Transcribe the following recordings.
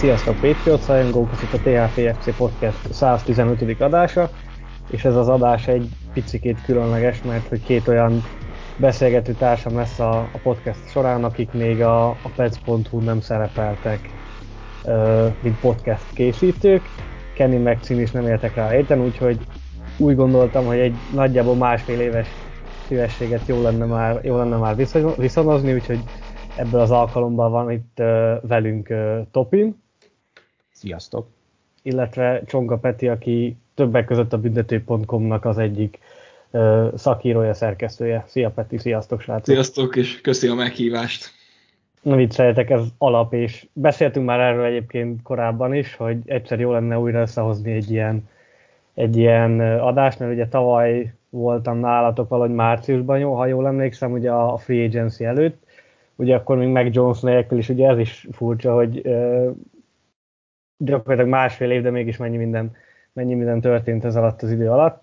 Sziasztok Patriot rajongók, ez itt a THFC Podcast 115. adása, és ez az adás egy picikét különleges, mert hogy két olyan beszélgető társam lesz a, a podcast során, akik még a, a pets.hu nem szerepeltek, uh, mint podcast készítők. Kenny meg Cin is nem értek rá érten, úgyhogy úgy gondoltam, hogy egy nagyjából másfél éves szívességet jó lenne már, jó lenne már viszonozni, úgyhogy ebből az alkalommal van itt uh, velünk uh, Topin. Sziasztok! Illetve Csonga Peti, aki többek között a büntető.com-nak az egyik uh, szakírója, szerkesztője. Szia Peti, sziasztok srácok! Sziasztok, és köszi a meghívást! Na vicceljetek, ez alap, és beszéltünk már erről egyébként korábban is, hogy egyszer jó lenne újra összehozni egy ilyen, egy ilyen adást, mert ugye tavaly voltam nálatok valahogy márciusban, jó, ha jól emlékszem, ugye a Free Agency előtt, ugye akkor még meg Jones nélkül is, ugye ez is furcsa, hogy gyakorlatilag másfél év, de mégis mennyi minden, mennyi minden történt ez alatt az idő alatt.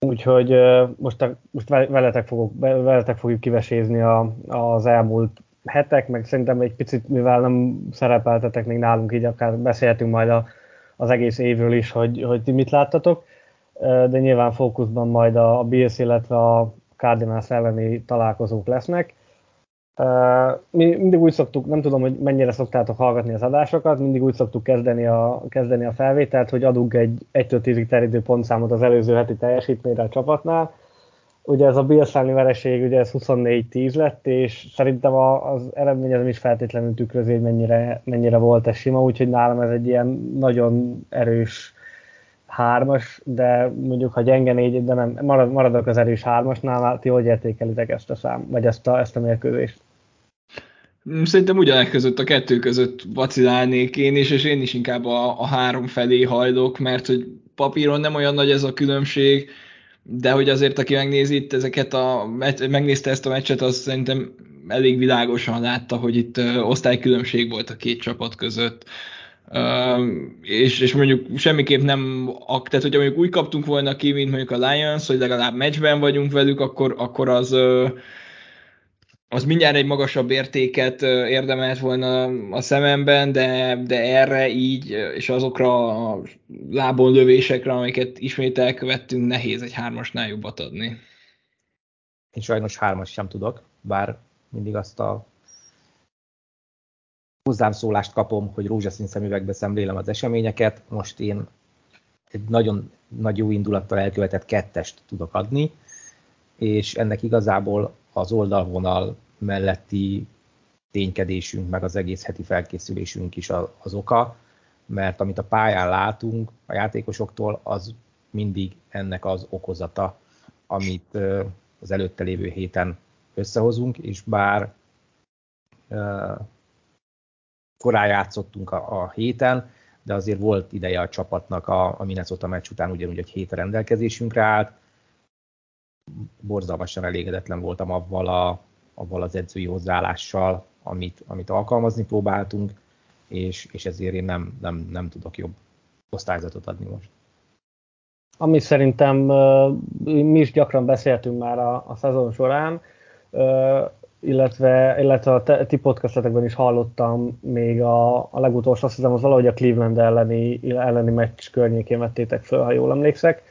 Úgyhogy most, most veletek, fogok, veletek fogjuk kivesézni a, az elmúlt hetek, meg szerintem egy picit, mivel nem szerepeltetek még nálunk, így akár beszélhetünk majd a, az egész évről is, hogy, hogy ti mit láttatok, de nyilván fókuszban majd a, a Bills, illetve a Cardinals elleni találkozók lesznek. Mi mindig úgy szoktuk, nem tudom, hogy mennyire szoktátok hallgatni az adásokat, mindig úgy szoktuk kezdeni a, kezdeni a felvételt, hogy adunk egy 1-10-ig terjedő pontszámot az előző heti teljesítményre a csapatnál. Ugye ez a Bills vereség, ugye ez 24-10 lett, és szerintem az eredmény az is feltétlenül tükrözi, hogy mennyire, mennyire volt ez sima, úgyhogy nálam ez egy ilyen nagyon erős hármas, de mondjuk, ha gyenge négy, de nem, marad, maradok az erős hármasnál, ti hogy értékelitek ezt a szám, vagy ezt a, ezt a mérkőzést? Szerintem ugyanek között, a kettő között vacilálnék én is, és én is inkább a, a három felé hajlok, mert hogy papíron nem olyan nagy ez a különbség, de hogy azért, aki megnézi itt ezeket a, megnézte ezt a meccset, az szerintem elég világosan látta, hogy itt osztálykülönbség volt a két csapat között. Uh, és, és mondjuk semmiképp nem, tehát hogyha mondjuk úgy kaptunk volna ki, mint mondjuk a Lions, hogy legalább meccsben vagyunk velük, akkor, akkor az, uh, az mindjárt egy magasabb értéket érdemelt volna a szememben, de, de erre így, és azokra a lábon lövésekre, amiket ismét elkövettünk, nehéz egy hármasnál jobbat adni. Én sajnos hármas sem tudok, bár mindig azt a hozzám szólást kapom, hogy rózsaszín szemüvegbe szemlélem az eseményeket. Most én egy nagyon nagy jó indulattal elkövetett kettest tudok adni, és ennek igazából az oldalvonal melletti ténykedésünk, meg az egész heti felkészülésünk is az oka, mert amit a pályán látunk a játékosoktól, az mindig ennek az okozata, amit az előtte lévő héten összehozunk, és bár korán játszottunk a, héten, de azért volt ideje a csapatnak a, a Minnesota meccs után ugyanúgy egy hét rendelkezésünkre állt. Borzalmasan elégedetlen voltam avval, a, avval az edzői hozzáállással, amit, amit alkalmazni próbáltunk, és, és ezért én nem, nem, nem tudok jobb osztályzatot adni most. Ami szerintem mi is gyakran beszéltünk már a, a szezon során, illetve, illetve a ti podcastetekben is hallottam még a, a legutolsó, azt hiszem, az valahogy a Cleveland elleni, elleni meccs környékén vettétek föl, ha jól emlékszek,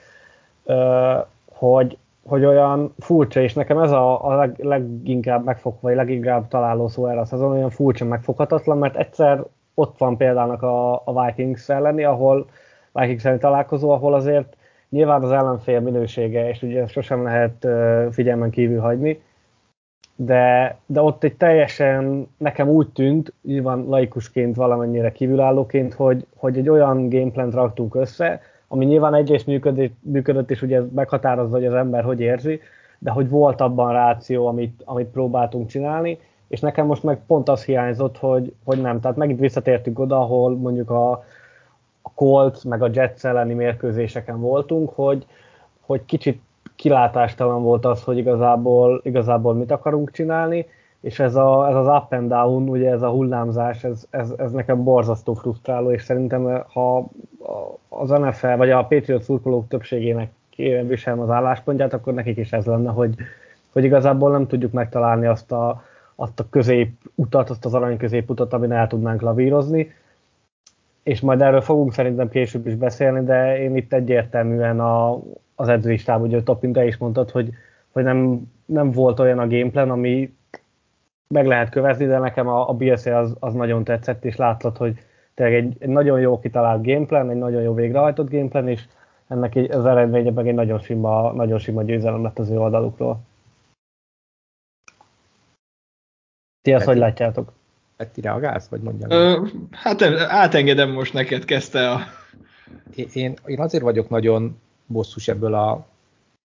hogy, hogy olyan furcsa, és nekem ez a, a leg, leginkább megfog, vagy leginkább találó szó erre a szezon, olyan furcsa, megfoghatatlan, mert egyszer ott van például a, a Vikings elleni, ahol Vikings elleni találkozó, ahol azért nyilván az ellenfél minősége, és ugye sosem lehet figyelmen kívül hagyni, de, de ott egy teljesen, nekem úgy tűnt, nyilván laikusként valamennyire kívülállóként, hogy, hogy egy olyan gameplant raktunk össze, ami nyilván egyrészt működött, működött, és ugye meghatározza, hogy az ember hogy érzi, de hogy volt abban ráció, amit, amit próbáltunk csinálni, és nekem most meg pont az hiányzott, hogy, hogy nem. Tehát megint visszatértünk oda, ahol mondjuk a, a Colts meg a Jets elleni mérkőzéseken voltunk, hogy, hogy kicsit kilátástalan volt az, hogy igazából, igazából mit akarunk csinálni, és ez, a, ez az up and down, ugye ez a hullámzás, ez, ez, ez nekem borzasztó frusztráló, és szerintem ha az NFL vagy a Patriot szurkolók többségének viselem az álláspontját, akkor nekik is ez lenne, hogy, hogy igazából nem tudjuk megtalálni azt a, azt a középutat, azt az arany középutat, amin el tudnánk lavírozni, és majd erről fogunk szerintem később is beszélni, de én itt egyértelműen a, az edzőistáb, ugye Topin, te is mondtad, hogy, hogy nem, nem volt olyan a gameplan, ami meg lehet követni, de nekem a, a BSA az, az nagyon tetszett, és látszott, hogy tényleg egy, egy nagyon jó kitalált gameplan, egy nagyon jó végrehajtott gameplan, és ennek egy, az eredménye meg egy nagyon sima, nagyon sima győzelem lett az ő oldalukról. Ti ezt hogy látjátok? Petti reagálsz, vagy mondjam? Ö, hát átengedem most neked, kezdte a... Én, én azért vagyok nagyon bosszus ebből a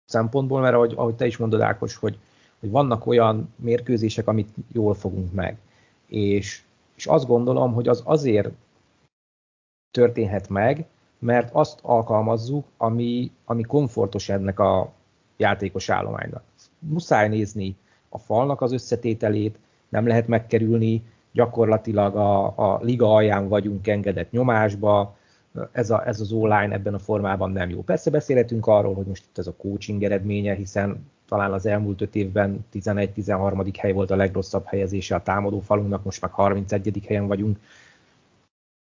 szempontból, mert ahogy, ahogy te is mondod, Ákos, hogy, hogy vannak olyan mérkőzések, amit jól fogunk meg. És, és azt gondolom, hogy az azért történhet meg, mert azt alkalmazzuk, ami, ami komfortos ennek a játékos állománynak. Muszáj nézni a falnak az összetételét, nem lehet megkerülni, gyakorlatilag a, a liga alján vagyunk engedett nyomásba, ez, a, ez az online ebben a formában nem jó. Persze beszélhetünk arról, hogy most itt ez a coaching eredménye, hiszen talán az elmúlt öt évben 11-13. hely volt a legrosszabb helyezése a támadó falunknak, most meg 31. helyen vagyunk.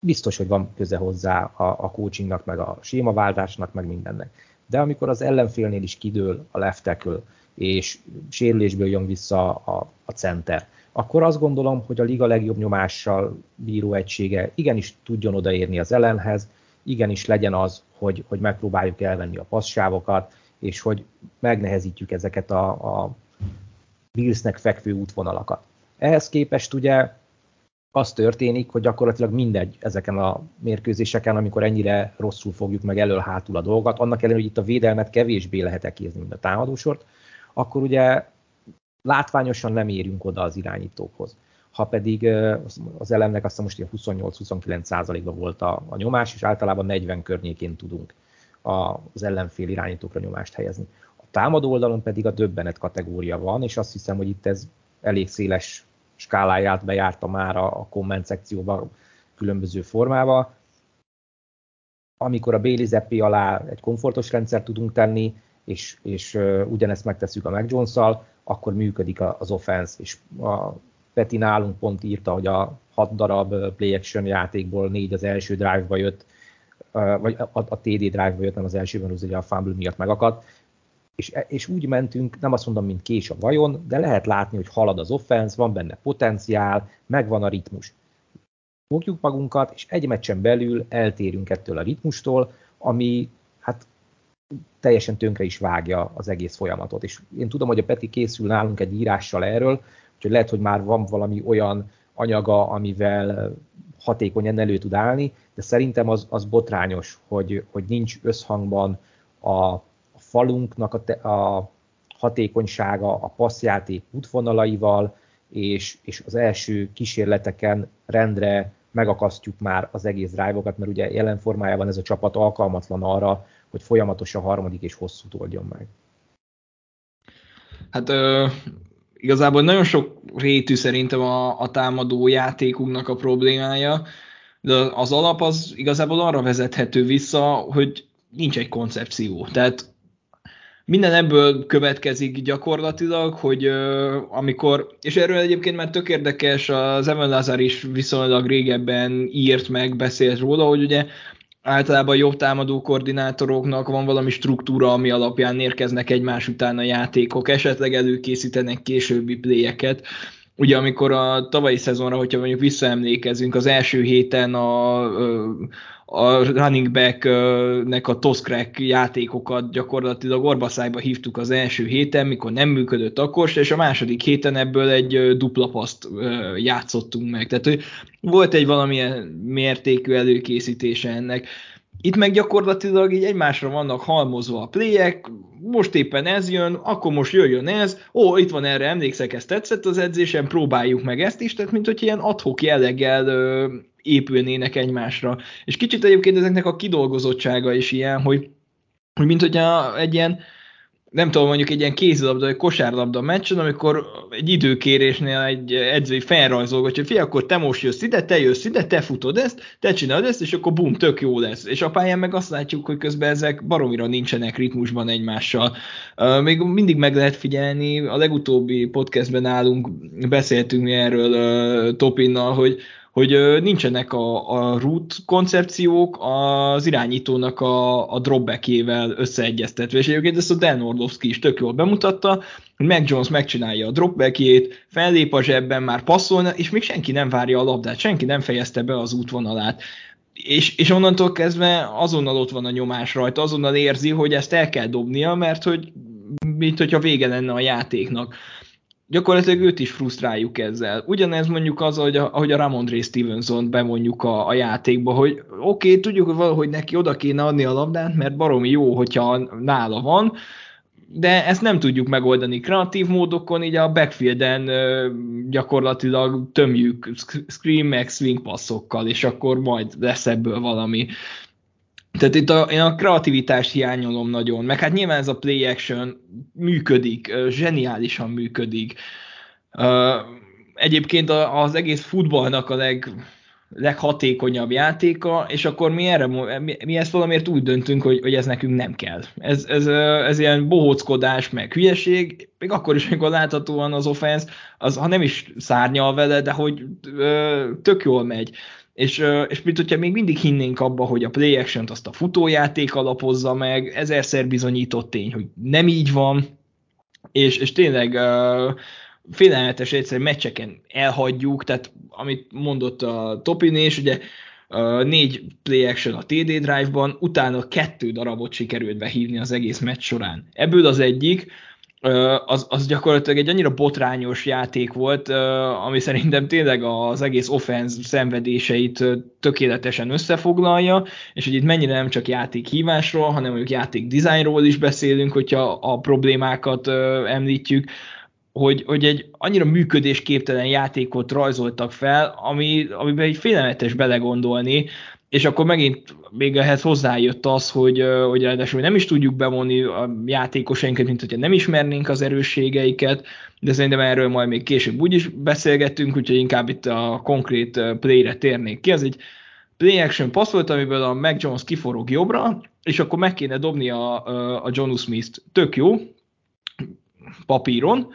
Biztos, hogy van köze hozzá a, a coachingnak, meg a sémaváltásnak, meg mindennek. De amikor az ellenfélnél is kidől a left tackle, és sérülésből jön vissza a, a center, akkor azt gondolom, hogy a liga legjobb nyomással bíró egysége igenis tudjon odaérni az ellenhez, igenis legyen az, hogy, hogy megpróbáljuk elvenni a passzávokat, és hogy megnehezítjük ezeket a, a Billsnek fekvő útvonalakat. Ehhez képest ugye az történik, hogy gyakorlatilag mindegy ezeken a mérkőzéseken, amikor ennyire rosszul fogjuk meg elől-hátul a dolgot, annak ellenére, hogy itt a védelmet kevésbé lehet ekézni, mint a támadósort, akkor ugye látványosan nem érünk oda az irányítókhoz. Ha pedig az elemnek azt most 28-29 százalékban volt a, a nyomás, és általában 40 környékén tudunk az ellenfél irányítókra nyomást helyezni. A támadó oldalon pedig a döbbenet kategória van, és azt hiszem, hogy itt ez elég széles skáláját bejárta már a, a komment szekcióba különböző formába. Amikor a Bailey Zeppi alá egy komfortos rendszer tudunk tenni, és, és ugyanezt megtesszük a Mac akkor működik az offense, és a Peti nálunk pont írta, hogy a hat darab play action játékból négy az első drive-ba jött, vagy a, a TD drive-ba jött, nem az elsőben, az ugye a fumble miatt megakadt, és, és úgy mentünk, nem azt mondom, mint kés a vajon, de lehet látni, hogy halad az offense, van benne potenciál, megvan a ritmus. Fogjuk magunkat, és egy meccsen belül eltérünk ettől a ritmustól, ami hát teljesen tönkre is vágja az egész folyamatot. És én tudom, hogy a Peti készül nálunk egy írással erről, úgyhogy lehet, hogy már van valami olyan anyaga, amivel hatékonyan elő tud állni, de szerintem az, az botrányos, hogy, hogy nincs összhangban a, a falunknak a, te, a hatékonysága, a passzjáték útvonalaival, és, és az első kísérleteken rendre megakasztjuk már az egész drive-okat, mert ugye jelen formájában ez a csapat alkalmatlan arra, hogy folyamatosan harmadik és hosszú oldjon meg. Hát igazából nagyon sok rétű szerintem a, a támadó játékunknak a problémája, de az alap az igazából arra vezethető vissza, hogy nincs egy koncepció. Tehát minden ebből következik gyakorlatilag, hogy uh, amikor, és erről egyébként már tök érdekes, az Evan Lazar is viszonylag régebben írt meg, beszélt róla, hogy ugye általában jobb támadó koordinátoroknak van valami struktúra, ami alapján érkeznek egymás után a játékok, esetleg előkészítenek későbbi pléjeket. Ugye amikor a tavalyi szezonra, hogyha mondjuk visszaemlékezünk, az első héten a, a running back-nek a toszkrek játékokat gyakorlatilag orbaszájba hívtuk az első héten, mikor nem működött akkor, és a második héten ebből egy dupla paszt játszottunk meg. Tehát hogy volt egy valamilyen mértékű előkészítése ennek. Itt meg gyakorlatilag így egymásra vannak halmozva a playek, most éppen ez jön, akkor most jöjjön ez, ó, itt van erre, emlékszek, ez tetszett az edzésen, próbáljuk meg ezt is, tehát mint hogy ilyen adhok jelleggel ö, épülnének egymásra. És kicsit egyébként ezeknek a kidolgozottsága is ilyen, hogy, hogy mint hogy egy ilyen nem tudom, mondjuk egy ilyen kézilabda vagy kosárlabda meccsen, amikor egy időkérésnél egy edzői felrajzolgat, hogy fia, akkor te most jössz ide, te jössz ide, te futod ezt, te csinálod ezt, és akkor bum, tök jó lesz. És a pályán meg azt látjuk, hogy közben ezek baromira nincsenek ritmusban egymással. Még mindig meg lehet figyelni, a legutóbbi podcastben állunk, beszéltünk mi erről Topinnal, hogy hogy nincsenek a, a root koncepciók az irányítónak a, a dropbackével összeegyeztetve, és egyébként ezt a Dan Orlovsky is tök jól bemutatta, hogy Mac Jones megcsinálja a dropbackjét, fellép a zsebben, már passzolna, és még senki nem várja a labdát, senki nem fejezte be az útvonalát. És, és onnantól kezdve azonnal ott van a nyomás rajta, azonnal érzi, hogy ezt el kell dobnia, mert hogy mint hogyha vége lenne a játéknak gyakorlatilag őt is frusztráljuk ezzel. Ugyanez mondjuk az, hogy a, ahogy a Ramondre Stevenson bemondjuk a, a játékba, hogy oké, okay, tudjuk, hogy valahogy neki oda kéne adni a labdát, mert baromi jó, hogyha nála van, de ezt nem tudjuk megoldani kreatív módokon, így a backfielden gyakorlatilag tömjük screen meg swing passzokkal, és akkor majd lesz ebből valami. Tehát itt a, én a kreativitást hiányolom nagyon, meg hát nyilván ez a play action működik, zseniálisan működik. Egyébként az egész futballnak a leg, leghatékonyabb játéka, és akkor mi, erre, mi, mi ezt valamiért úgy döntünk, hogy, hogy ez nekünk nem kell. Ez, ez, ez ilyen bohóckodás, meg hülyeség, még akkor is, amikor láthatóan az offense, az ha nem is szárnyal vele, de hogy tök jól megy és, és mint hogyha még mindig hinnénk abba, hogy a play action azt a futójáték alapozza meg, ezerszer bizonyított tény, hogy nem így van, és, és tényleg uh, félelmetes egyszerűen meccseken elhagyjuk, tehát amit mondott a Topin, és ugye négy play action a TD drive-ban, utána kettő darabot sikerült behívni az egész meccs során. Ebből az egyik, az, az gyakorlatilag egy annyira botrányos játék volt, ami szerintem tényleg az egész offense szenvedéseit tökéletesen összefoglalja, és hogy itt mennyire nem csak játék hívásról, hanem mondjuk játék dizájnról is beszélünk, hogyha a problémákat említjük, hogy, hogy egy annyira működésképtelen játékot rajzoltak fel, ami, amiben egy félelmetes belegondolni, és akkor megint még ehhez hozzájött az, hogy, hogy ráadásul nem is tudjuk bevonni a játékosainkat, mint hogyha nem ismernénk az erősségeiket, de szerintem erről majd még később úgy is beszélgettünk, úgyhogy inkább itt a konkrét playre térnék ki. Ez egy play action pass volt, amiből a Mac Jones kiforog jobbra, és akkor meg kéne dobni a, a John Smith-t. Tök jó, papíron.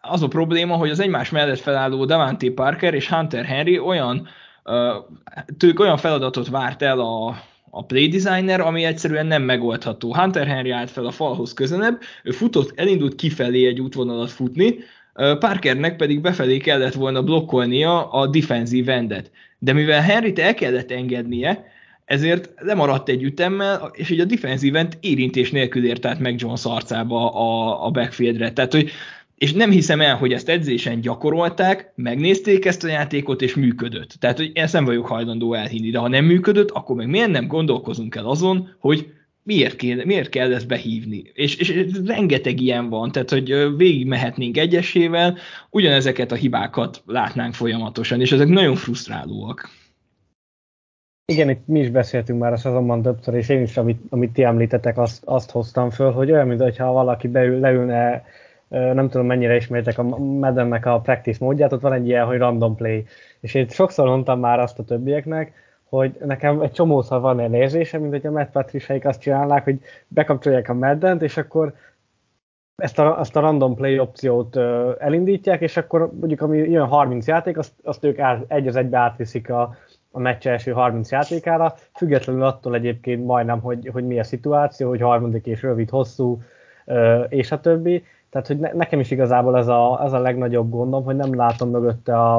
Az a probléma, hogy az egymás mellett felálló Davante Parker és Hunter Henry olyan tőlük olyan feladatot várt el a, a play designer, ami egyszerűen nem megoldható. Hunter Henry állt fel a falhoz közelebb, ő futott, elindult kifelé egy útvonalat futni, Parkernek pedig befelé kellett volna blokkolnia a defensív endet. De mivel Henryt el kellett engednie, ezért lemaradt egy ütemmel, és így a defensív end érintés nélkül ért át meg Jones arcába a, a backfieldre. Tehát, hogy és nem hiszem el, hogy ezt edzésen gyakorolták, megnézték ezt a játékot, és működött. Tehát, hogy ezt nem vagyok hajlandó elhinni, de ha nem működött, akkor meg miért nem gondolkozunk el azon, hogy miért kell, miért kell ezt behívni. És, és rengeteg ilyen van, tehát hogy végig mehetnénk egyesével, ugyanezeket a hibákat látnánk folyamatosan, és ezek nagyon frusztrálóak. Igen, itt mi is beszéltünk már a szezonban többször, és én is, amit, amit ti említetek, azt, azt hoztam föl, hogy olyan, mintha valaki beül, leülne nem tudom mennyire ismertek a Maddennek a practice módját, ott van egy ilyen, hogy random play. És én sokszor mondtam már azt a többieknek, hogy nekem egy csomószor van egy érzése, mint hogy a Matt Patriceaik azt csinálnák, hogy bekapcsolják a Maddent, és akkor ezt a, azt a random play opciót uh, elindítják, és akkor mondjuk ami jön 30 játék, azt, azt ők át, egy az egybe átviszik a, a meccs első 30 játékára, függetlenül attól egyébként majdnem, hogy, hogy mi a szituáció, hogy harmadik és rövid, hosszú, uh, és a többi. Tehát, hogy ne, nekem is igazából ez a, ez a legnagyobb gondom, hogy nem látom mögötte a,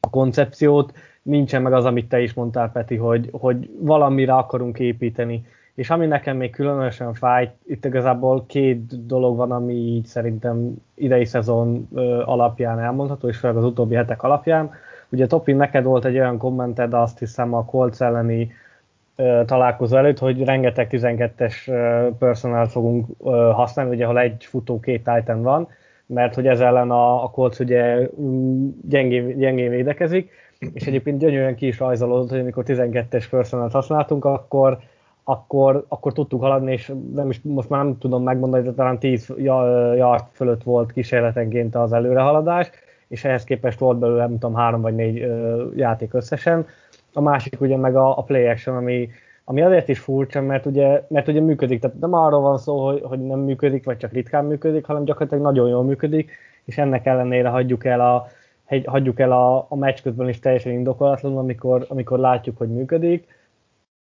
a koncepciót, nincsen meg az, amit te is mondtál, Peti, hogy, hogy valamire akarunk építeni. És ami nekem még különösen fáj, itt igazából két dolog van, ami így szerintem idei szezon alapján elmondható, és főleg az utóbbi hetek alapján. Ugye Topi, neked volt egy olyan kommented, azt hiszem a Colts elleni találkozó előtt, hogy rengeteg 12-es personál fogunk használni, ugye, ahol egy futó, két Titan van, mert hogy ez ellen a, a Colts ugye mm, gyengén, gyengén védekezik, és egyébként gyönyörűen ki is rajzolódott, hogy amikor 12-es personált használtunk, akkor, akkor, akkor tudtuk haladni, és nem is, most már nem tudom megmondani, de talán 10 yard fölött volt kísérletenként az előrehaladás, és ehhez képest volt belőle, nem tudom, három vagy négy játék összesen. A másik ugye meg a, a play action, ami, ami azért is furcsa, mert ugye, mert ugye működik, tehát nem arról van szó, hogy, hogy nem működik, vagy csak ritkán működik, hanem gyakorlatilag nagyon jól működik, és ennek ellenére hagyjuk el a, hagyjuk el a, a meccs közben is teljesen indokolatlanul, amikor, amikor látjuk, hogy működik,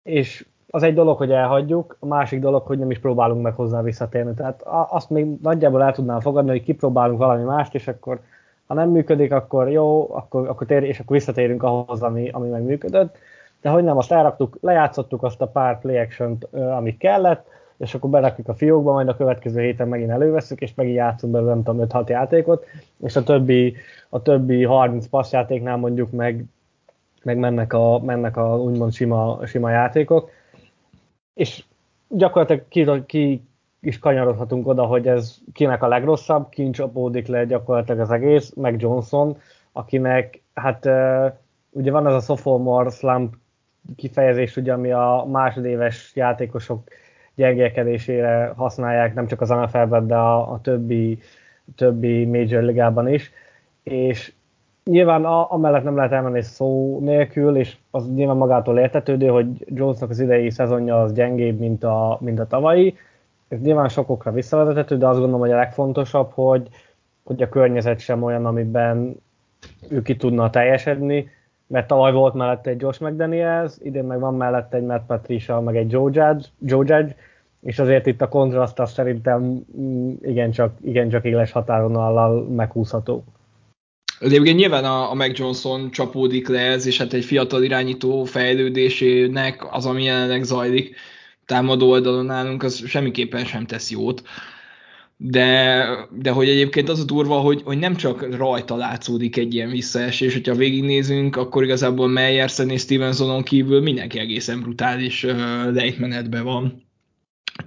és az egy dolog, hogy elhagyjuk, a másik dolog, hogy nem is próbálunk meg hozzá visszatérni. Tehát azt még nagyjából el tudnám fogadni, hogy kipróbálunk valami mást, és akkor ha nem működik, akkor jó, akkor, akkor tér, és akkor visszatérünk ahhoz, ami, ami meg működött. De hogy nem, azt elraktuk, lejátszottuk azt a pár play action amit kellett, és akkor berakjuk a fiókba, majd a következő héten megint előveszünk, és megint játszunk belőle, nem tudom, 5-6 játékot, és a többi, a többi 30 passzjátéknál mondjuk meg, meg mennek a, mennek a úgymond sima, sima játékok, és gyakorlatilag ki, ki is kanyarodhatunk oda, hogy ez kinek a legrosszabb, kint csapódik le gyakorlatilag az egész, meg Johnson, akinek hát ugye van az a sophomore slump kifejezés, ugye, ami a másodéves játékosok gyengélkedésére használják, nem csak az NFL-ben, de a, a többi, többi major ligában is, és nyilván a, amellett nem lehet elmenni szó nélkül, és az nyilván magától értetődő, hogy Jonesnak az idei szezonja az gyengébb, mint a, mint a tavalyi. Ez nyilván sokokra visszavezethető, de azt gondolom, hogy a legfontosabb, hogy, hogy a környezet sem olyan, amiben ő ki tudna teljesedni, mert tavaly volt mellette egy Josh McDaniels, idén meg van mellette egy Matt Patricia, meg egy Joe Judge, Joe Judge és azért itt a kontraszt az szerintem mm, igencsak, igencsak éles határvonallal meghúzható. Egyébként nyilván a, a Mac Johnson csapódik le ez, és hát egy fiatal irányító fejlődésének az, ami jelenleg zajlik támadó oldalon nálunk, az semmiképpen sem tesz jót. De, de hogy egyébként az a durva, hogy, hogy nem csak rajta látszódik egy ilyen visszaesés, hogyha végignézünk, akkor igazából Meyersen és Stevensonon kívül mindenki egészen brutális uh, lejtmenetben van.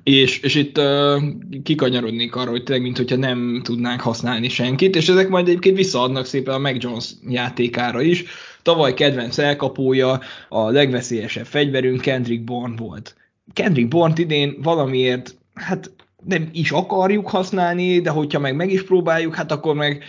És, és itt uh, kikanyarodnék arra, hogy tényleg, mintha nem tudnánk használni senkit, és ezek majd egyébként visszaadnak szépen a Mac Jones játékára is. Tavaly kedvenc elkapója, a legveszélyesebb fegyverünk Kendrick Bourne volt. Kendrick Bourne idén valamiért, hát nem is akarjuk használni, de hogyha meg meg is próbáljuk, hát akkor meg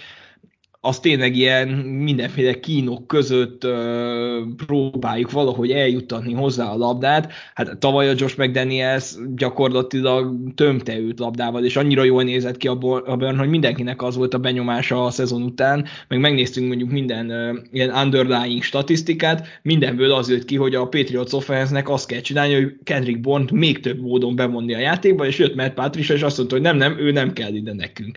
az tényleg ilyen mindenféle kínok között ö, próbáljuk valahogy eljuttatni hozzá a labdát. Hát tavaly a Josh McDaniels gyakorlatilag tömte őt labdával, és annyira jól nézett ki a, Burn, hogy mindenkinek az volt a benyomása a szezon után, meg megnéztünk mondjuk minden ö, ilyen underlying statisztikát, mindenből az jött ki, hogy a Patriots offense-nek azt kell csinálni, hogy Kendrick Bourne még több módon bevonni a játékba, és jött Matt Patricia, és azt mondta, hogy nem, nem, ő nem kell ide nekünk.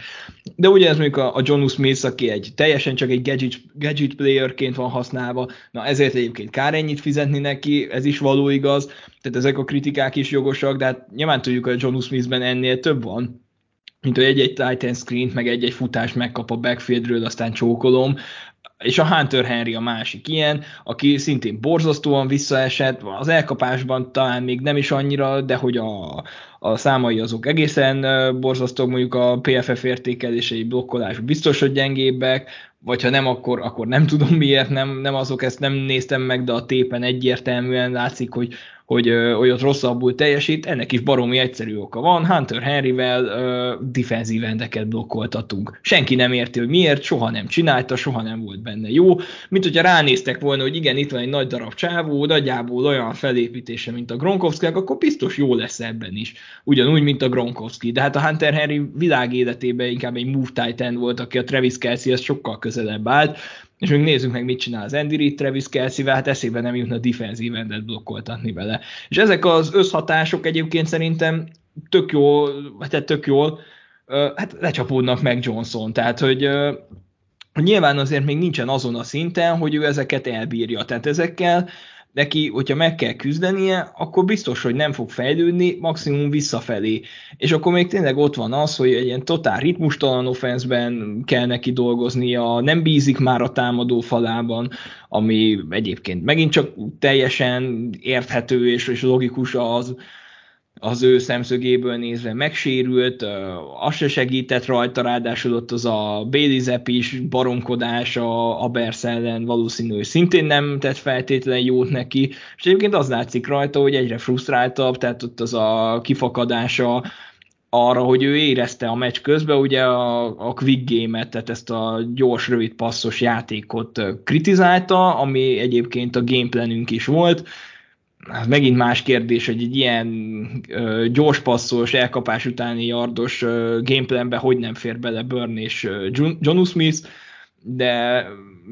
De ugye ez mondjuk a, a John Smith, aki egy teljesen csak egy gadget, gadget playerként van használva, na ezért egyébként kár ennyit fizetni neki, ez is való igaz, tehát ezek a kritikák is jogosak, de hát nyilván tudjuk, hogy a John Smithben ennél több van, mint hogy egy-egy Titan screen meg egy-egy futást megkap a backfieldről, aztán csókolom, és a Hunter Henry a másik ilyen, aki szintén borzasztóan visszaesett, az elkapásban talán még nem is annyira, de hogy a, a számai azok egészen borzasztók, mondjuk a PFF értékelései blokkolás biztos, hogy gyengébbek, vagy ha nem, akkor, akkor nem tudom miért, nem, nem azok, ezt nem néztem meg, de a tépen egyértelműen látszik, hogy hogy, hogy ott rosszabbul teljesít, ennek is baromi egyszerű oka van, Hunter Henryvel uh, defenzív endeket blokkoltatunk. Senki nem érti, hogy miért, soha nem csinálta, soha nem volt benne jó, mint hogyha ránéztek volna, hogy igen, itt van egy nagy darab csávó, nagyjából olyan felépítése, mint a Gronkowski, akkor biztos jó lesz ebben is. Ugyanúgy, mint a Gronkowski. De hát a Hunter Henry világ életében inkább egy move titan volt, aki a Travis Kelsey sokkal közelebb állt, és még nézzük meg, mit csinál az Andy Reid, Travis Kelsey-vel, hát eszébe nem jutna defensív endet blokkoltatni vele. És ezek az összhatások egyébként szerintem tök jól, hát tök jól, hát lecsapódnak meg Johnson, tehát hogy nyilván azért még nincsen azon a szinten, hogy ő ezeket elbírja. Tehát ezekkel neki, hogyha meg kell küzdenie, akkor biztos, hogy nem fog fejlődni, maximum visszafelé. És akkor még tényleg ott van az, hogy egy ilyen totál ritmustalan offenszben kell neki dolgoznia, nem bízik már a támadó falában, ami egyébként megint csak teljesen érthető és, és logikus az, az ő szemszögéből nézve megsérült, az se segített rajta, ráadásul ott az a Bailey is baromkodás a, a Bersz ellen valószínű, hogy szintén nem tett feltétlenül jót neki, és egyébként az látszik rajta, hogy egyre frusztráltabb, tehát ott az a kifakadása arra, hogy ő érezte a meccs közben ugye a, a quick game-et, tehát ezt a gyors, rövid passzos játékot kritizálta, ami egyébként a gameplanünk is volt, hát megint más kérdés, hogy egy ilyen uh, gyors passzos, elkapás utáni yardos uh, gameplanbe hogy nem fér bele Burn és uh, John Smith, de,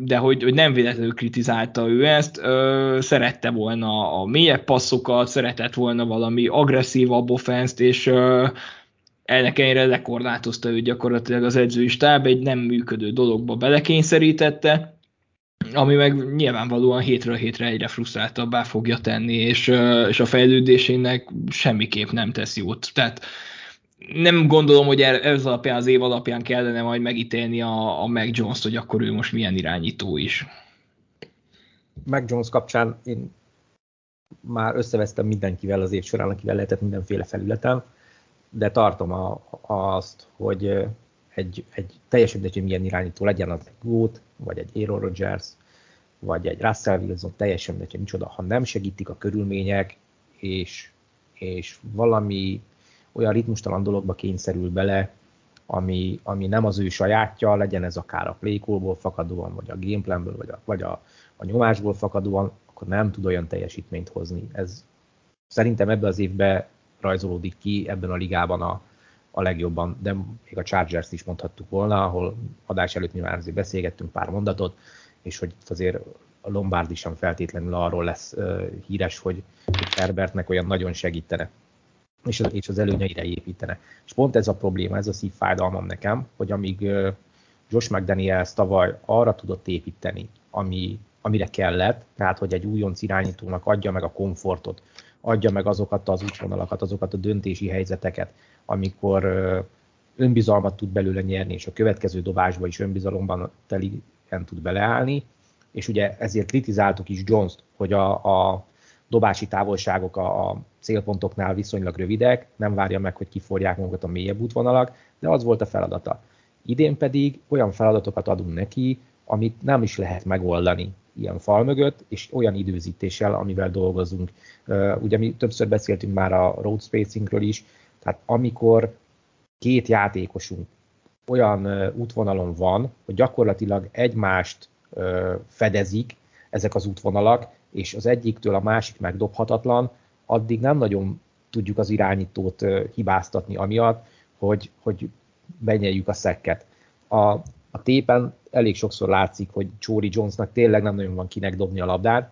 de hogy, hogy nem véletlenül kritizálta ő ezt, uh, szerette volna a mélyebb passzokat, szeretett volna valami agresszívabb offenszt, és uh, ennek ennyire lekorlátozta ő gyakorlatilag az edzői stáb, egy nem működő dologba belekényszerítette, ami meg nyilvánvalóan hétről hétre egyre frusztráltabbá fogja tenni, és, és a fejlődésének semmiképp nem tesz jót. Tehát nem gondolom, hogy ez alapján, az év alapján kellene majd megítélni a, a Mac Jones-t, hogy akkor ő most milyen irányító is. Mac Jones kapcsán én már összevesztem mindenkivel az év során, akivel lehetett mindenféle felületen, de tartom a, azt, hogy egy, egy teljesen mindegy, milyen irányító legyen az Goat, vagy egy Aaron Rodgers, vagy egy Russell Wilson, teljesen mindegy, micsoda, ha nem segítik a körülmények, és, és valami olyan ritmustalan dologba kényszerül bele, ami, ami nem az ő sajátja, legyen ez akár a playkóból fakadóan, vagy a gameplanből, vagy, a, vagy a, a nyomásból fakadóan, akkor nem tud olyan teljesítményt hozni. Ez szerintem ebbe az évben rajzolódik ki ebben a ligában a, a legjobban, de még a Chargers is mondhattuk volna, ahol adás előtt már azért beszélgettünk pár mondatot, és hogy itt azért a Lombardi sem feltétlenül arról lesz uh, híres, hogy, hogy Herbertnek olyan nagyon segítene, és az, és az előnyeire építene. És pont ez a probléma, ez a szívfájdalmam nekem, hogy amíg uh, Josh McDaniels tavaly arra tudott építeni, ami, amire kellett, tehát hogy egy újonc irányítónak adja meg a komfortot, adja meg azokat az útvonalakat, azokat a döntési helyzeteket, amikor önbizalmat tud belőle nyerni, és a következő dobásba is önbizalomban teligen tud beleállni, és ugye ezért kritizáltuk is Jones-t, hogy a, a dobási távolságok a, a célpontoknál viszonylag rövidek, nem várja meg, hogy kiforják magukat a mélyebb útvonalak, de az volt a feladata. Idén pedig olyan feladatokat adunk neki, amit nem is lehet megoldani ilyen fal mögött, és olyan időzítéssel, amivel dolgozunk. Ugye mi többször beszéltünk már a road spacingről is, tehát amikor két játékosunk olyan útvonalon van, hogy gyakorlatilag egymást fedezik ezek az útvonalak, és az egyiktől a másik megdobhatatlan, addig nem nagyon tudjuk az irányítót hibáztatni amiatt, hogy, hogy benyeljük a szekket. A, a tépen elég sokszor látszik, hogy Csóri Jonesnak tényleg nem nagyon van kinek dobni a labdát,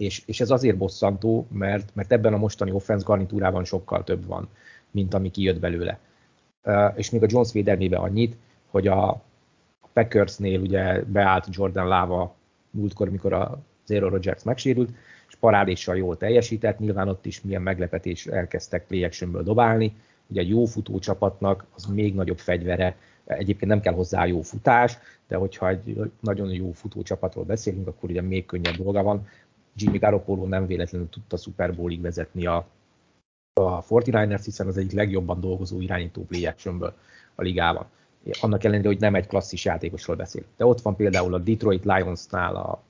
és, és ez azért bosszantó, mert, mert ebben a mostani offense garnitúrában sokkal több van, mint ami kijött belőle. Uh, és még a Jones védelmében annyit, hogy a Packersnél ugye beállt Jordan Lava múltkor, mikor a Zero Rogers megsérült, és parádéssal jól teljesített, nyilván ott is milyen meglepetés elkezdtek play actionből dobálni, ugye egy jó futó csapatnak az még nagyobb fegyvere, egyébként nem kell hozzá jó futás, de hogyha egy nagyon jó futó csapatról beszélünk, akkor ugye még könnyebb dolga van. Jimmy Garoppolo nem véletlenül tudta Super Bowlig vezetni a, a 49ers, hiszen az egyik legjobban dolgozó irányító play actionből a ligában. Annak ellenére, hogy nem egy klasszis játékosról beszél. De ott van például a Detroit Lionsnál a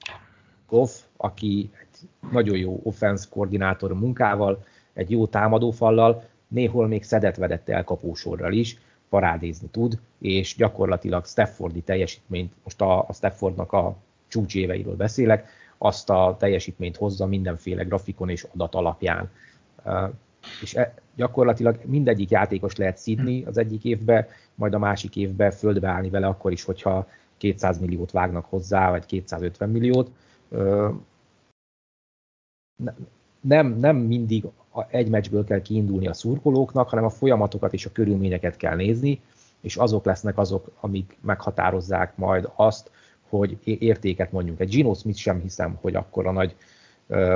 Goff, aki egy nagyon jó offense koordinátor munkával, egy jó támadófallal, néhol még szedett-vedett elkapósorral is, parádézni tud, és gyakorlatilag Staffordi teljesítményt, most a, a Staffordnak a csúcséveiről beszélek, azt a teljesítményt hozza mindenféle grafikon és adat alapján. És e, gyakorlatilag mindegyik játékos lehet szidni az egyik évbe, majd a másik évbe földbe állni vele akkor is, hogyha 200 milliót vágnak hozzá, vagy 250 milliót. Nem, nem mindig egy meccsből kell kiindulni a szurkolóknak, hanem a folyamatokat és a körülményeket kell nézni, és azok lesznek azok, amik meghatározzák majd azt, hogy értéket mondjunk. Egy Gino Smith sem hiszem, hogy akkor a nagy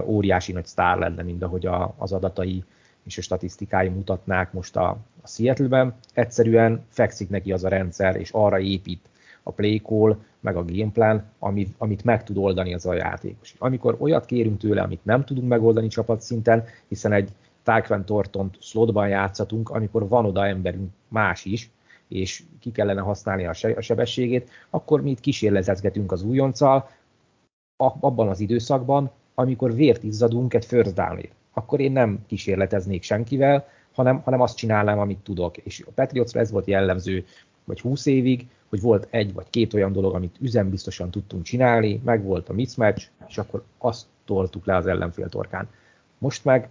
óriási nagy sztár lenne, mint ahogy a, az adatai és a statisztikái mutatnák most a, a Seattle-ben. Egyszerűen fekszik neki az a rendszer, és arra épít a play call, meg a gameplan, amit, amit meg tud oldani az a játékos. Amikor olyat kérünk tőle, amit nem tudunk megoldani csapatszinten, hiszen egy Tyquan Tortont slotban játszatunk, amikor van oda emberünk más is, és ki kellene használni a sebességét, akkor mi itt kísérletezgetünk az újonccal, abban az időszakban, amikor vért izzadunk egy first down Akkor én nem kísérleteznék senkivel, hanem, hanem azt csinálnám, amit tudok. És a Patriotsra ez volt jellemző, vagy 20 évig, hogy volt egy vagy két olyan dolog, amit üzembiztosan tudtunk csinálni, meg volt a mismatch, és akkor azt toltuk le az ellenfél torkán. Most meg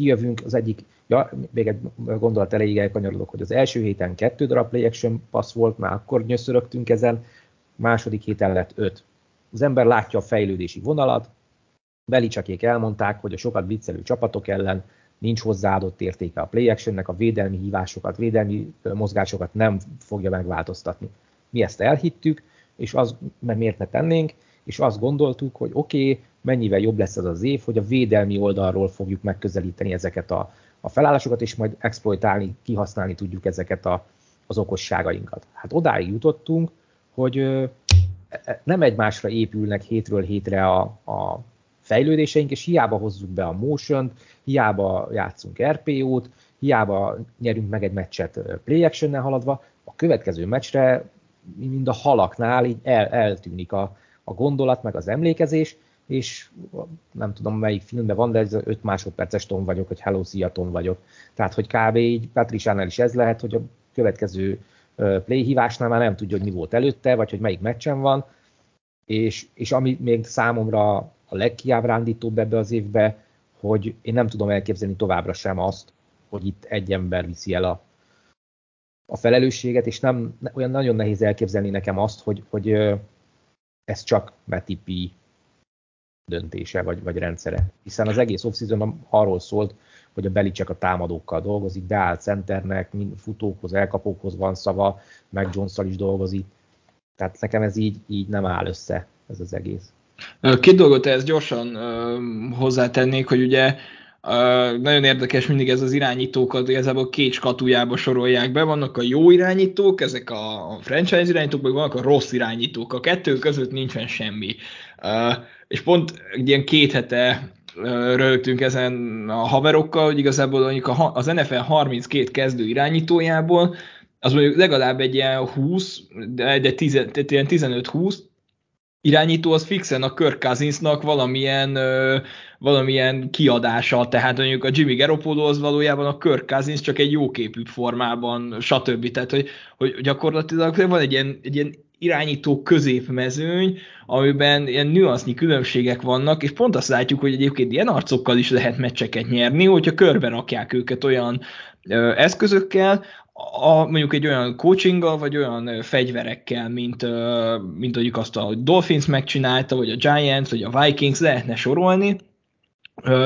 kijövünk az egyik, ja, még egy gondolat elejéig elkanyarodok, hogy az első héten kettő darab play action pass volt, már akkor nyöszörögtünk ezen, második héten lett öt. Az ember látja a fejlődési vonalat, Belicsakék elmondták, hogy a sokat viccelő csapatok ellen nincs hozzáadott értéke a play actionnek, a védelmi hívásokat, védelmi mozgásokat nem fogja megváltoztatni. Mi ezt elhittük, és az, mert miért ne tennénk, és azt gondoltuk, hogy oké, okay, mennyivel jobb lesz ez az év, hogy a védelmi oldalról fogjuk megközelíteni ezeket a, a felállásokat, és majd exploitálni, kihasználni tudjuk ezeket a, az okosságainkat. Hát odáig jutottunk, hogy ö, e, nem egymásra épülnek hétről hétre a, a fejlődéseink, és hiába hozzuk be a motion hiába játszunk RPO-t, hiába nyerünk meg egy meccset play action haladva, a következő meccsre, mind a halaknál így el, eltűnik a, a gondolat, meg az emlékezés, és nem tudom melyik filmben van, de ez 5 másodperces ton vagyok, hogy Hello, szia ton vagyok. Tehát, hogy kb. így Patriciánál is ez lehet, hogy a következő play hívásnál már nem tudja, hogy mi volt előtte, vagy hogy melyik meccsen van, és, és ami még számomra a legkiábrándítóbb ebbe az évbe, hogy én nem tudom elképzelni továbbra sem azt, hogy itt egy ember viszi el a, a felelősséget, és nem olyan nagyon nehéz elképzelni nekem azt, hogy, hogy ez csak Metipi döntése vagy, vagy rendszere. Hiszen az egész off arról szólt, hogy a Belicek a támadókkal dolgozik, beállt centernek, futókhoz, elkapókhoz van szava, meg jones is dolgozik. Tehát nekem ez így, így nem áll össze, ez az egész. Két dolgot ezt gyorsan hozzátennék, hogy ugye Uh, nagyon érdekes mindig ez az irányítókat, igazából két skatujába sorolják be, vannak a jó irányítók, ezek a franchise irányítók, meg vannak a rossz irányítók, a kettő között nincsen semmi. Uh, és pont egy ilyen két hete rögtünk ezen a haverokkal, hogy igazából mondjuk az NFL 32 kezdő irányítójából, az mondjuk legalább egy ilyen 20, de egy 10, ilyen 15-20, irányító az fixen a Kirk Cousinsnak valamilyen, ö, valamilyen kiadása, tehát mondjuk a Jimmy Garoppolo az valójában a Kirk Cousins csak egy jóképű formában, stb. Tehát, hogy, hogy gyakorlatilag van egy ilyen, egy ilyen irányító középmezőny, amiben ilyen nüansznyi különbségek vannak, és pont azt látjuk, hogy egyébként ilyen arcokkal is lehet meccseket nyerni, hogyha körbe rakják őket olyan ö, eszközökkel, a, mondjuk egy olyan coachinggal, vagy olyan fegyverekkel, mint, mint mondjuk azt a Dolphins megcsinálta, vagy a Giants, vagy a Vikings lehetne sorolni,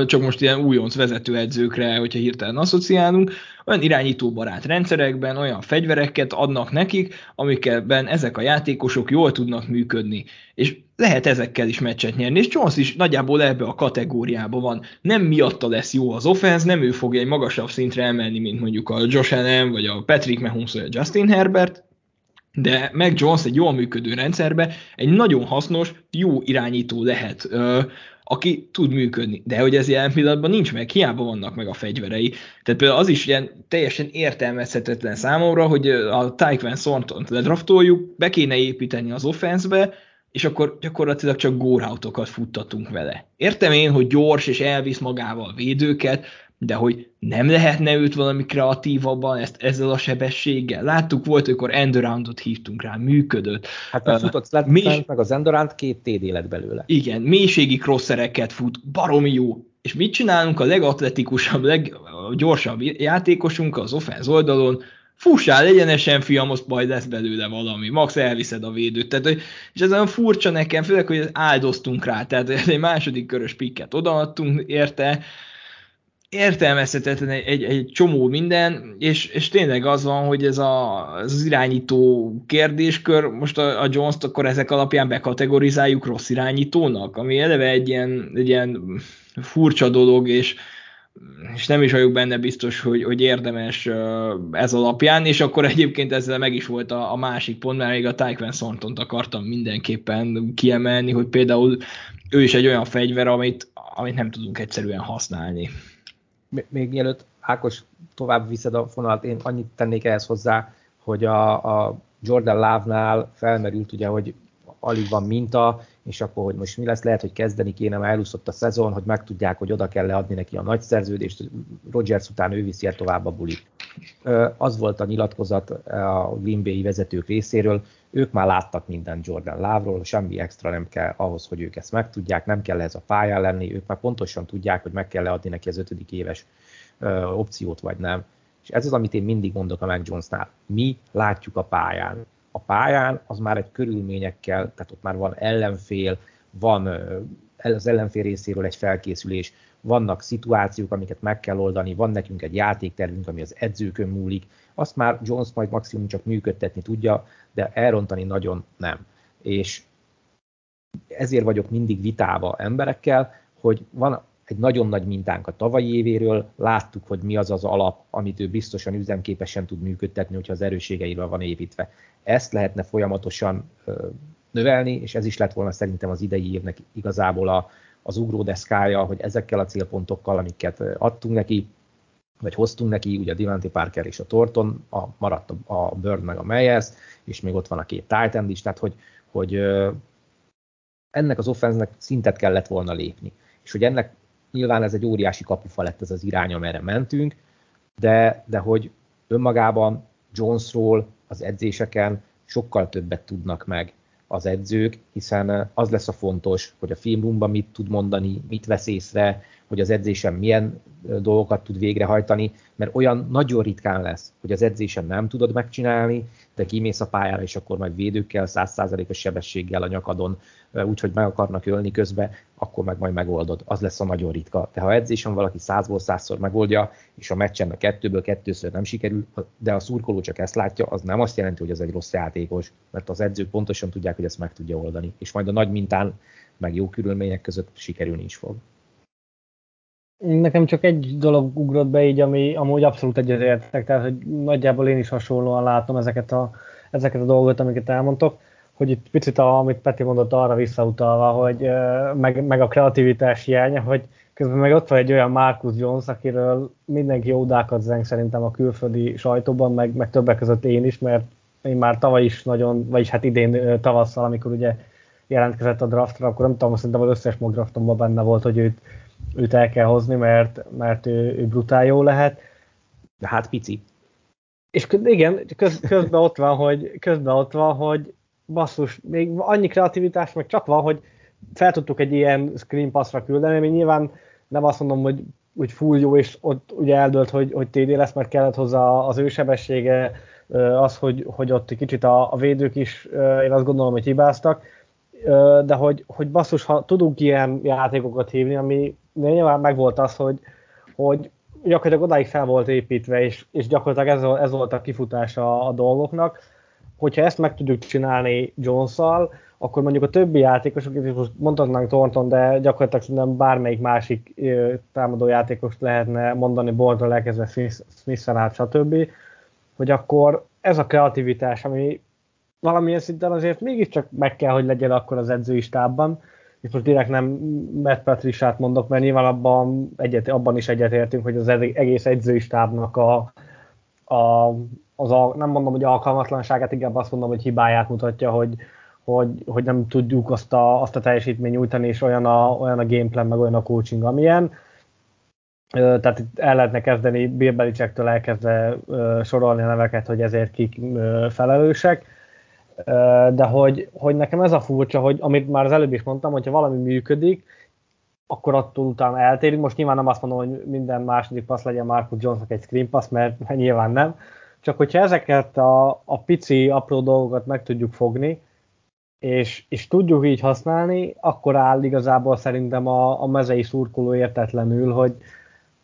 csak most ilyen újonc vezetőedzőkre, hogyha hirtelen asszociálunk, olyan irányítóbarát rendszerekben olyan fegyvereket adnak nekik, amikben ezek a játékosok jól tudnak működni. És lehet ezekkel is meccset nyerni, és Jones is nagyjából ebbe a kategóriába van. Nem miatta lesz jó az offense, nem ő fogja egy magasabb szintre emelni, mint mondjuk a Josh Allen, vagy a Patrick Mahomes, vagy a Justin Herbert, de meg Jones egy jól működő rendszerbe egy nagyon hasznos, jó irányító lehet aki tud működni. De hogy ez jelen pillanatban nincs meg, hiába vannak meg a fegyverei. Tehát például az is ilyen teljesen értelmezhetetlen számomra, hogy a Taekwondo Thornton ledraftoljuk, be kéne építeni az offenszbe, és akkor gyakorlatilag csak górautokat futtatunk vele. Értem én, hogy gyors és elvisz magával védőket, de hogy nem lehetne őt valami kreatívabban ezt, ezzel a sebességgel. Láttuk, volt, amikor enduroundot hívtunk rá, működött. Hát mert futott uh, mély... meg az enduránt, két TD lett belőle. Igen, mélységi crosszereket fut, baromi jó. És mit csinálunk a legatletikusabb, leggyorsabb játékosunk az offense oldalon? Fussál egyenesen, fiam, most majd lesz belőle valami. Max elviszed a védőt. Tehát, és ez olyan furcsa nekem, főleg, hogy áldoztunk rá. Tehát egy második körös pikket odaadtunk érte, értelmezhetetlen egy, egy, egy csomó minden, és, és tényleg az van, hogy ez, a, ez az irányító kérdéskör, most a, a Jones-t akkor ezek alapján bekategorizáljuk rossz irányítónak, ami eleve egy ilyen, egy ilyen furcsa dolog, és, és nem is vagyok benne biztos, hogy, hogy érdemes ez alapján, és akkor egyébként ezzel meg is volt a, a másik pont, mert még a Tyquan Thorntont akartam mindenképpen kiemelni, hogy például ő is egy olyan fegyver, amit, amit nem tudunk egyszerűen használni még mielőtt Ákos tovább viszed a fonalat, én annyit tennék ehhez hozzá, hogy a, a Jordan Love-nál felmerült ugye, hogy alig van minta, és akkor, hogy most mi lesz, lehet, hogy kezdeni kéne, mert elúszott a szezon, hogy megtudják, hogy oda kell leadni neki a nagy szerződést, Rogers után ő viszi el tovább a bulit. Az volt a nyilatkozat a Green Bay vezetők részéről, ők már láttak mindent Jordan Lávról, semmi extra nem kell ahhoz, hogy ők ezt megtudják, nem kell ez a pályán lenni, ők már pontosan tudják, hogy meg kell leadni neki az ötödik éves opciót, vagy nem. És ez az, amit én mindig mondok a Mac Jonesnál. Mi látjuk a pályán. A pályán az már egy körülményekkel, tehát ott már van ellenfél, van az ellenfél részéről egy felkészülés, vannak szituációk, amiket meg kell oldani, van nekünk egy játéktervünk, ami az edzőkön múlik, azt már Jones majd maximum csak működtetni tudja, de elrontani nagyon nem. És ezért vagyok mindig vitába emberekkel, hogy van egy nagyon nagy mintánk a tavalyi évéről, láttuk, hogy mi az az alap, amit ő biztosan üzemképesen tud működtetni, hogyha az erőségeiről van építve. Ezt lehetne folyamatosan növelni, és ez is lett volna szerintem az idei évnek igazából a, az ugródeszkája, hogy ezekkel a célpontokkal, amiket adtunk neki, vagy hoztunk neki, ugye a Devante Parker és a Torton, a, maradt a, a Bird meg a Meyers, és még ott van a két Titan is, tehát hogy, hogy ennek az offenznek szintet kellett volna lépni. És hogy ennek nyilván ez egy óriási kapufa lett ez az irány, amerre mentünk, de, de hogy önmagában Jonesról az edzéseken sokkal többet tudnak meg az edzők, hiszen az lesz a fontos, hogy a filmrumban mit tud mondani, mit vesz észre, hogy az edzésen milyen dolgokat tud végrehajtani, mert olyan nagyon ritkán lesz, hogy az edzésen nem tudod megcsinálni, de kimész a pályára, és akkor majd védőkkel, százszázalékos sebességgel a nyakadon, úgyhogy meg akarnak ölni közbe, akkor meg majd megoldod. Az lesz a nagyon ritka. De ha edzésen valaki százból százszor megoldja, és a meccsen a kettőből kettőször nem sikerül, de a szurkoló csak ezt látja, az nem azt jelenti, hogy ez egy rossz játékos, mert az edzők pontosan tudják, hogy ezt meg tudja oldani. És majd a nagy mintán, meg jó körülmények között sikerülni is fog. Nekem csak egy dolog ugrott be így, ami amúgy abszolút egyetértek, tehát hogy nagyjából én is hasonlóan látom ezeket a, ezeket a dolgokat, amiket elmondtok, hogy itt picit, a, amit Peti mondott arra visszautalva, hogy meg, meg a kreativitás hiánya, hogy közben meg ott van egy olyan Marcus Jones, akiről mindenki ódákat zeng szerintem a külföldi sajtóban, meg, meg többek között én is, mert én már tavaly is nagyon, vagyis hát idén tavasszal, amikor ugye jelentkezett a draftra, akkor nem tudom, szerintem az összes mock draftomban benne volt, hogy őt őt el kell hozni, mert, mert ő, ő brutál jó lehet. De hát pici. És igen, köz, közben ott van, hogy, közben ott van, hogy basszus, még annyi kreativitás meg csak van, hogy fel tudtuk egy ilyen screen passra küldeni, még nyilván nem azt mondom, hogy úgy full jó, és ott ugye eldölt, hogy, hogy TD lesz, mert kellett hozzá az ő sebessége, az, hogy, hogy ott kicsit a, a védők is, én azt gondolom, hogy hibáztak, de hogy, hogy basszus, ha tudunk ilyen játékokat hívni, ami nyilván megvolt az, hogy, hogy gyakorlatilag odáig fel volt építve, és, és gyakorlatilag ez, ez volt a kifutása a dolgoknak. Hogyha ezt meg tudjuk csinálni jones akkor mondjuk a többi játékosok, és most mondhatnánk Thornton, de gyakorlatilag szerintem bármelyik másik támadó játékost lehetne mondani, Bordról elkezdve Smith-en át, stb., hogy akkor ez a kreativitás, ami valamilyen szinten azért mégiscsak meg kell, hogy legyen akkor az edzői stábban, és most direkt nem Matt Patriciát mondok, mert nyilván abban, egyet, abban is egyetértünk, hogy az egész edzői stábnak a, a, az a, nem mondom, hogy alkalmatlanságát, inkább azt mondom, hogy hibáját mutatja, hogy, hogy, hogy nem tudjuk azt a, azt a teljesítményt nyújtani, és olyan a, olyan a gameplan, meg olyan a coaching, amilyen. Tehát itt el lehetne kezdeni Bill Belichicktől elkezdve sorolni a neveket, hogy ezért kik felelősek de hogy, hogy nekem ez a furcsa, hogy amit már az előbb is mondtam, hogyha valami működik, akkor attól utána eltérünk. Most nyilván nem azt mondom, hogy minden második passz legyen Marcus Jonesnak egy screen pass, mert nyilván nem. Csak hogyha ezeket a, a pici, apró dolgokat meg tudjuk fogni, és, és tudjuk így használni, akkor áll igazából szerintem a, a mezei szurkoló értetlenül, hogy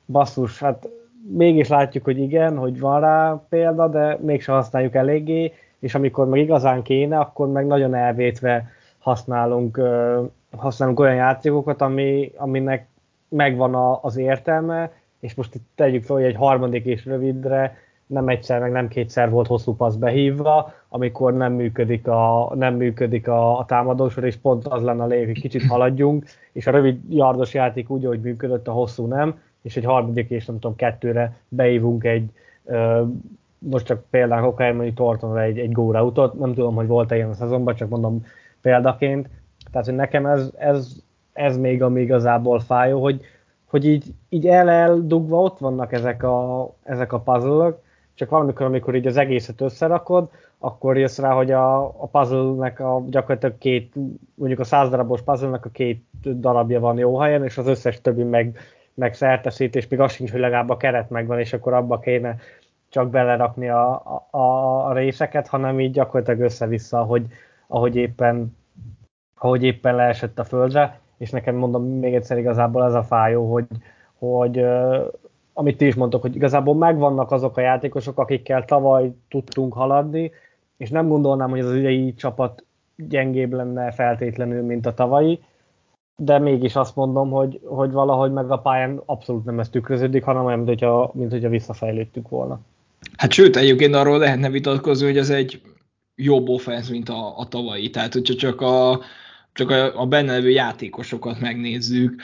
basszus, hát mégis látjuk, hogy igen, hogy van rá példa, de mégsem használjuk eléggé, és amikor meg igazán kéne, akkor meg nagyon elvétve használunk, használunk olyan játékokat, ami, aminek megvan a, az értelme, és most itt tegyük fel, hogy egy harmadik és rövidre nem egyszer, meg nem kétszer volt hosszú passz behívva, amikor nem működik a, nem működik a, a támadósor, és pont az lenne a lényeg, hogy kicsit haladjunk, és a rövid yardos játék úgy, hogy működött, a hosszú nem, és egy harmadik és nem tudom, kettőre beívunk egy, ö, most csak például akár mondjuk Tortonra egy, egy górautot, nem tudom, hogy volt-e ilyen a szezonban, csak mondom példaként. Tehát, hogy nekem ez, ez, ez még ami igazából fájó, hogy, hogy így, így el-eldugva ott vannak ezek a, ezek a puzzle csak valamikor, amikor így az egészet összerakod, akkor jössz rá, hogy a, a puzzle-nek a gyakorlatilag két, mondjuk a száz darabos puzzle-nek a két darabja van jó helyen, és az összes többi meg, meg szerteszít, és még az sincs, hogy legalább a keret megvan, és akkor abba kéne csak belerakni a, a, a részeket, hanem így gyakorlatilag össze-vissza, ahogy, ahogy éppen, ahogy éppen leesett a földre, és nekem mondom még egyszer igazából ez a fájó, hogy, hogy amit ti is mondtok, hogy igazából megvannak azok a játékosok, akikkel tavaly tudtunk haladni, és nem gondolnám, hogy az idei csapat gyengébb lenne feltétlenül, mint a tavalyi, de mégis azt mondom, hogy, hogy valahogy meg a pályán abszolút nem ez tükröződik, hanem olyan, mint hogyha, mint hogyha visszafejlődtük volna. Hát sőt, egyébként arról lehetne vitatkozni, hogy ez egy jobb offense, mint a, a tavalyi. Tehát, hogyha csak a, csak a, a benne levő játékosokat megnézzük,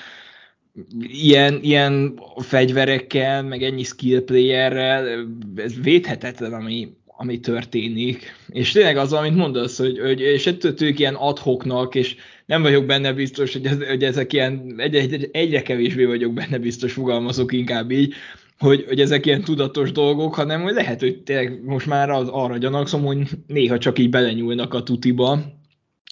ilyen, ilyen fegyverekkel, meg ennyi skill playerrel, ez védhetetlen, ami, ami történik. És tényleg az, amit mondasz, hogy, hogy és ettől ők ilyen adhoknak, és nem vagyok benne biztos, hogy, ez, hogy ezek ilyen, egy, egy, egyre kevésbé vagyok benne biztos, fogalmazok inkább így, hogy, hogy ezek ilyen tudatos dolgok, hanem hogy lehet, hogy tényleg most már az, arra gyanakszom, hogy néha csak így belenyúlnak a tutiba,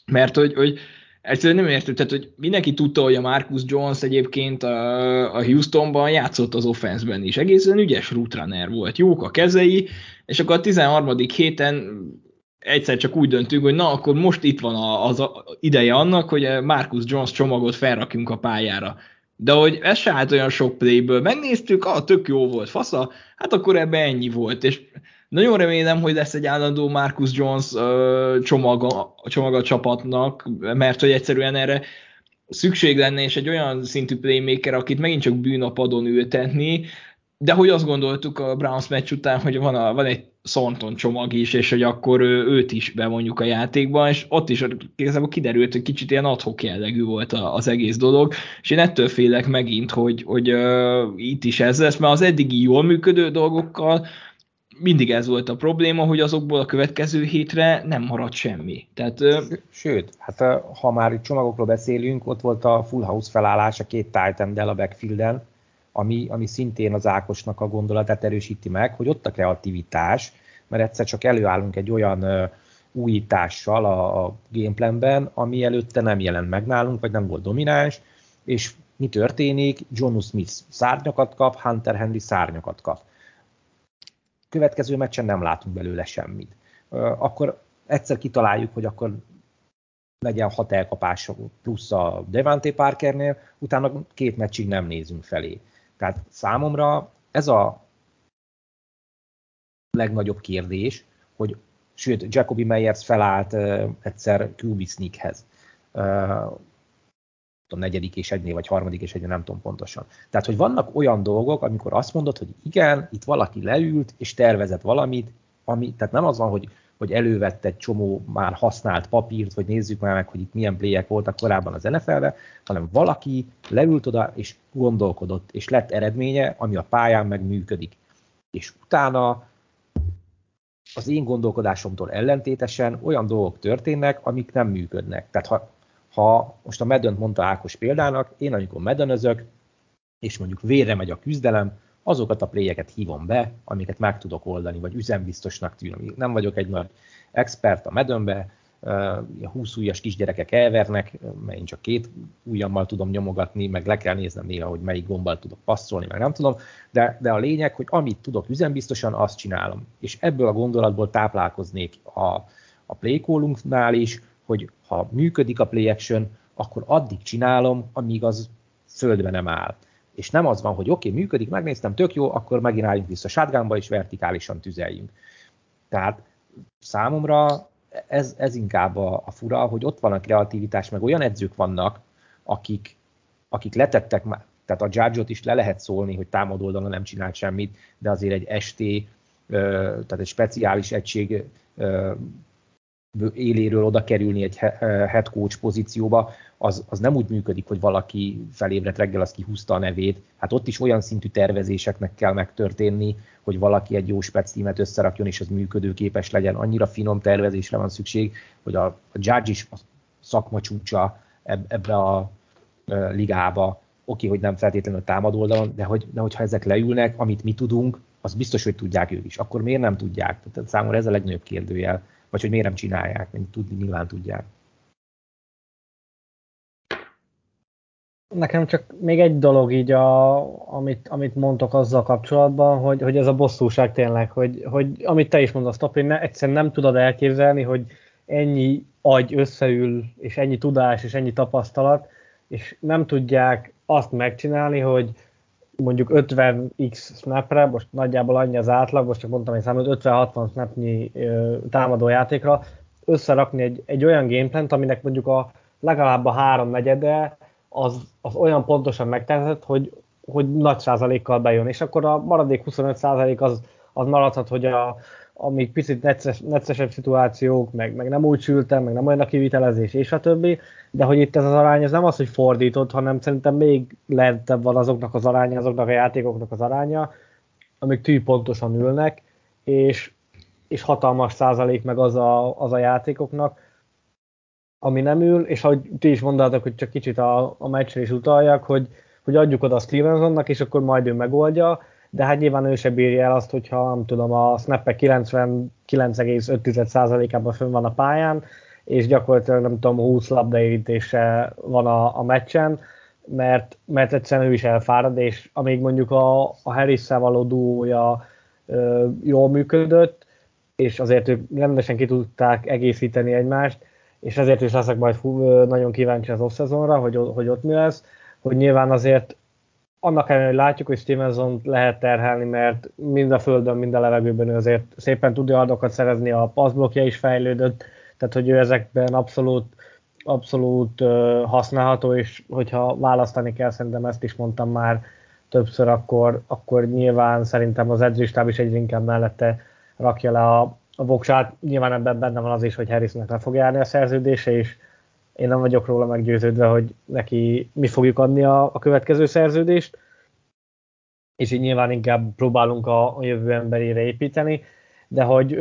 mert hogy, hogy egyszerűen nem értem, tehát hogy mindenki tudta, hogy a Marcus Jones egyébként a, a Houstonban játszott az offenszben is, egészen ügyes rootrunner volt, jók a kezei, és akkor a 13. héten egyszer csak úgy döntünk, hogy na, akkor most itt van az ideje annak, hogy Marcus Jones csomagot felrakjunk a pályára. De hogy ez se állt olyan sok playből, megnéztük, ah, tök jó volt, fasza, hát akkor ebbe ennyi volt, és nagyon remélem, hogy lesz egy állandó Marcus Jones uh, csomaga, csomaga csapatnak, mert hogy egyszerűen erre szükség lenne, és egy olyan szintű playmaker, akit megint csak padon ültetni, de hogy azt gondoltuk a Browns meccs után, hogy van, a, van egy Thornton csomag is, és hogy akkor őt is bevonjuk a játékba, és ott is igazából kiderült, hogy kicsit ilyen adhok jellegű volt az egész dolog, és én ettől félek megint, hogy, hogy uh, itt is ez lesz, mert az eddigi jól működő dolgokkal mindig ez volt a probléma, hogy azokból a következő hétre nem maradt semmi. Tehát, Sőt, hát ha már itt csomagokról beszélünk, ott volt a full house felállás a két titan a backfielden, ami, ami szintén az Ákosnak a gondolatát erősíti meg, hogy ott a kreativitás, mert egyszer csak előállunk egy olyan újítással a, a gameplanben, ami előtte nem jelent meg nálunk, vagy nem volt domináns, és mi történik? John Smith szárnyakat kap, Hunter Henry szárnyakat kap következő meccsen nem látunk belőle semmit. Akkor egyszer kitaláljuk, hogy akkor legyen hat elkapás plusz a Devante Parkernél, utána két meccsig nem nézünk felé. Tehát számomra ez a legnagyobb kérdés, hogy sőt, Jacobi Meyers felállt uh, egyszer QB Sneakhez. Uh, a negyedik és egynél, vagy harmadik és egynél, nem tudom pontosan. Tehát, hogy vannak olyan dolgok, amikor azt mondod, hogy igen, itt valaki leült, és tervezett valamit, ami, tehát nem az van, hogy, hogy elővett egy csomó már használt papírt, vagy nézzük már meg, hogy itt milyen pléjek voltak korábban az NFL-be, hanem valaki leült oda, és gondolkodott, és lett eredménye, ami a pályán meg működik. És utána az én gondolkodásomtól ellentétesen olyan dolgok történnek, amik nem működnek. Tehát ha ha most a Medönt mondta Ákos példának, én amikor medönözök, és mondjuk vérre megy a küzdelem, azokat a pléjeket hívom be, amiket meg tudok oldani, vagy üzembiztosnak tűnöm. Nem vagyok egy nagy expert a medönbe, a 20 ujjas kisgyerekek elvernek, mert én csak két ujjammal tudom nyomogatni, meg le kell néznem néha, hogy melyik gombbal tudok passzolni, meg nem tudom, de, de a lényeg, hogy amit tudok üzembiztosan, azt csinálom. És ebből a gondolatból táplálkoznék a, a playcallunknál is, hogy ha működik a play action, akkor addig csinálom, amíg az földbe nem áll. És nem az van, hogy oké, okay, működik, megnéztem, tök jó, akkor megint álljunk vissza shotgunba, és vertikálisan tüzeljünk. Tehát számomra ez, ez inkább a, a fura, hogy ott van a kreativitás, meg olyan edzők vannak, akik, akik letettek már, tehát a judge is le lehet szólni, hogy támadó oldalon nem csinált semmit, de azért egy ST, tehát egy speciális egység éléről oda kerülni egy head coach pozícióba, az, az nem úgy működik, hogy valaki felébredt reggel, az kihúzta a nevét. Hát ott is olyan szintű tervezéseknek kell megtörténni, hogy valaki egy jó spec tímet összerakjon, és az működőképes legyen. Annyira finom tervezésre van szükség, hogy a, a judge is a szakma csúcsa ebbe a ligába. Oké, okay, hogy nem feltétlenül támad oldalon, de, hogy, de hogyha ezek leülnek, amit mi tudunk, az biztos, hogy tudják ők is. Akkor miért nem tudják? Tehát számomra ez a legnagyobb kérdőjel vagy hogy miért nem csinálják, mert tudni nyilván tudják. Nekem csak még egy dolog így, a, amit, amit mondtok azzal kapcsolatban, hogy, hogy ez a bosszúság tényleg, hogy, hogy amit te is mondasz, Topi, ne, egyszerűen nem tudod elképzelni, hogy ennyi agy összeül, és ennyi tudás, és ennyi tapasztalat, és nem tudják azt megcsinálni, hogy mondjuk 50x snapre, most nagyjából annyi az átlag, most csak mondtam egy számot, 50-60 snapnyi támadó játékra, összerakni egy, egy olyan gameplant, aminek mondjuk a legalább a három negyede az, az olyan pontosan megtervezett, hogy, hogy nagy százalékkal bejön, és akkor a maradék 25 százalék az, az maradhat, hogy a, amik picit necces, neccesebb szituációk, meg, meg nem úgy sültem, meg nem olyan a kivitelezés, és a többi, de hogy itt ez az arány, ez nem az, hogy fordított, hanem szerintem még lentebb van azoknak az aránya, azoknak a játékoknak az aránya, amik tű pontosan ülnek, és, és hatalmas százalék meg az a, az a játékoknak, ami nem ül, és ahogy ti is mondtátok, hogy csak kicsit a, a meccsre is utaljak, hogy, hogy adjuk oda a Stevensonnak, és akkor majd ő megoldja, de hát nyilván ő se bírja el azt, hogyha nem tudom, a snappek 99,5%-ában fönn van a pályán, és gyakorlatilag nem tudom, 20 labdaérítése van a, a meccsen, mert, mert egyszerűen ő is elfárad, és amíg mondjuk a, a harris való duója ö, jól működött, és azért ők rendesen ki tudták egészíteni egymást, és ezért is leszek majd fú, nagyon kíváncsi az off hogy, hogy ott mi lesz, hogy nyilván azért annak ellenére, látjuk, hogy stevenson lehet terhelni, mert mind a földön, mind a levegőben ő azért szépen tudja adokat szerezni, a passzblokja is fejlődött, tehát hogy ő ezekben abszolút, abszolút uh, használható, és hogyha választani kell, szerintem ezt is mondtam már többször, akkor, akkor nyilván szerintem az edzőstáb is egyre inkább mellette rakja le a, a voksát. Nyilván ebben benne van az is, hogy Harrisnek le fog járni a szerződése, és én nem vagyok róla meggyőződve, hogy neki mi fogjuk adni a, a következő szerződést, és így nyilván inkább próbálunk a, a jövő emberére építeni, de hogy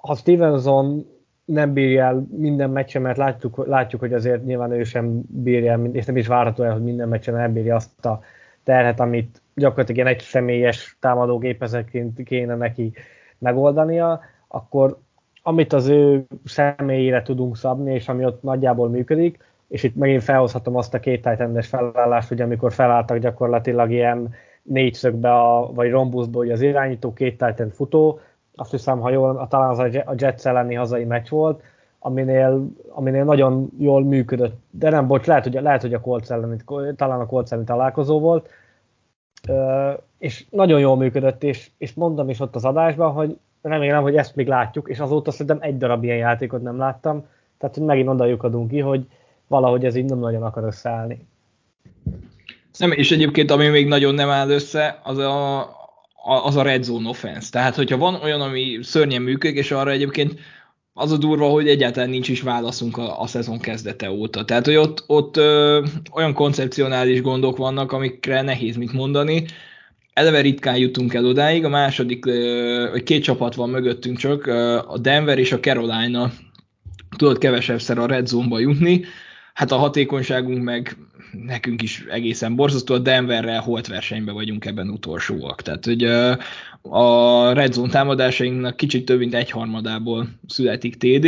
ha Stevenson nem bírja el minden meccsen, mert látjuk, látjuk, hogy azért nyilván ő sem bírja el, és nem is várható el, hogy minden meccsen elbírja azt a terhet, amit gyakorlatilag ilyen egy személyes támadógépezetként kéne neki megoldania, akkor amit az ő személyére tudunk szabni, és ami ott nagyjából működik, és itt megint felhozhatom azt a két tájtendes felállást, hogy amikor felálltak gyakorlatilag ilyen négyszögbe, a, vagy rombuszba, hogy az irányító két tájtent futó, azt hiszem, ha jól, talán az a Jets elleni hazai meccs volt, aminél, aminél nagyon jól működött, de nem, bocs, lehet, hogy, lehet, hogy a Colts elleni, talán a Colts elleni találkozó volt, és nagyon jól működött, és, és mondom is ott az adásban, hogy remélem, hogy ezt még látjuk, és azóta szerintem egy darab ilyen játékot nem láttam, tehát hogy megint oda lyukadunk ki, hogy valahogy ez így nem nagyon akar összeállni. Nem, és egyébként ami még nagyon nem áll össze, az a, az a red zone offense. Tehát, hogyha van olyan, ami szörnyen működik, és arra egyébként az a durva, hogy egyáltalán nincs is válaszunk a, a szezon kezdete óta. Tehát, hogy ott, ott ö, olyan koncepcionális gondok vannak, amikre nehéz mit mondani, eleve ritkán jutunk el odáig, a második, vagy két csapat van mögöttünk csak, a Denver és a Carolina. Tudott kevesebbszer a red zone-ba jutni, hát a hatékonyságunk meg nekünk is egészen borzasztó, a Denverrel holt versenyben vagyunk ebben utolsóak. Tehát, hogy a red zone támadásainknak kicsit több mint egyharmadából születik TD,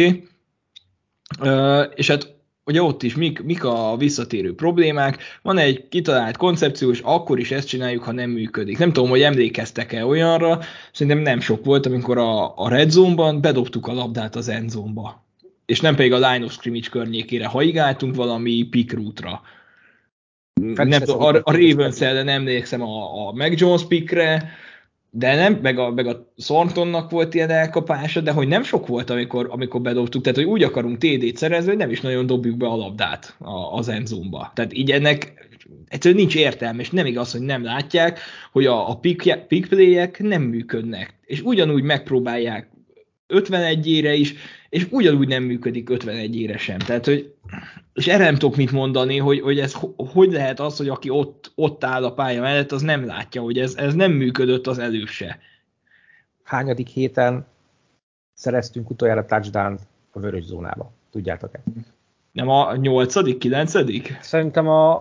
és hát ugye ott is mik, mik a visszatérő problémák, van egy kitalált koncepció, és akkor is ezt csináljuk, ha nem működik. Nem tudom, hogy emlékeztek-e olyanra, szerintem nem sok volt, amikor a, a red zone-ban bedobtuk a labdát az end zone-ba. És nem pedig a line of scrimmage környékére haigáltunk valami pick route-ra. nem tudom, a, a ravens ellen emlékszem a, a Mac Jones pickre, de nem, meg a, meg a Thorntonnak volt ilyen elkapása, de hogy nem sok volt, amikor, amikor bedobtuk, tehát hogy úgy akarunk TD-t szerezni, hogy nem is nagyon dobjuk be a labdát a, az endzónba. Tehát így ennek egyszerűen nincs értelme, és nem igaz, hogy nem látják, hogy a, a pick, pick nem működnek, és ugyanúgy megpróbálják 51-ére is, és ugyanúgy nem működik 51-ére sem. Tehát, hogy, és erre nem tudok mit mondani, hogy, hogy ez hogy lehet az, hogy aki ott, ott áll a pálya mellett, az nem látja, hogy ez, ez nem működött az előbb se. Hányadik héten szereztünk utoljára touchdown a vörös zónába? Tudjátok-e? Nem a nyolcadik, kilencedik? Szerintem a,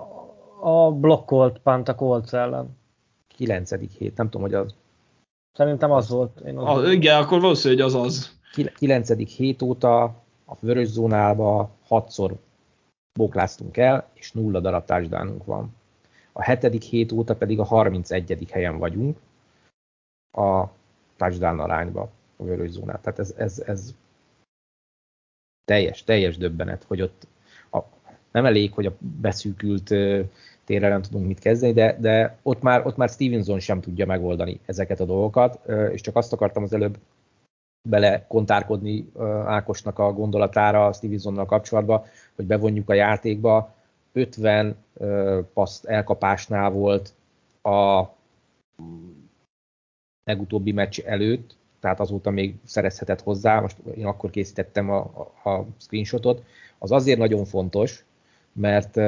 a blokkolt punt a Colts ellen. Kilencedik hét, nem tudom, hogy az. Szerintem az volt. Én az a, igen, akkor valószínűleg az az. Kilencedik hét óta a vörös zónába hatszor bókláztunk el, és nulla darab touchdownunk van. A hetedik hét óta pedig a 31. helyen vagyunk a touchdown arányba a vörös zónát. Tehát ez, ez, ez teljes, teljes döbbenet, hogy ott a, nem elég, hogy a beszűkült térre nem tudunk mit kezdeni, de, de ott, már, ott már Stevenson sem tudja megoldani ezeket a dolgokat, és csak azt akartam az előbb bele kontárkodni Ákosnak a gondolatára Stevensonnal kapcsolatban, hogy bevonjuk a játékba. 50 paszt elkapásnál volt a legutóbbi meccs előtt, tehát azóta még szerezhetett hozzá, most én akkor készítettem a, a, a screenshotot. Az azért nagyon fontos, mert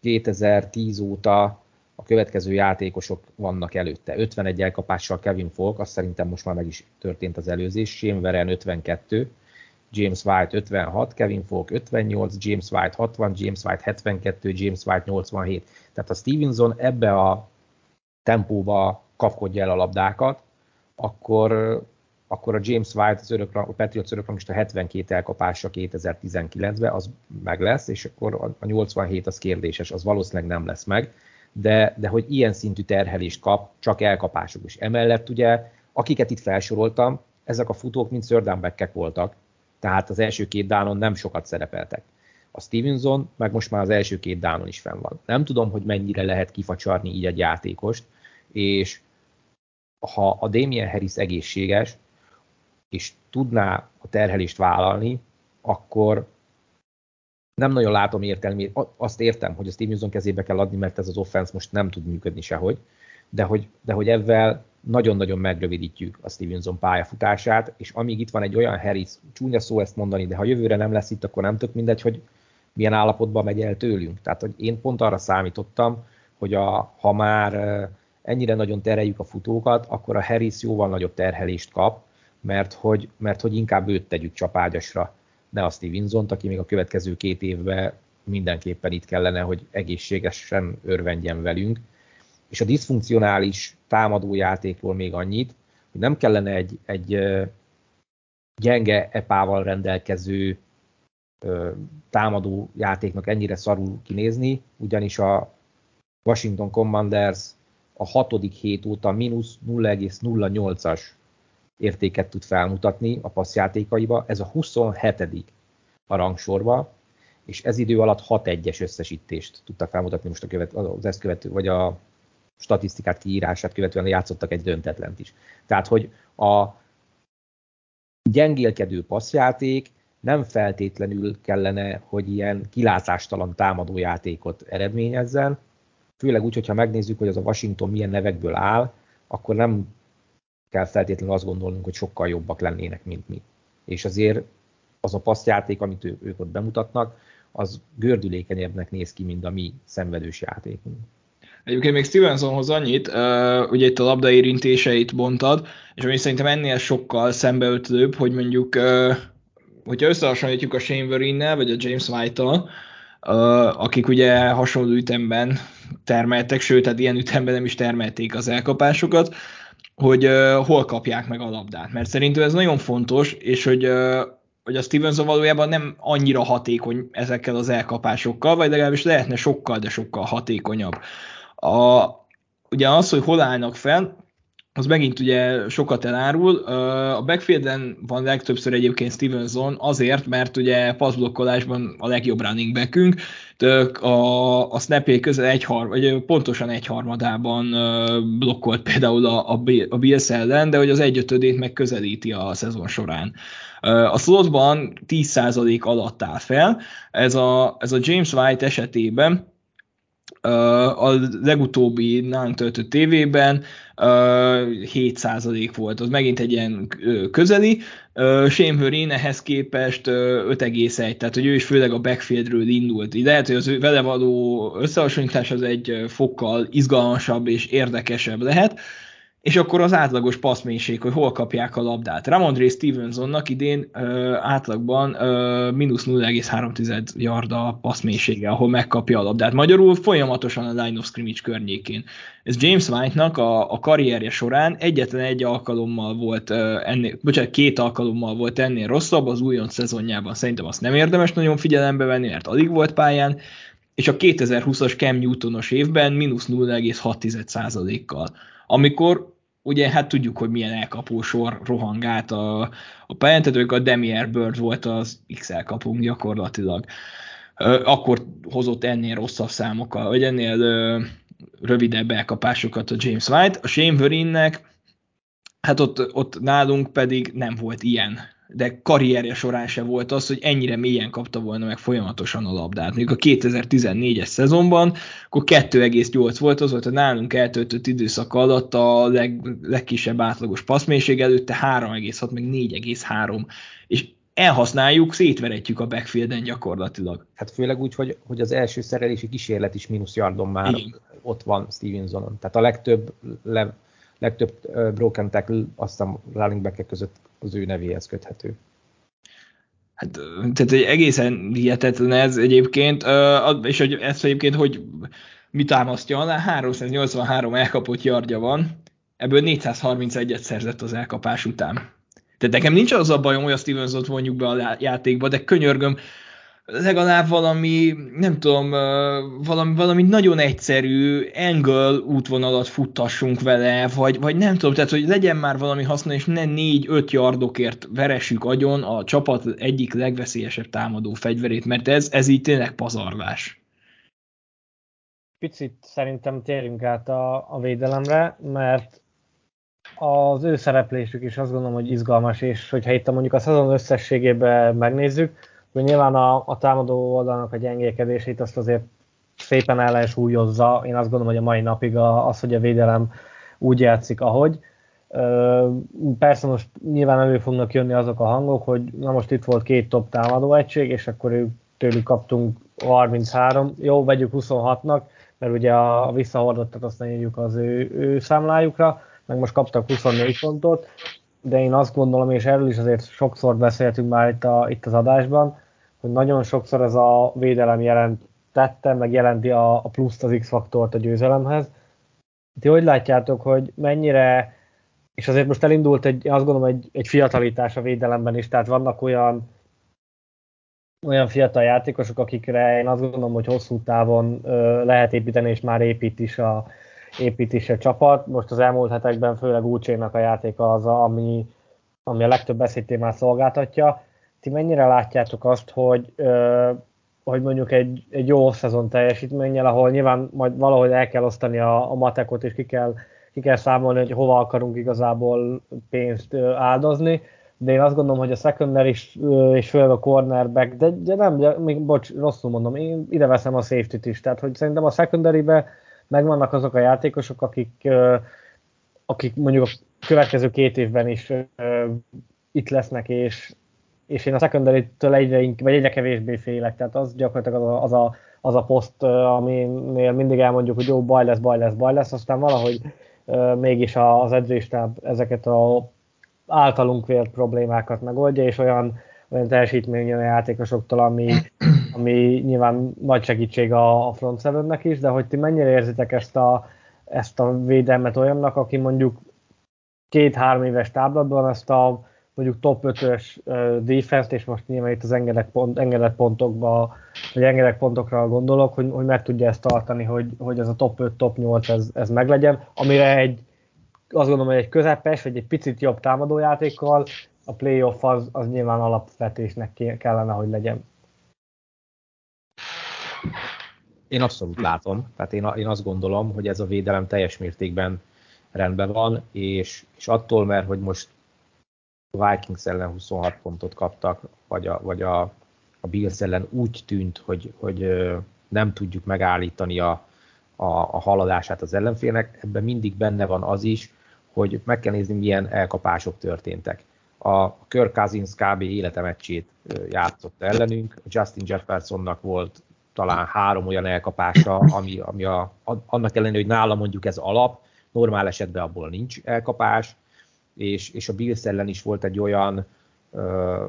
2010 óta a következő játékosok vannak előtte. 51 elkapással Kevin Falk, azt szerintem most már meg is történt az előzés, Shane Veren 52, James White 56, Kevin Falk 58, James White 60, James White 72, James White 87. Tehát a Stevenson ebbe a tempóba kapkodja el a labdákat, akkor, akkor a James White, az örök, a Patriots a 72 elkapása 2019-ben, az meg lesz, és akkor a 87 az kérdéses, az valószínűleg nem lesz meg, de, de hogy ilyen szintű terhelést kap, csak elkapások. És emellett ugye, akiket itt felsoroltam, ezek a futók mind szördámbekkek voltak, tehát az első két dánon nem sokat szerepeltek. A Stevenson meg most már az első két dánon is fenn van. Nem tudom, hogy mennyire lehet kifacsarni így egy játékost, és ha a Damien Harris egészséges, és tudná a terhelést vállalni, akkor nem nagyon látom értelmét. Azt értem, hogy a Stevenson kezébe kell adni, mert ez az offense most nem tud működni sehogy, de hogy, de hogy ezzel nagyon-nagyon megrövidítjük a Stevenson pályafutását, és amíg itt van egy olyan Harris, csúnya szó ezt mondani, de ha jövőre nem lesz itt, akkor nem tök mindegy, hogy milyen állapotban megy el tőlünk. Tehát, hogy én pont arra számítottam, hogy a, ha már ennyire nagyon tereljük a futókat, akkor a Harris jóval nagyobb terhelést kap, mert hogy, mert hogy inkább őt tegyük csapágyasra, ne a Stevenson-t, aki még a következő két évben mindenképpen itt kellene, hogy egészségesen örvendjen velünk. És a diszfunkcionális támadójátékról még annyit, hogy nem kellene egy, egy gyenge epával rendelkező támadó játéknak ennyire szarul kinézni, ugyanis a Washington Commanders a hatodik hét óta mínusz 0,08-as értéket tud felmutatni a passzjátékaiba, ez a 27 a rangsorba, és ez idő alatt 6-1-es összesítést tudta felmutatni most a követ, az ezt követő, vagy a statisztikát kiírását követően játszottak egy döntetlent is. Tehát, hogy a gyengélkedő passzjáték nem feltétlenül kellene, hogy ilyen kilátástalan támadójátékot eredményezzen, főleg úgy, hogyha megnézzük, hogy az a Washington milyen nevekből áll, akkor nem kell feltétlenül azt gondolnunk, hogy sokkal jobbak lennének, mint mi. És azért az a passzjáték, amit ő, ők ott bemutatnak, az gördülékenyebbnek néz ki, mint a mi szenvedős játékunk. Egyébként még Stevensonhoz annyit, ugye itt a labda érintéseit bontad, és ami szerintem ennél sokkal szembeötlőbb, hogy mondjuk, hogyha összehasonlítjuk a Shane vagy a James White-tal, akik ugye hasonló ütemben termeltek, sőt, tehát ilyen ütemben nem is termelték az elkapásokat, hogy uh, hol kapják meg a labdát. Mert szerintem ez nagyon fontos, és hogy, uh, hogy a Stevenson valójában nem annyira hatékony ezekkel az elkapásokkal, vagy legalábbis lehetne sokkal, de sokkal hatékonyabb. A, ugye az, hogy hol állnak fel, az megint ugye sokat elárul. A backfielden van legtöbbször egyébként Stevenson azért, mert ugye passzblokkolásban a legjobb running backünk, a, a snapé közel egy har, vagy pontosan egy harmadában blokkolt például a, a Bills ellen, de hogy az egyötödét megközelíti a szezon során. A slotban 10% alatt áll fel, ez a, ez a James White esetében a legutóbbi nálunk töltött tévében 7% volt, az megint egy ilyen közeli. Shane Vereen ehhez képest 5,1, tehát hogy ő is főleg a backfieldről indult. Így lehet, hogy az vele való összehasonlítás az egy fokkal izgalmasabb és érdekesebb lehet és akkor az átlagos passzmélység, hogy hol kapják a labdát. Ramondre Stevensonnak idén ö, átlagban ö, mínusz 0,3 yarda passzmélysége, ahol megkapja a labdát. Magyarul folyamatosan a line of scrimmage környékén. Ez James White-nak a, a karrierje során egyetlen egy alkalommal volt ö, ennél, bocsánat, két alkalommal volt ennél rosszabb, az újon szezonjában szerintem azt nem érdemes nagyon figyelembe venni, mert alig volt pályán, és a 2020-as Cam Newtonos évben mínusz 0,6%-kal amikor ugye hát tudjuk, hogy milyen elkapó sor rohangált a, a pályán, tehát a Demier Bird volt az XL kapunk gyakorlatilag. Akkor hozott ennél rosszabb számokkal, vagy ennél rövidebb elkapásokat a James White. A Shane Vereennek, hát ott, ott nálunk pedig nem volt ilyen de karrierje során se volt az, hogy ennyire mélyen kapta volna meg folyamatosan a labdát. Még a 2014-es szezonban, akkor 2,8 volt, az volt a nálunk eltöltött időszak alatt a leg, legkisebb átlagos passzmélység előtte 3,6, meg 4,3. És elhasználjuk, szétveretjük a backfielden gyakorlatilag. Hát főleg úgy, hogy, hogy az első szerelési kísérlet is mínusz yardon már Igen. ott van Stevensonon. Tehát a legtöbb, le, legtöbb broken tackle azt a running back között az ő nevéhez köthető. Hát, tehát egy egészen hihetetlen ez egyébként, és hogy ezt egyébként, hogy mi támasztja alá, 383 elkapott yardja van, ebből 431-et szerzett az elkapás után. Tehát nekem nincs az a bajom, hogy a Stevensot vonjuk be a játékba, de könyörgöm, legalább valami, nem tudom, valami, valami nagyon egyszerű angle útvonalat futtassunk vele, vagy, vagy nem tudom, tehát hogy legyen már valami haszna, és ne 4-5 yardokért veressük agyon a csapat egyik legveszélyesebb támadó fegyverét, mert ez, ez így tényleg pazarlás. Picit szerintem térjünk át a, a védelemre, mert az ő szereplésük is azt gondolom, hogy izgalmas, és hogyha itt mondjuk a szezon összességében megnézzük, nyilván a, a támadó oldalnak a gyengékedését azt azért szépen ellensúlyozza. Én azt gondolom, hogy a mai napig az, hogy a védelem úgy játszik, ahogy. Persze most nyilván elő fognak jönni azok a hangok, hogy na most itt volt két top támadó egység, és akkor ők tőlük kaptunk 33, jó, vegyük 26-nak, mert ugye a, a visszahordottat azt írjuk az ő, ő számlájukra, meg most kaptak 24 pontot, de én azt gondolom, és erről is azért sokszor beszéltünk már itt, a, itt az adásban, hogy nagyon sokszor ez a védelem jelentette, meg jelenti a, a pluszt, az X-faktort a győzelemhez. Ti hogy látjátok, hogy mennyire, és azért most elindult egy, azt gondolom, egy, egy fiatalítás a védelemben is, tehát vannak olyan olyan fiatal játékosok, akikre én azt gondolom, hogy hosszú távon ö, lehet építeni, és már épít is a, épít is a csapat. Most az elmúlt hetekben főleg Úcsénak a játéka az, ami, ami a legtöbb beszédtémát szolgáltatja ti mennyire látjátok azt, hogy, hogy mondjuk egy, egy jó szezon teljesítménnyel, ahol nyilván majd valahogy el kell osztani a, a matekot, és ki kell, ki kell számolni, hogy hova akarunk igazából pénzt áldozni, de én azt gondolom, hogy a secondary is, és főleg a cornerback, de, de nem, de, még, bocs, rosszul mondom, én ide veszem a safety-t is, tehát hogy szerintem a secondary-be megvannak azok a játékosok, akik, akik mondjuk a következő két évben is itt lesznek, és, és én a secondary-től egyre, vagy egyre kevésbé félek, tehát az gyakorlatilag az a, az a, az a poszt, aminél mindig elmondjuk, hogy jó, baj lesz, baj lesz, baj lesz, aztán valahogy mégis az edzéstáb ezeket a általunk vélt problémákat megoldja, és olyan, olyan teljesítmény a játékosoktól, ami, ami nyilván nagy segítség a, a front seven is, de hogy ti mennyire érzitek ezt a, ezt a védelmet olyannak, aki mondjuk két-három éves táblatban ezt a mondjuk top 5-ös defense és most nyilván itt az engedett, pont, engedett pontokba, vagy engedett pontokra gondolok, hogy, hogy meg tudja ezt tartani, hogy, hogy ez a top 5, top 8 ez, ez meglegyen, amire egy azt gondolom, hogy egy közepes, vagy egy picit jobb támadójátékkal a playoff az, az nyilván alapvetésnek kellene, hogy legyen. Én abszolút látom, tehát én, én azt gondolom, hogy ez a védelem teljes mértékben rendben van, és, és attól, mert hogy most a Vikings ellen 26 pontot kaptak, vagy a, vagy a, a Bills ellen úgy tűnt, hogy, hogy nem tudjuk megállítani a, a, a haladását az ellenfélnek, ebben mindig benne van az is, hogy meg kell nézni, milyen elkapások történtek. A Kirk Cousins kb. életemeccsét játszott ellenünk, Justin Jeffersonnak volt talán három olyan elkapása, ami, ami a, annak ellenére, hogy nála mondjuk ez alap, normál esetben abból nincs elkapás, és, és a Bills ellen is volt egy olyan ö,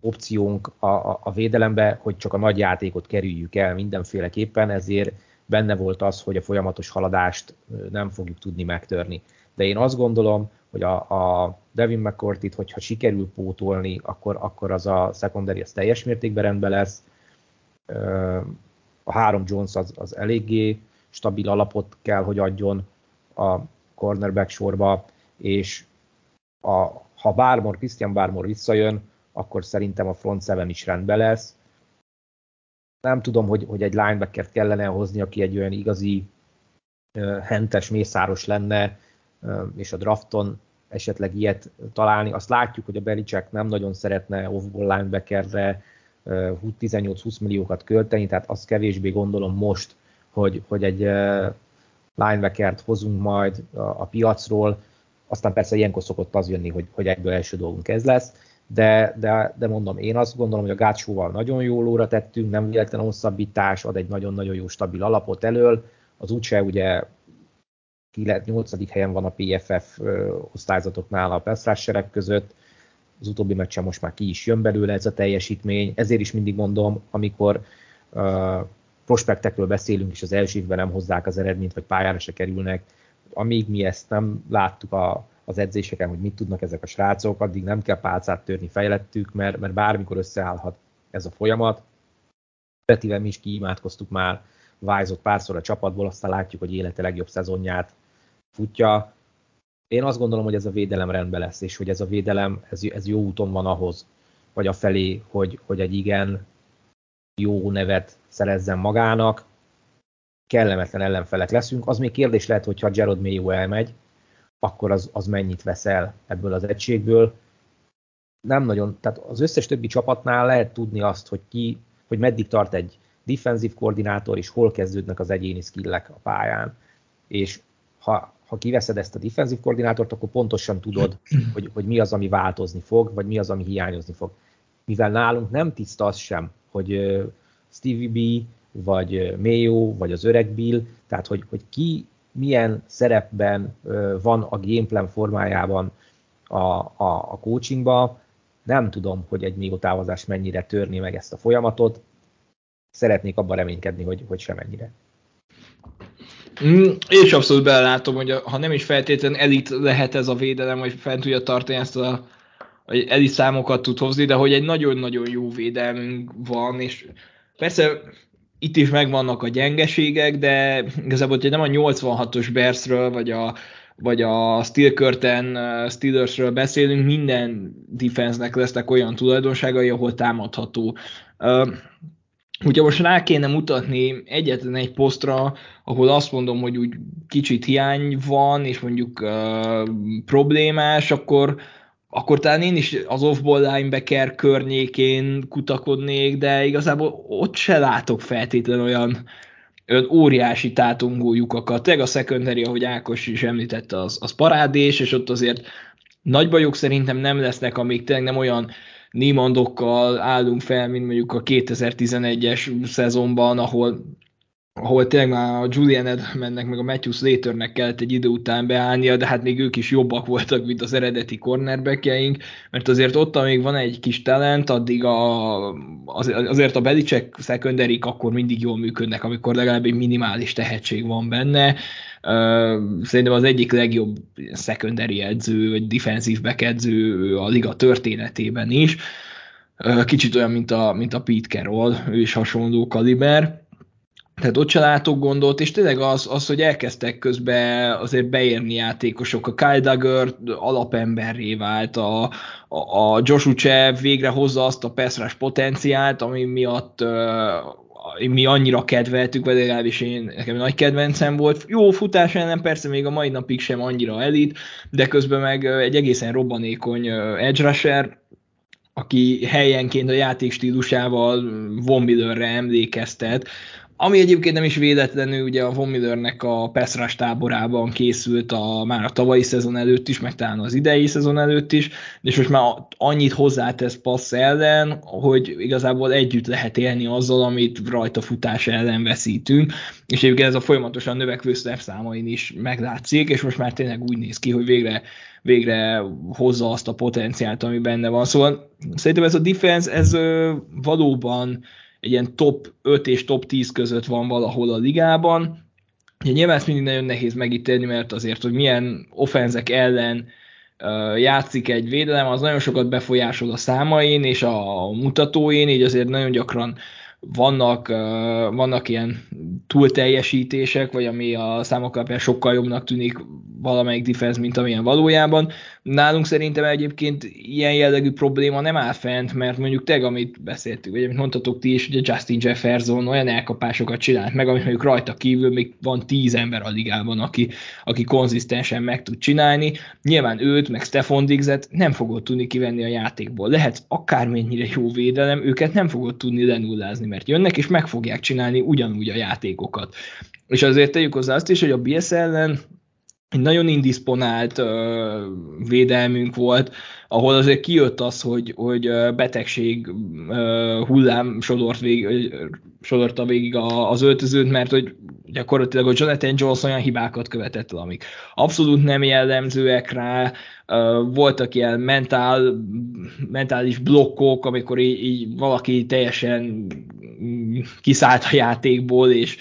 opciónk a, a, a védelembe, hogy csak a nagy játékot kerüljük el mindenféleképpen, ezért benne volt az, hogy a folyamatos haladást nem fogjuk tudni megtörni. De én azt gondolom, hogy a, a Devin McCourtit, hogyha sikerül pótolni, akkor, akkor az a secondary az teljes mértékben rendben lesz. A három Jones az, az eléggé stabil alapot kell, hogy adjon a cornerback sorba, és a, ha Bármor, Christian Bármor visszajön, akkor szerintem a front seven is rendben lesz. Nem tudom, hogy, hogy egy linebackert kellene hozni, aki egy olyan igazi hentes, mészáros lenne, és a drafton esetleg ilyet találni. Azt látjuk, hogy a Belicek nem nagyon szeretne off-ball linebackerre uh, 18-20 milliókat költeni, tehát azt kevésbé gondolom most, hogy, hogy egy linebackert hozunk majd a piacról, aztán persze ilyenkor szokott az jönni, hogy, hogy egyből első dolgunk ez lesz, de, de, de mondom, én azt gondolom, hogy a gátsóval nagyon jó lóra tettünk, nem véletlen hosszabbítás, ad egy nagyon-nagyon jó stabil alapot elől, az úgyse ugye 8. helyen van a PFF osztályzatoknál a Pestrásserek között, az utóbbi meccsen most már ki is jön belőle ez a teljesítmény, ezért is mindig mondom, amikor uh, prospektekről beszélünk, és az első évben nem hozzák az eredményt, vagy pályára se kerülnek, amíg mi ezt nem láttuk a, az edzéseken, hogy mit tudnak ezek a srácok, addig nem kell pálcát törni fejlettük, mert, mert bármikor összeállhat ez a folyamat. Petivel mi is kiimádkoztuk már Vájzott párszor a csapatból, aztán látjuk, hogy élete legjobb szezonját futja. Én azt gondolom, hogy ez a védelem rendben lesz, és hogy ez a védelem, ez, ez jó úton van ahhoz, vagy a felé, hogy, hogy egy igen jó nevet szerezzen magának, kellemetlen ellenfelek leszünk. Az még kérdés lehet, hogyha Gerard Mayo elmegy, akkor az, az mennyit veszel ebből az egységből. Nem nagyon, tehát az összes többi csapatnál lehet tudni azt, hogy ki, hogy meddig tart egy defensív koordinátor, és hol kezdődnek az egyéni skillek a pályán. És ha, ha kiveszed ezt a defensív koordinátort, akkor pontosan tudod, hogy, hogy mi az, ami változni fog, vagy mi az, ami hiányozni fog. Mivel nálunk nem tiszta az sem, hogy Stevie B, vagy Mayo, vagy az öreg Bill, tehát hogy, hogy ki milyen szerepben van a gameplan formájában a, a, a coachingba. Nem tudom, hogy egy még távozás mennyire törni meg ezt a folyamatot. Szeretnék abban reménykedni, hogy, hogy sem ennyire. Mm, és abszolút belelátom, hogy ha nem is feltétlenül elit lehet ez a védelem, hogy fent tudja tartani ezt a hogy elit számokat tud hozni, de hogy egy nagyon-nagyon jó védelmünk van, és persze itt is megvannak a gyengeségek, de igazából, hogy nem a 86-os Bearsről, vagy a, vagy a Steel Curtain Steelersről beszélünk, minden defense-nek lesznek olyan tulajdonságai, ahol támadható. Uh, Ugye most rá kéne mutatni egyetlen egy posztra, ahol azt mondom, hogy úgy kicsit hiány van, és mondjuk uh, problémás, akkor akkor talán én is az off-ball linebacker környékén kutakodnék, de igazából ott se látok feltétlenül olyan, olyan óriási tátongó lyukakat. Tényleg a secondary, ahogy Ákos is említette, az, az parádés, és ott azért nagy bajok szerintem nem lesznek, amíg tényleg nem olyan Niemandokkal állunk fel, mint mondjuk a 2011-es szezonban, ahol ahol tényleg már a Julian Edelmannek meg a Matthew Slaternek kellett egy idő után beállnia, de hát még ők is jobbak voltak, mint az eredeti cornerbackjeink, mert azért ott, amíg van egy kis talent, addig a, az, azért a Belicek secondary akkor mindig jól működnek, amikor legalább egy minimális tehetség van benne. Szerintem az egyik legjobb secondary edző, vagy defensív back edző a liga történetében is. Kicsit olyan, mint a, mint a Pete Carroll, ő is hasonló kaliber tehát ott se látok gondot, és tényleg az, az, hogy elkezdtek közben azért beérni játékosok. A Kyle Duggar alapemberré vált, a, a, a Josh Uche végre hozza azt a Peszrás potenciált, ami miatt uh, mi annyira kedveltük, vagy legalábbis én, nekem nagy kedvencem volt. Jó futás ellen persze még a mai napig sem annyira elit, de közben meg egy egészen robbanékony edge rusher, aki helyenként a játék stílusával Von Millerre emlékeztet, ami egyébként nem is véletlenül, ugye a Von Millernek a Peszrás táborában készült a, már a tavalyi szezon előtt is, meg talán az idei szezon előtt is, és most már annyit hozzátesz passz ellen, hogy igazából együtt lehet élni azzal, amit rajta futás ellen veszítünk, és egyébként ez a folyamatosan növekvő számain is meglátszik, és most már tényleg úgy néz ki, hogy végre végre hozza azt a potenciált, ami benne van. Szóval szerintem ez a defense, ez valóban egy ilyen top 5 és top 10 között van valahol a ligában. Ugye nyilván ezt mindig nagyon nehéz megítélni, mert azért, hogy milyen offenzek ellen játszik egy védelem, az nagyon sokat befolyásol a számain és a mutatóin, így azért nagyon gyakran vannak, vannak ilyen túlteljesítések, vagy ami a számok alapján sokkal jobbnak tűnik valamelyik defense, mint amilyen valójában. Nálunk szerintem egyébként ilyen jellegű probléma nem áll fent, mert mondjuk teg, amit beszéltük, vagy amit mondtatok ti is, ugye Justin Jefferson olyan elkapásokat csinált meg, amit mondjuk rajta kívül még van tíz ember a ligában, aki, aki konzisztensen meg tud csinálni. Nyilván őt, meg Stefan Diggs-et nem fogod tudni kivenni a játékból. Lehet akármennyire jó védelem, őket nem fogod tudni lenullázni, mert jönnek és meg fogják csinálni ugyanúgy a játékokat. És azért tegyük hozzá azt is, hogy a BS ellen egy nagyon indisponált uh, védelmünk volt, ahol azért kijött az, hogy, hogy betegség uh, hullám sodort vég, sodorta végig a, az öltözőt, mert hogy gyakorlatilag a Jonathan Jones olyan hibákat követett el, amik abszolút nem jellemzőek rá, uh, voltak ilyen mentál, mentális blokkok, amikor így, így valaki teljesen kiszállt a játékból, és,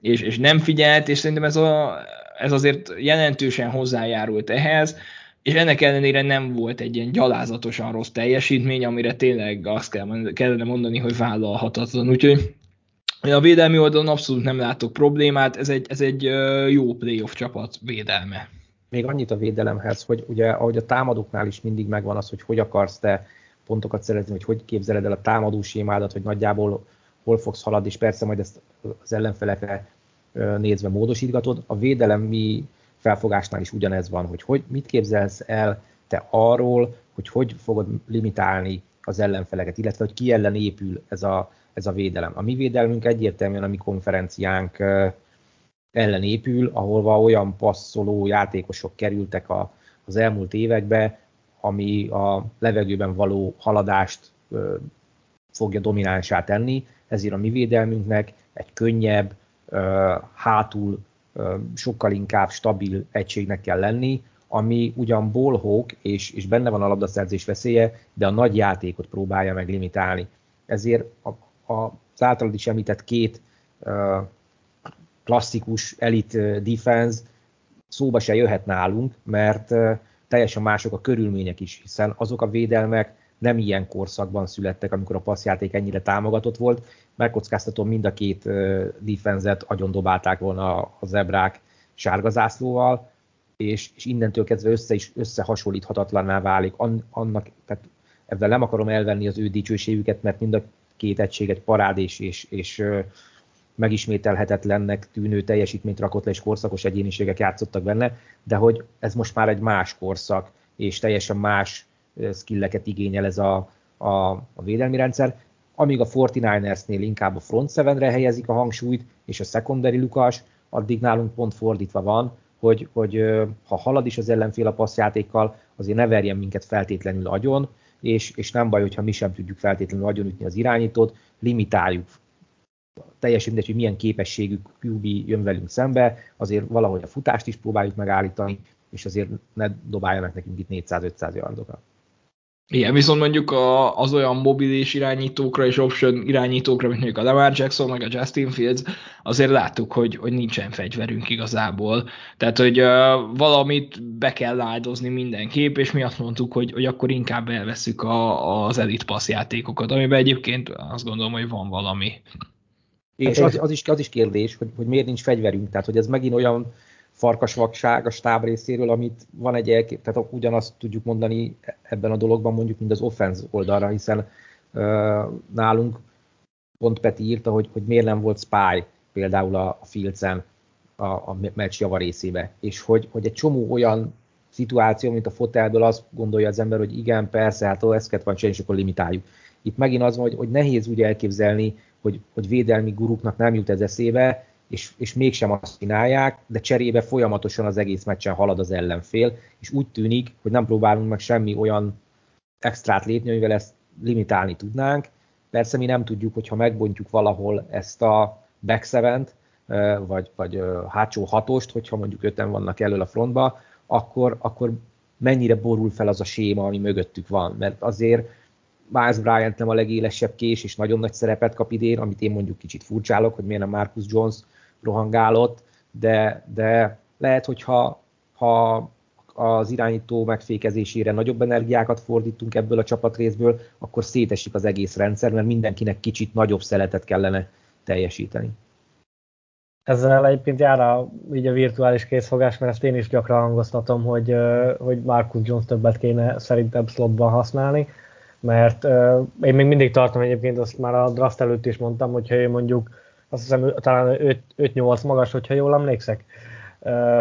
és, és nem figyelt, és szerintem ez a ez azért jelentősen hozzájárult ehhez, és ennek ellenére nem volt egy ilyen gyalázatosan rossz teljesítmény, amire tényleg azt kell, kellene mondani, hogy vállalhatatlan. Úgyhogy a védelmi oldalon abszolút nem látok problémát, ez egy, ez egy jó playoff csapat védelme. Még annyit a védelemhez, hogy ugye ahogy a támadóknál is mindig megvan az, hogy hogy akarsz te pontokat szerezni, hogy hogy képzeled el a támadó sémádat, hogy nagyjából hol fogsz haladni, és persze majd ezt az ellenfelekre nézve módosítgatod. A védelemi felfogásnál is ugyanez van, hogy, hogy mit képzelsz el te arról, hogy hogy fogod limitálni az ellenfeleket, illetve hogy ki ellen épül ez a, ez a védelem. A mi védelmünk egyértelműen a mi konferenciánk ellen épül, ahol olyan passzoló játékosok kerültek a, az elmúlt évekbe, ami a levegőben való haladást ö, fogja dominánsá tenni, ezért a mi védelmünknek egy könnyebb, hátul sokkal inkább stabil egységnek kell lenni, ami ugyan bolhók, és, és benne van a labdaszerzés veszélye, de a nagy játékot próbálja meg limitálni. Ezért a, a, az általad is említett két uh, klasszikus elit defense szóba se jöhet nálunk, mert uh, teljesen mások a körülmények is, hiszen azok a védelmek nem ilyen korszakban születtek, amikor a passzjáték ennyire támogatott volt, megkockáztatom mind a két defenzet agyon dobálták volna a zebrák sárga zászlóval, és, és innentől kezdve össze is összehasonlíthatatlanná válik. Annak, tehát ebben nem akarom elvenni az ő dicsőségüket, mert mind a két egység egy parádés és, és megismételhetetlennek tűnő teljesítményt rakott le, és korszakos egyéniségek játszottak benne, de hogy ez most már egy más korszak, és teljesen más skilleket igényel ez a, a, a védelmi rendszer amíg a 49ersnél inkább a front 7-re helyezik a hangsúlyt, és a secondary lukas, addig nálunk pont fordítva van, hogy, hogy ha halad is az ellenfél a passzjátékkal, azért ne verjen minket feltétlenül agyon, és, és nem baj, hogyha mi sem tudjuk feltétlenül agyonütni az irányítót, limitáljuk. Teljesen mindegy, hogy milyen képességű QB jön velünk szembe, azért valahogy a futást is próbáljuk megállítani, és azért ne dobáljanak nekünk itt 400-500 yardokat. Igen, viszont mondjuk a, az olyan mobilis irányítókra és option irányítókra, mint mondjuk a Lamar Jackson, meg a Justin Fields, azért láttuk, hogy, hogy nincsen fegyverünk igazából. Tehát, hogy uh, valamit be kell áldozni mindenképp, és mi azt mondtuk, hogy, hogy akkor inkább elveszük a, az elit passzjátékokat, amiben egyébként azt gondolom, hogy van valami. És az, az, is, az is kérdés, hogy, hogy miért nincs fegyverünk, tehát hogy ez megint olyan farkasvakság a stáb részéről, amit van egy elkép, tehát ugyanazt tudjuk mondani ebben a dologban mondjuk, mint az offense oldalra, hiszen uh, nálunk pont Peti írta, hogy, hogy miért nem volt spy például a, a Filcen a, a meccs java részébe, és hogy, hogy egy csomó olyan szituáció, mint a fotelből azt gondolja az ember, hogy igen, persze, hát ó, ezt van csinálni, és akkor limitáljuk. Itt megint az van, hogy, hogy nehéz úgy elképzelni, hogy, hogy védelmi guruknak nem jut ez eszébe, és, és mégsem azt csinálják, de cserébe folyamatosan az egész meccsen halad az ellenfél, és úgy tűnik, hogy nem próbálunk meg semmi olyan extrát lépni, amivel ezt limitálni tudnánk. Persze mi nem tudjuk, hogyha megbontjuk valahol ezt a back vagy, vagy hátsó hatost, hogyha mondjuk öten vannak elől a frontba, akkor, akkor mennyire borul fel az a séma, ami mögöttük van. Mert azért Miles Bryant nem a legélesebb kés, és nagyon nagy szerepet kap idén, amit én mondjuk kicsit furcsálok, hogy miért nem Marcus Jones rohangálott, de, de lehet, hogyha ha az irányító megfékezésére nagyobb energiákat fordítunk ebből a csapatrészből, akkor szétesik az egész rendszer, mert mindenkinek kicsit nagyobb szeletet kellene teljesíteni. Ezzel egyébként jár a, így a virtuális készfogás, mert ezt én is gyakran hangoztatom, hogy, hogy Marcus Jones többet kéne szerintem slotban használni, mert én még mindig tartom egyébként, azt már a draft előtt is mondtam, hogyha ő mondjuk azt hiszem talán 5-8 magas, hogyha jól emlékszek,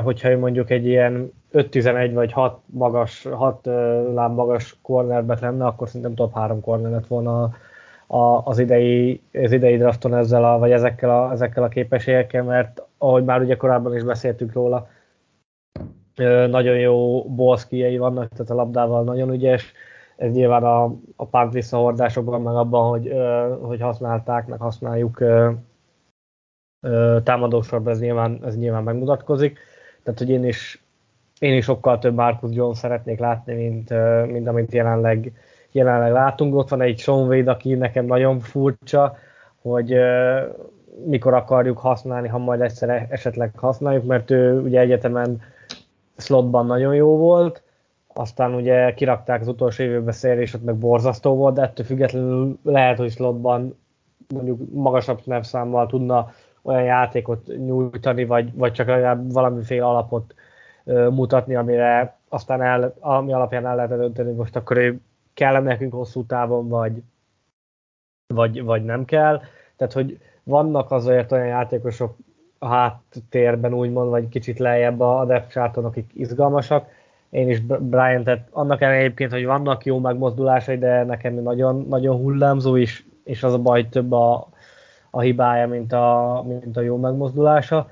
hogyha ő mondjuk egy ilyen 5-11 vagy 6 magas, 6 láb magas cornerback lenne, akkor szerintem top 3 corner lett volna a, az, idei, az idei drafton ezzel a, vagy ezekkel a, ezekkel a képességekkel, mert ahogy már ugye korábban is beszéltünk róla, nagyon jó bolszkijei vannak, tehát a labdával nagyon ügyes, ez nyilván a, a pánt visszahordásokban, meg abban, hogy, hogy használták, meg használjuk támadósorban, ez nyilván, ez nyilván megmutatkozik. Tehát, hogy én is, én is sokkal több Marcus Jones szeretnék látni, mint, mint amit jelenleg, jelenleg látunk. Ott van egy Sean Wade, aki nekem nagyon furcsa, hogy mikor akarjuk használni, ha majd egyszer e-, esetleg használjuk, mert ő ugye egyetemen slotban nagyon jó volt, aztán ugye kirakták az utolsó évben szélre, és ott meg borzasztó volt, de ettől függetlenül lehet, hogy slotban mondjuk magasabb snap tudna olyan játékot nyújtani, vagy, vagy csak legalább valamiféle alapot ö, mutatni, amire aztán el, ami alapján el lehet dönteni, most akkor ő kell nekünk hosszú távon, vagy, vagy, vagy nem kell. Tehát, hogy vannak azért olyan játékosok a háttérben úgymond, vagy kicsit lejjebb a depth charton, akik izgalmasak. Én is Brian-et, annak ellenére egyébként, hogy vannak jó megmozdulásai, de nekem nagyon, nagyon hullámzó is, és az a baj, több a, a hibája, mint a, mint a jó megmozdulása.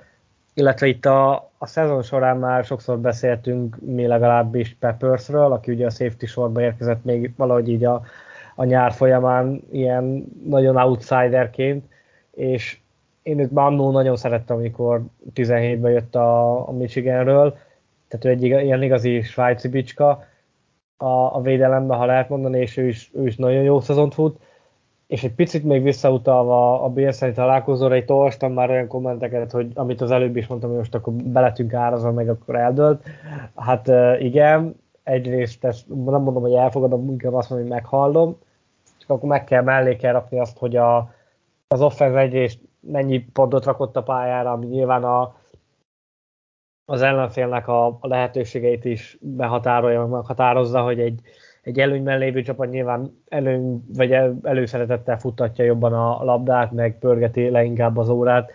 Illetve itt a, a szezon során már sokszor beszéltünk mi legalábbis Peppersről, aki ugye a safety sorba érkezett még valahogy így a, a nyár folyamán ilyen nagyon outsiderként, és én őt már annól nagyon szerettem, amikor 17-ben jött a, a Michiganről, tehát ő egy ilyen igazi svájci bicska. A, a védelemben, ha lehet mondani, és ő is, ő is nagyon jó szezont fut, és egy picit még visszautalva a Bélszeni találkozóra, itt olvastam már olyan kommenteket, hogy amit az előbb is mondtam, hogy most akkor beletünk árazva, meg akkor eldölt. Hát igen, egyrészt ezt nem mondom, hogy elfogadom, inkább azt mondom, hogy meghallom, csak akkor meg kell mellé kell rakni azt, hogy a, az offense egyrészt mennyi pontot rakott a pályára, ami nyilván a, az ellenfélnek a, a lehetőségeit is behatárolja, meghatározza, hogy egy, egy előnyben lévő csapat nyilván előny, vagy el, előszeretettel futtatja jobban a labdát, meg pörgeti le inkább az órát,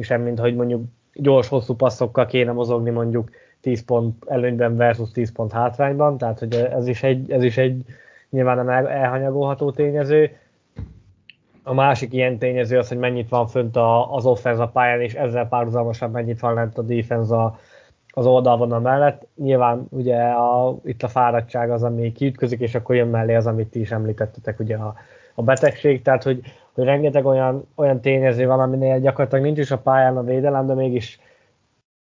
sem mint hogy mondjuk gyors, hosszú passzokkal kéne mozogni mondjuk 10 pont előnyben versus 10 pont hátrányban, tehát hogy ez is egy, ez is egy nyilván nem elhanyagolható tényező. A másik ilyen tényező az, hogy mennyit van fönt az offense a pályán, és ezzel párhuzamosan mennyit van lent a defense a, az oldalvonal mellett. Nyilván ugye a, itt a fáradtság az, ami kiütközik, és akkor jön mellé az, amit ti is említettetek, ugye a, a betegség, tehát hogy, hogy rengeteg olyan, olyan tényező van, aminél gyakorlatilag nincs is a pályán a védelem, de mégis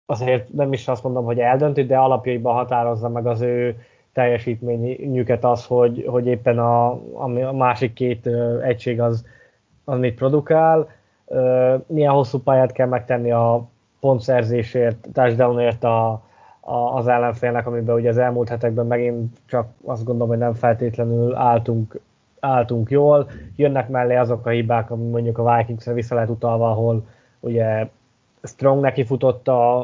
azért nem is azt mondom, hogy eldönti, de alapjaiban határozza meg az ő teljesítményüket az, hogy, hogy éppen a, a másik két egység az, az mit produkál, milyen hosszú pályát kell megtenni a pontszerzésért, touchdownért a, a, az ellenfélnek, amiben ugye az elmúlt hetekben megint csak azt gondolom, hogy nem feltétlenül álltunk álltunk jól, jönnek mellé azok a hibák, ami mondjuk a Vikingsre vissza lehet utalva, ahol ugye Strong neki futott a,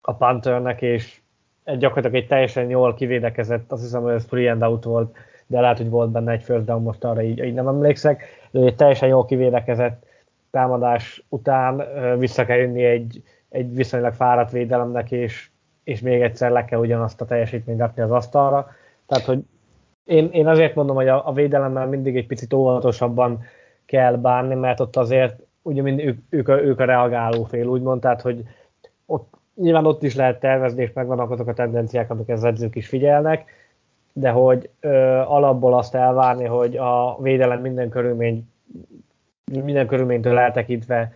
a Panthernek, és egy, gyakorlatilag egy teljesen jól kivédekezett, azt hiszem, hogy ez free and out volt, de lehet, hogy volt benne egy first down, most arra így, így nem emlékszek, de egy teljesen jól kivédekezett támadás után vissza kell jönni egy, egy viszonylag fáradt védelemnek, és, és még egyszer le kell ugyanazt a teljesítményt rakni az asztalra. Tehát, hogy én, én azért mondom, hogy a, a védelemmel mindig egy picit óvatosabban kell bánni, mert ott azért ugye mind ők, ők, a, ők a reagáló fél, úgymond, tehát hogy ott, nyilván ott is lehet tervezni, és megvannak azok a tendenciák, amik az edzők is figyelnek, de hogy ö, alapból azt elvárni, hogy a védelem minden körülmény minden körülménytől eltekintve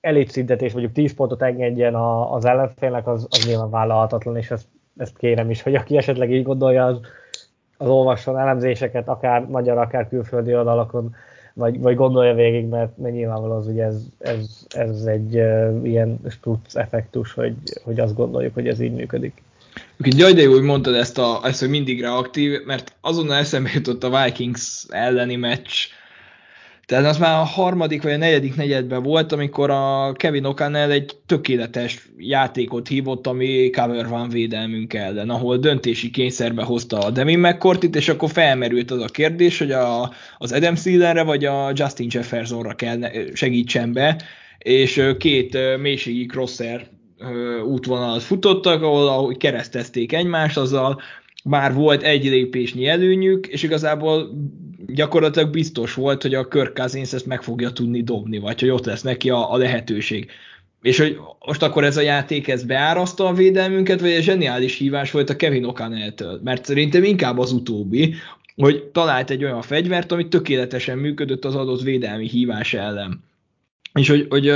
elit szintet és mondjuk 10 pontot engedjen a, az ellenfélnek, az, az nyilván vállalhatatlan, és ezt, ezt kérem is, hogy aki esetleg így gondolja, az, az olvasson elemzéseket, akár magyar, akár külföldi oldalakon, vagy, vagy gondolja végig, mert, mert nyilvánvaló az, hogy ez, ez, ez egy uh, ilyen struc effektus, hogy, hogy azt gondoljuk, hogy ez így működik. Jaj, de jó, hogy mondtad ezt, a, ezt, hogy mindig reaktív, mert azonnal eszembe jutott a Vikings elleni meccs, tehát az már a harmadik vagy a negyedik negyedben volt, amikor a Kevin O'Connell egy tökéletes játékot hívott, ami cover van védelmünk ellen, ahol döntési kényszerbe hozta a Devin McCourtit, és akkor felmerült az a kérdés, hogy a, az Adam Sealerre vagy a Justin Jeffersonra kell segítsen be, és két mélységi crosser útvonalat futottak, ahol ahogy keresztezték egymást, azzal már volt egy lépésnyi előnyük, és igazából gyakorlatilag biztos volt, hogy a Kirk Cousins ezt meg fogja tudni dobni, vagy hogy ott lesz neki a, a lehetőség. És hogy most akkor ez a játék ez beáraszta a védelmünket, vagy egy zseniális hívás volt a Kevin O'Connell-től? Mert szerintem inkább az utóbbi, hogy talált egy olyan fegyvert, ami tökéletesen működött az adott védelmi hívás ellen. És hogy, hogy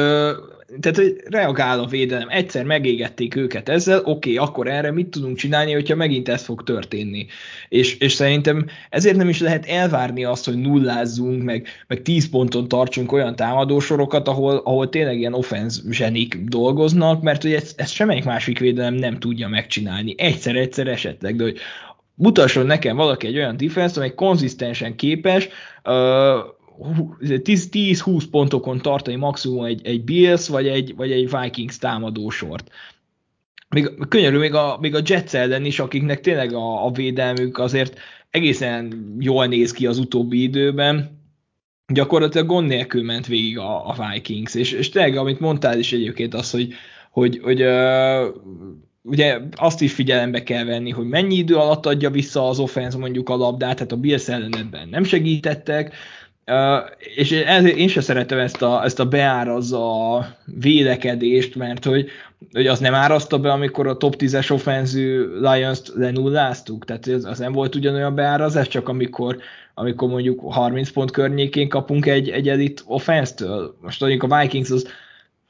tehát hogy reagál a védelem, egyszer megégették őket ezzel, oké, okay, akkor erre mit tudunk csinálni, hogyha megint ez fog történni. És, és szerintem ezért nem is lehet elvárni azt, hogy nullázzunk, meg, meg 10 ponton tartsunk olyan támadósorokat, ahol, ahol tényleg ilyen offenz zsenik dolgoznak, mert hogy ezt, ezt semmelyik másik védelem nem tudja megcsinálni. Egyszer-egyszer esetleg, de hogy mutasson nekem valaki egy olyan defense, amely konzisztensen képes uh, 10-20 pontokon tartani maximum egy, egy Bills vagy egy, vagy egy Vikings támadósort. Még könyörű még a, még a Jets ellen is, akiknek tényleg a, a védelmük azért egészen jól néz ki az utóbbi időben, gyakorlatilag gond nélkül ment végig a, a Vikings, és, és tényleg, amit mondtál is egyébként az, hogy, hogy, hogy uh, ugye azt is figyelembe kell venni, hogy mennyi idő alatt adja vissza az offense mondjuk a labdát, tehát a Bills ellenedben nem segítettek, és ezért én sem szeretem ezt a, ezt a beárazza védekedést, mert hogy, hogy az nem árazta be, amikor a top 10-es offenzű Lions-t lenulláztuk, tehát az, az nem volt ugyanolyan beárazás, csak amikor, amikor mondjuk 30 pont környékén kapunk egy, egy elit offense-től. Most mondjuk a Vikings az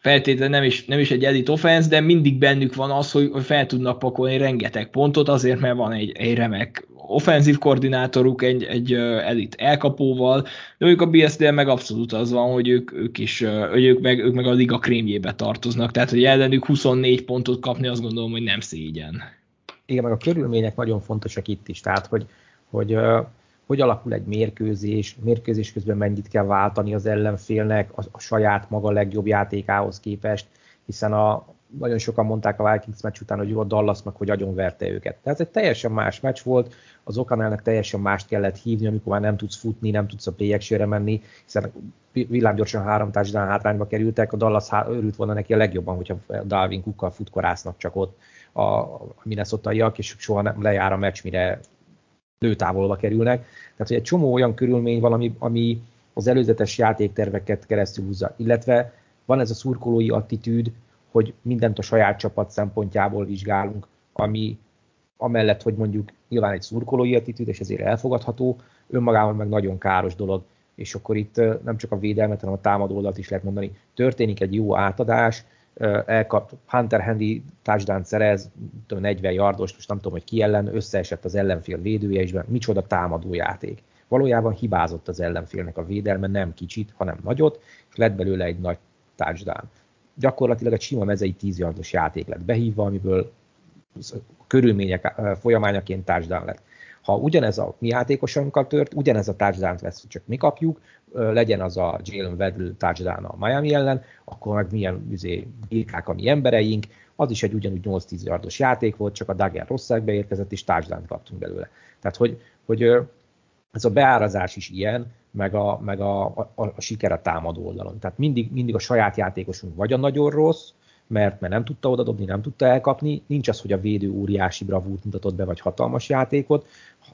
feltétlenül nem is, nem is egy elit offense, de mindig bennük van az, hogy, fel tudnak pakolni rengeteg pontot, azért, mert van egy, egy remek offenzív koordinátoruk, egy, egy elit elkapóval, de ők a BSD meg abszolút az van, hogy ők, ők is, hogy ők meg, ők meg a liga krémjébe tartoznak, tehát hogy ellenük 24 pontot kapni, azt gondolom, hogy nem szégyen. Igen, meg a körülmények nagyon fontosak itt is, tehát hogy, hogy hogy alakul egy mérkőzés, mérkőzés közben mennyit kell váltani az ellenfélnek a, a saját maga legjobb játékához képest, hiszen a, nagyon sokan mondták a Vikings meccs után, hogy jó a Dallas meg, hogy agyonverte őket. Tehát egy teljesen más meccs volt, az Okanelnek teljesen mást kellett hívni, amikor már nem tudsz futni, nem tudsz a play menni, hiszen villámgyorsan három társadalán hátrányba kerültek, a Dallas örült volna neki a legjobban, hogyha Dalvin Cookkal futkorásznak csak ott a minnesota és soha nem lejár a meccs, mire lőtávolba kerülnek. Tehát, hogy egy csomó olyan körülmény van, ami, ami az előzetes játékterveket keresztül húzza, illetve van ez a szurkolói attitűd, hogy mindent a saját csapat szempontjából vizsgálunk, ami amellett, hogy mondjuk nyilván egy szurkolói attitűd, és ezért elfogadható, önmagában meg nagyon káros dolog, és akkor itt nem csak a védelmet, hanem a támadó oldalt is lehet mondani. Történik egy jó átadás, elkap, Hunter Handy touchdown szerez, 40 yardos, most nem tudom, hogy ki ellen, összeesett az ellenfél védője, és micsoda támadó játék. Valójában hibázott az ellenfélnek a védelme, nem kicsit, hanem nagyot, és lett belőle egy nagy touchdown. Gyakorlatilag egy sima mezei 10 yardos játék lett behívva, amiből körülmények folyamányaként touchdown lett. Ha ugyanez a mi játékosunkkal tört, ugyanez a touchdown lesz, csak mi kapjuk, legyen az a Jalen Weddle touchdown a Miami ellen, akkor meg milyen üzé, birkák a mi embereink, az is egy ugyanúgy 8-10 yardos játék volt, csak a Dagger rosszák beérkezett, és touchdown kaptunk belőle. Tehát, hogy, hogy ez a beárazás is ilyen, meg a, meg a, a, a siker a támadó oldalon. Tehát mindig, mindig a saját játékosunk vagy a nagyon rossz, mert, mert nem tudta odadobni, nem tudta elkapni. Nincs az, hogy a védő óriási bravúrt mutatott be, vagy hatalmas játékot.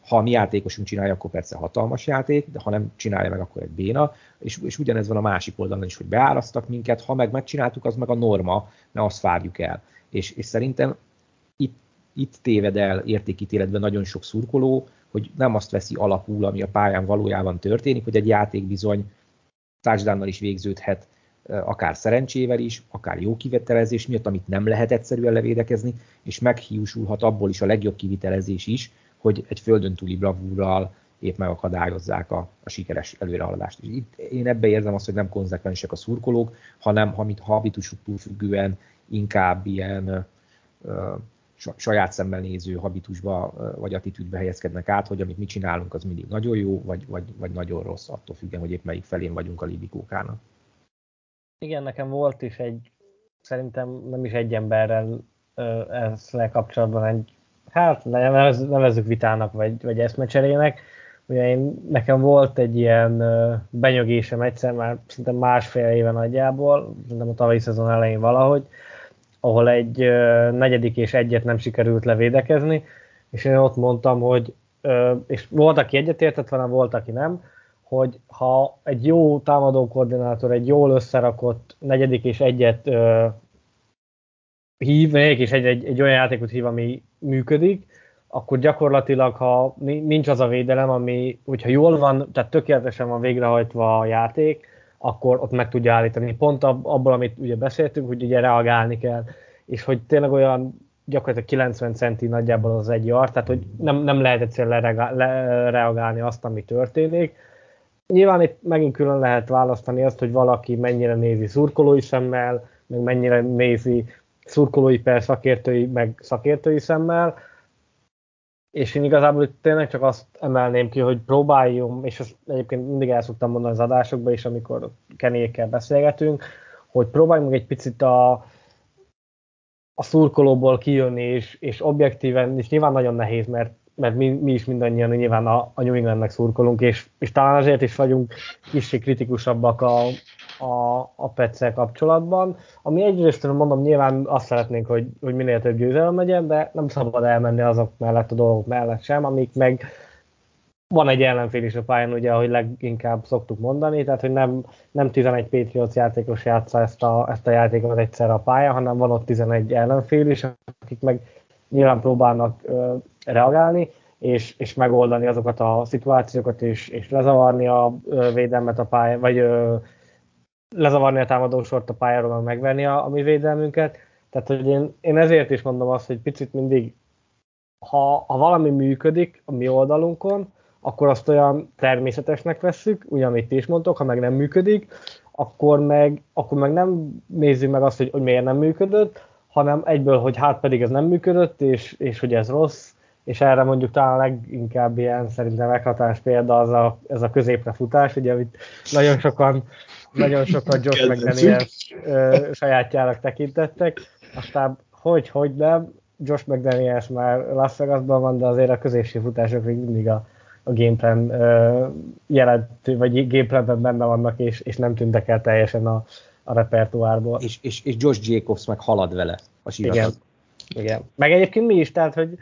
Ha a mi játékosunk csinálja, akkor persze hatalmas játék, de ha nem csinálja meg, akkor egy béna. És, és ugyanez van a másik oldalon is, hogy beárasztak minket, ha meg megcsináltuk, az meg a norma, ne azt várjuk el. És, és szerintem itt, itt téved el értékítéletben nagyon sok szurkoló, hogy nem azt veszi alapul, ami a pályán valójában történik, hogy egy játék bizony touchdownnal is végződhet, akár szerencsével is, akár jó kivitelezés miatt, amit nem lehet egyszerűen levédekezni, és meghiúsulhat abból is a legjobb kivitelezés is, hogy egy földön túli bravúrral épp megakadályozzák a, a sikeres előrehaladást. És itt én ebbe érzem azt, hogy nem konzekvensek a szurkolók, hanem habitusuktól függően inkább ilyen saját szemmel néző habitusba vagy attitűdbe helyezkednek át, hogy amit mi csinálunk, az mindig nagyon jó, vagy, vagy, vagy nagyon rossz, attól függően, hogy épp melyik felén vagyunk a libikókának. Igen, nekem volt is egy, szerintem nem is egy emberrel ezzel kapcsolatban egy, hát nevezzük vitának, vagy, vagy eszmecserének. Ugye én, nekem volt egy ilyen benyögésem egyszer már szinte másfél éve nagyjából, szerintem a tavalyi szezon elején valahogy, ahol egy negyedik és egyet nem sikerült levédekezni, és én ott mondtam, hogy, és volt, aki egyetértett velem, volt, aki nem, hogy ha egy jó támadó koordinátor, egy jól összerakott negyedik és egyet hív, negyedik és egy, egy, egy olyan játékot hív, ami működik, akkor gyakorlatilag, ha nincs az a védelem, ami, hogyha jól van, tehát tökéletesen van végrehajtva a játék, akkor ott meg tudja állítani. Pont abból, amit ugye beszéltünk, hogy ugye reagálni kell, és hogy tényleg olyan gyakorlatilag 90 centi nagyjából az egy yard, tehát hogy nem, nem lehet egyszerűen lereagálni azt, ami történik. Nyilván itt megint külön lehet választani azt, hogy valaki mennyire nézi szurkolói szemmel, meg mennyire nézi szurkolói per szakértői, meg szakértői szemmel, és én igazából tényleg csak azt emelném ki, hogy próbáljunk, és ezt egyébként mindig el szoktam mondani az adásokban is, amikor Kenékkel beszélgetünk, hogy próbáljunk egy picit a, a szurkolóból kijönni, és, és objektíven, és nyilván nagyon nehéz, mert, mert mi, mi is mindannyian nyilván a, a New Englandnek szurkolunk, és, és talán azért is vagyunk kicsit kritikusabbak a, a, a petszel kapcsolatban, ami egyrészt mondom, nyilván azt szeretnénk, hogy, hogy minél több győzelem legyen, de nem szabad elmenni azok mellett a dolgok mellett sem, amik meg van egy ellenfél is a pályán, ugye, ahogy leginkább szoktuk mondani, tehát hogy nem, nem 11 Patriots játékos játsza ezt a, ezt a játékot egyszer a pályán, hanem van ott 11 ellenfél is, akik meg nyilván próbálnak reagálni, és, és megoldani azokat a szituációkat, és, és lezavarni a védelmet a pályán, vagy lezavarni a támadósort a pályáról, meg megvenni a, a mi védelmünket. Tehát, hogy én, én ezért is mondom azt, hogy picit mindig, ha, ha valami működik a mi oldalunkon, akkor azt olyan természetesnek vesszük, ugyanit is mondtok, ha meg nem működik, akkor meg, akkor meg nem nézzük meg azt, hogy, hogy miért nem működött, hanem egyből, hogy hát pedig ez nem működött, és, és hogy ez rossz, és erre mondjuk talán leginkább ilyen szerintem meghatás példa az a, ez a középre futás, ugye itt nagyon sokan nagyon sokan Josh McDaniels sajátjának tekintettek, aztán hogy, hogy nem, Josh McDaniels már Las Vegasban van, de azért a középső futások még mindig a, a gameplan jelentő, vagy gameplanben benne vannak, és, és nem tűntek el teljesen a, a repertoárból. És, és, és Josh Jacobs meg halad vele a síratot. Igen. Igen. Meg egyébként mi is, tehát, hogy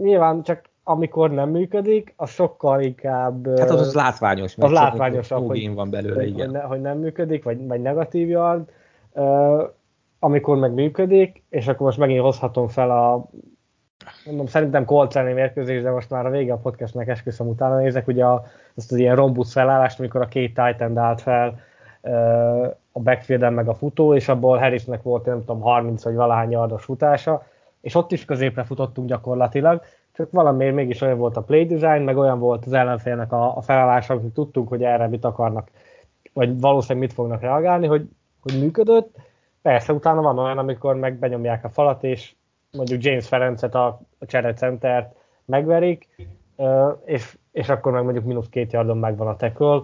nyilván csak amikor nem működik, az sokkal inkább... Hát az, az látványos, az látványosabb, hogy, van belőle, hogy, igen. Hogy, ne, hogy nem működik, vagy, vagy negatív yard. Uh, amikor meg működik, és akkor most megint hozhatom fel a mondom, szerintem Colts elleni mérkőzés, de most már a vége a podcastnek esküszöm utána nézek, ugye a, ezt az ilyen rombusz felállást, amikor a két Titan állt fel uh, a backfielden meg a futó, és abból Harrisnek volt, nem tudom, 30 vagy valahány yardos futása, és ott is középre futottunk gyakorlatilag, csak valamiért mégis olyan volt a play design, meg olyan volt az ellenfélnek a, a felállása, hogy tudtunk, hogy erre mit akarnak, vagy valószínűleg mit fognak reagálni, hogy, hogy működött. Persze utána van olyan, amikor meg benyomják a falat, és mondjuk James Ferencet, a, a cserecentert megverik, és, és akkor meg mondjuk mínusz két yardon megvan a tackle.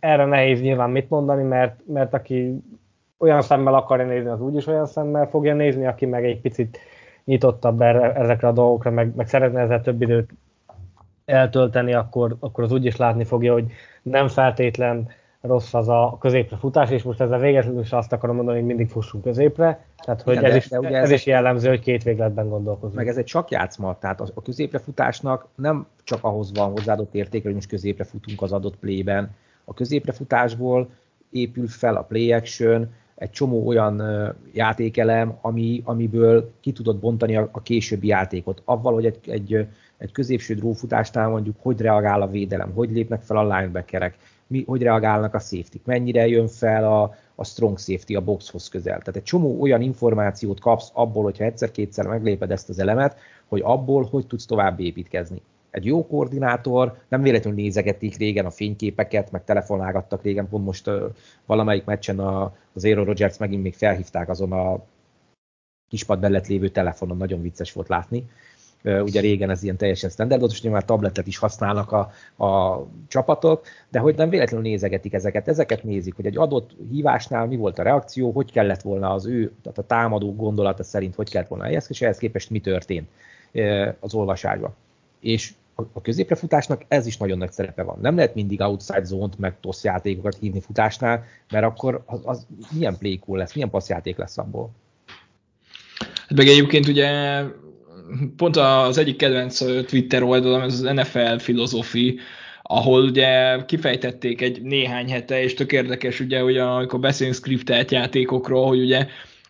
Erre nehéz nyilván mit mondani, mert, mert aki olyan szemmel akarja nézni, az úgyis olyan szemmel fogja nézni, aki meg egy picit nyitottabb erre, ezekre a dolgokra, meg, meg szeretne ezzel több időt eltölteni, akkor, akkor az úgyis látni fogja, hogy nem feltétlen rossz az a középre futás, és most ezzel végetlenül is azt akarom mondani, hogy mindig fussunk középre, tehát hogy Igen, ez, is, ugye ez, ez is jellemző, hogy két végletben gondolkozunk. Meg ez egy csak játszma, tehát a középre futásnak nem csak ahhoz van hozzáadott értéke, hogy most középre futunk az adott playben. A középre futásból épül fel a play action, egy csomó olyan játékelem, ami, amiből ki tudod bontani a, a későbbi játékot. Avval, hogy egy, egy, egy középső drófutásnál mondjuk, hogy reagál a védelem, hogy lépnek fel a linebackerek, mi, hogy reagálnak a safety mennyire jön fel a, a strong safety a boxhoz közel. Tehát egy csomó olyan információt kapsz abból, hogyha egyszer-kétszer megléped ezt az elemet, hogy abból hogy tudsz tovább építkezni. Egy jó koordinátor, nem véletlenül nézegetik régen a fényképeket, meg telefonálgattak régen, pont most uh, valamelyik meccsen a, az Aero Rodgers megint még felhívták azon a kispad mellett lévő telefonon, nagyon vicces volt látni ugye régen ez ilyen teljesen standard volt, és már tabletet is használnak a, a csapatok, de hogy nem véletlenül nézegetik ezeket, ezeket nézik, hogy egy adott hívásnál mi volt a reakció, hogy kellett volna az ő, tehát a támadó gondolata szerint hogy kellett volna helyezkedni, és ehhez képest mi történt az olvasásban. És a középrefutásnak ez is nagyon nagy szerepe van. Nem lehet mindig outside zone-t, meg toss játékokat hívni futásnál, mert akkor az, az milyen play cool lesz, milyen passzjáték lesz abból. Hát meg egyébként ugye pont az egyik kedvenc Twitter oldalam, ez az NFL filozofi, ahol ugye kifejtették egy néhány hete, és tök érdekes ugye, hogy amikor beszélünk scriptelt játékokról, hogy ugye